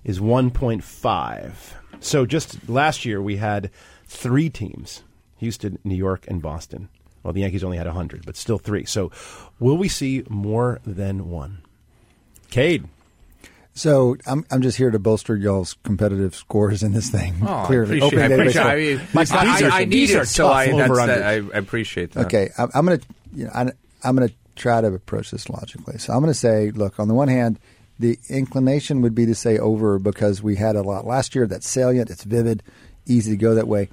S2: is 1.5. So just last year we had three teams: Houston, New York, and Boston. Well, the Yankees only had 100, but still three. So will we see more than one? Cade.
S3: So I'm I'm just here to bolster y'all's competitive scores in this thing.
S4: Oh, I
S3: Clearly,
S4: appreciate, I, appreciate, I, mean,
S3: My
S4: I,
S3: these
S4: I,
S3: are-
S4: I need
S2: these are
S4: it, so
S2: tough
S4: I,
S2: over-unders.
S4: that, I, I appreciate that.
S3: Okay, I'm, I'm going to, you know, I, I'm going to try to approach this logically. So I'm going to say, look, on the one hand, the inclination would be to say over because we had a lot last year. That's salient. It's vivid, easy to go that way.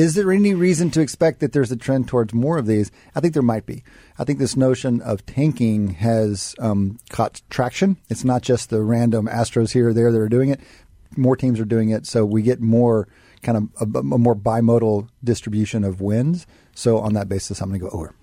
S3: Is there any reason to expect that there's a trend towards more of these? I think there might be. I think this notion of tanking has um, caught traction. It's not just the random Astros here or there that are doing it. More teams are doing it, so we get more kind of a, a more bimodal distribution of wins. So on that basis, I'm going to go over.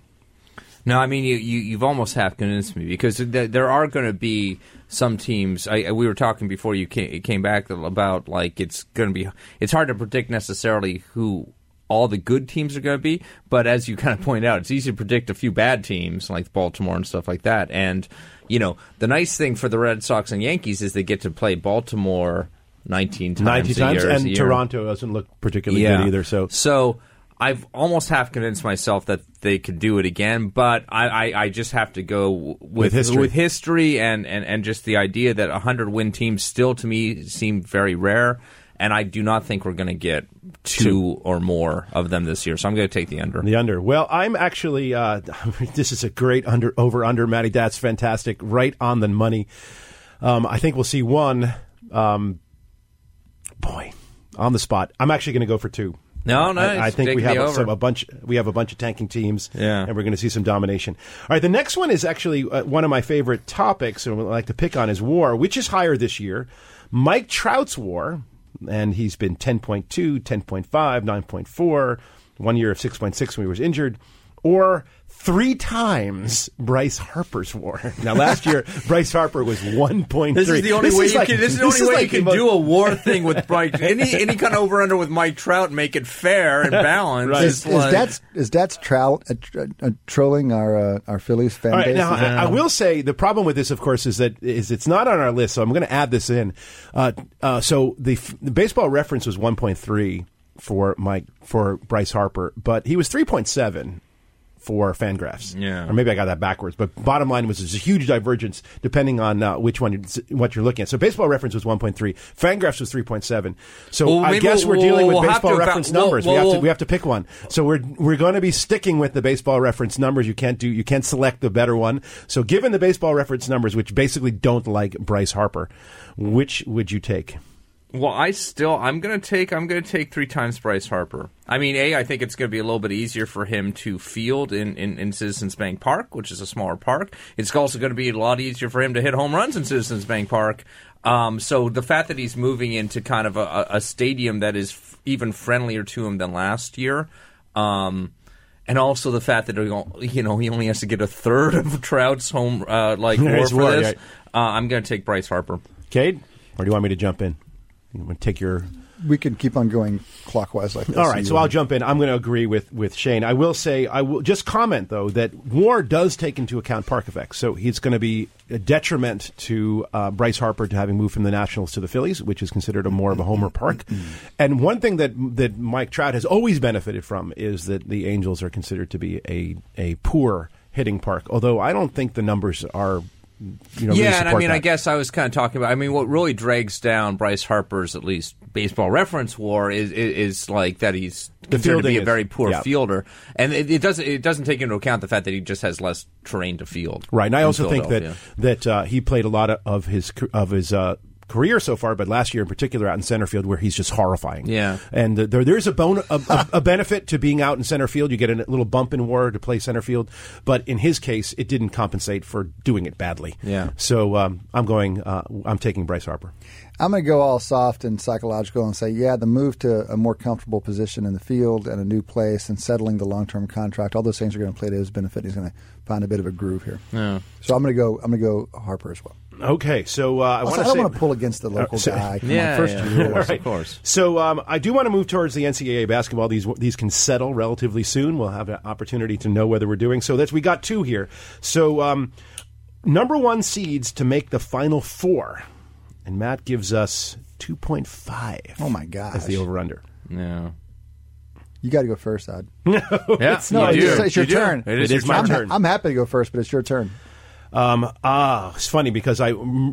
S4: No, I mean you, you you've almost half convinced me because th- there are going to be some teams. I, we were talking before you came, came back about like it's going to be it's hard to predict necessarily who all the good teams are going to be, but as you kind of point out, it's easy to predict a few bad teams like Baltimore and stuff like that. And you know, the nice thing for the Red Sox and Yankees is they get to play Baltimore 19 times
S2: 90
S4: a
S2: times,
S4: year,
S2: and. Toronto doesn't look particularly good either. So
S4: so I've almost half convinced myself that they could do it again, but I, I, I just have to go with
S2: With history.
S4: with history and, and, and just the idea that a hundred win teams still to me seem very rare, and I do not think we're going to get two or more of them this year. So I'm going to take the under.
S2: The under. Well, I'm actually. Uh, this is a great under over under. Maddie, that's fantastic. Right on the money. Um, I think we'll see one. Um, boy, on the spot. I'm actually going to go for two.
S4: No, no,
S2: I, I think we have a, some, a bunch. We have a bunch of tanking teams.
S4: Yeah.
S2: and we're going to see some domination. All right, the next one is actually uh, one of my favorite topics, and I like to pick on is war, which is higher this year. Mike Trout's war, and he's been 10.2, 10.5, 9.4, one year of 6.6 when he was injured, or three times Bryce Harper's war. Now, last year Bryce Harper was 1.3.
S4: This is the only way you
S2: like-
S4: can. This is the
S2: this
S4: only way
S2: like
S4: you can do a war thing with Mike. Any any kind of over under with Mike Trout, make it fair and balanced.
S2: Right.
S3: Is,
S4: It's like-
S3: is that's is that's trout uh, uh, trolling our uh, our Phillies fan
S2: All right,
S3: base?
S2: now
S3: Is
S2: I, I will say the problem with this, of course, is that is it's not on our list, so I'm going to add this in. Uh, uh, so the, f- the baseball reference was 1.3 for Mike for Bryce Harper, but he was 3.7 for Fangraphs.
S4: Yeah.
S2: or maybe I got that backwards. But bottom line was there's a huge divergence depending on uh, which one what you're looking at. So baseball reference was 1.3, Fangraphs was 3.7. So
S4: Well,
S2: I guess
S4: we'll-
S2: we're dealing
S4: we'll
S2: with baseball reference
S4: we'll-
S2: numbers. we have to we have to pick one. So we're we're going to be sticking with the baseball reference numbers. You can't do you can't select the better one. So given the baseball reference numbers, which basically don't like Bryce Harper, which would you take?
S4: Well, I still I'm going to take I'm to take three times Bryce Harper. I mean, a I think it's going to be a little bit easier for him to field in, in, in Citizens Bank Park, which is a smaller park. It's also going to be a lot easier for him to hit home runs in Citizens Bank Park. Um, so the fact that he's moving into kind of a, a, stadium that is f- even friendlier to him than last year. Um, and also the fact that you know he only has to get a third of Trout's home uh, like war for this.
S2: right.
S4: Uh, I'm going to take Bryce Harper.
S2: Cade, or do you want me to jump in? You want to take your
S3: we can keep on going clockwise like this.
S2: All right, so I'll jump in. I'm going to agree with, with Shane. I will say, I will just comment though that WAR does take into account park effects. So he's going to be a detriment to uh, Bryce Harper to having moved from the Nationals to the Phillies, which is considered a more of a homer park. and one thing that that Mike Trout has always benefited from is that the Angels are considered to be a a poor hitting park. Although I don't think the numbers are. You know, really
S4: yeah, and I mean, I guess I was kind of talking about. I mean, what really drags down Bryce Harper's at least baseball reference war is is, is like that he's considered to be a very poor
S2: yeah.
S4: fielder, and it, it doesn't it doesn't take into account the fact that he just has less terrain to field.
S2: Right, and I also think that that uh, he played a lot of, of his of his uh, career so far, but last year in particular out in center field where he's just horrifying.
S4: Yeah.
S2: and uh, there there's a, bon- a, a, a benefit to being out in center field. You get a little bump in WAR to play center field, but in his case, it didn't compensate for doing it badly.
S4: Yeah.
S2: So um, I'm going. Uh, I'm taking Bryce Harper.
S3: I'm going to go all soft and psychological and say, yeah, the move to a more comfortable position in the field and a new place and settling the long term contract, all those things are going to play to his benefit. He's going to find a bit of a groove here.
S4: Yeah.
S3: So I'm going to go. I'm going to go Harper as well.
S2: Okay, so uh, I
S3: Also,
S2: want
S3: I don't
S2: say
S3: want to pull against the local
S2: Uh, so-
S3: guy. Come on,
S4: Yeah,
S3: first
S4: yeah.
S3: year.
S4: Of course,
S2: Right.
S4: of course.
S2: So um, I do want to move towards the NCAA basketball. These these can settle relatively soon. We'll have an opportunity to know whether we're doing so. That's we got two here. So um, number one seeds to make the final four, and Matt gives us two point five.
S3: Oh my god,
S2: as the over under.
S4: Yeah,
S3: You got to go first, Adi.
S4: yeah,
S3: No,
S4: you
S3: it's,
S4: do.
S3: it's your
S4: You do.
S3: turn.
S4: It is,
S2: It is
S4: your
S2: my
S3: I'm,
S4: turn.
S2: turn.
S3: I'm happy to go first, but it's your turn.
S2: Um, ah, it's funny because I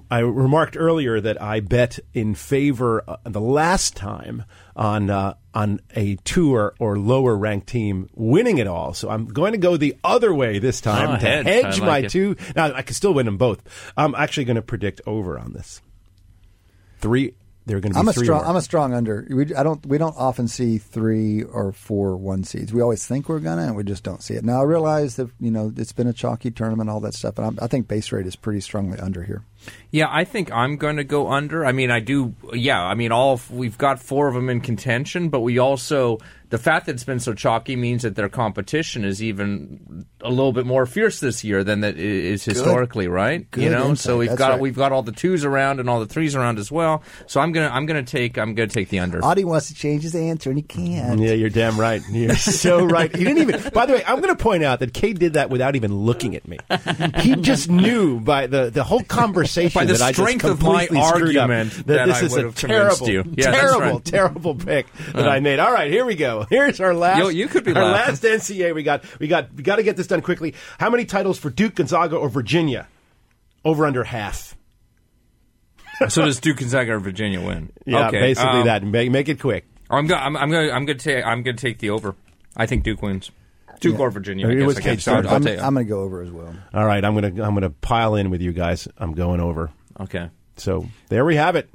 S2: I remarked earlier that I bet in favor uh, the last time on uh, on a tour or, lower ranked team winning it all. So I'm going to go the other way this time
S4: Oh,
S2: to
S4: hedge.
S2: hedge,
S4: like
S2: my
S4: it.
S2: two. Now I can still win them both. I'm actually going to predict over on this. Three. They're going to be
S3: I'm a
S2: three.
S3: strong.
S2: or-
S3: I'm a strong under. We, I don't. We don't often see three or four one seeds. We always think we're gonna, and we just don't see it. Now I realize that you know it's been a chalky tournament, all that stuff, but I'm, I think base rate is pretty strongly under here.
S4: Yeah, I think I'm going to go under. I mean, I do. Yeah, I mean, all we've got four of them in contention, but we also the fact that it's been so chalky means that their competition is even a little bit more fierce this year than that i- is historically, right?
S3: Good
S4: you know,
S3: insight.
S4: so we've
S3: That's
S4: got
S3: right.
S4: we've got all the twos around and all the threes around as well. So I'm gonna I'm gonna take I'm gonna take the under.
S3: Adi wants to change his answer, and he can't.
S2: Yeah, you're damn right. You're so right. He didn't even. By the way, I'm going to point out that Cade did that without even looking at me. He just knew by the the whole conversation
S4: By the
S2: that I just
S4: strength of my
S2: completely screwed up,
S4: argument,
S2: that this
S4: I
S2: is a terrible,
S4: you. Yeah,
S2: terrible,
S4: right.
S2: terrible pick that
S4: Uh.
S2: I made. All right, here we go. Here's our last.
S4: Yo, you could be
S2: our
S4: laughing.
S2: last NCA. We got, we got, we got to get this done quickly. How many titles for Duke, Gonzaga, or Virginia? Over under half.
S4: so does Duke Gonzaga or Virginia win?
S2: Yeah,
S4: okay,
S2: basically
S4: um,
S2: that. Make, make it quick.
S4: I'm going. I'm, I'm going. I'm going to take. I'm going to take the over. I think Duke wins. Duke or Virginia. I
S2: It
S4: guess.
S2: was
S4: I
S2: Cade
S4: guess. I'll,
S2: Stern.
S4: I'll
S3: I'm. I'm going to go over as well.
S2: All right, I'm gonna, I'm gonna pile in with you guys. I'm going over.
S4: Okay.
S2: So there we have it.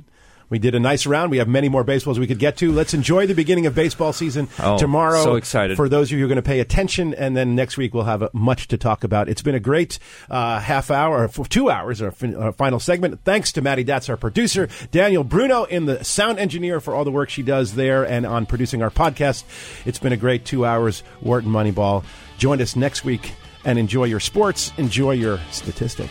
S2: We did a nice round. We have many more baseballs we could get to. Let's enjoy the beginning of baseball season
S4: Oh,
S2: tomorrow.
S4: so excited.
S2: For those of you who are going to pay attention, and then next week we'll have uh, much to talk about. It's been a great uh, half hour, or for two hours, our, fin- our final segment. Thanks to Maddie Datz, our producer, Daniel Bruno, in the sound engineer for all the work she does there and on producing our podcast. It's been a great two hours, Wharton Moneyball. Join us next week and enjoy your sports, enjoy your statistics.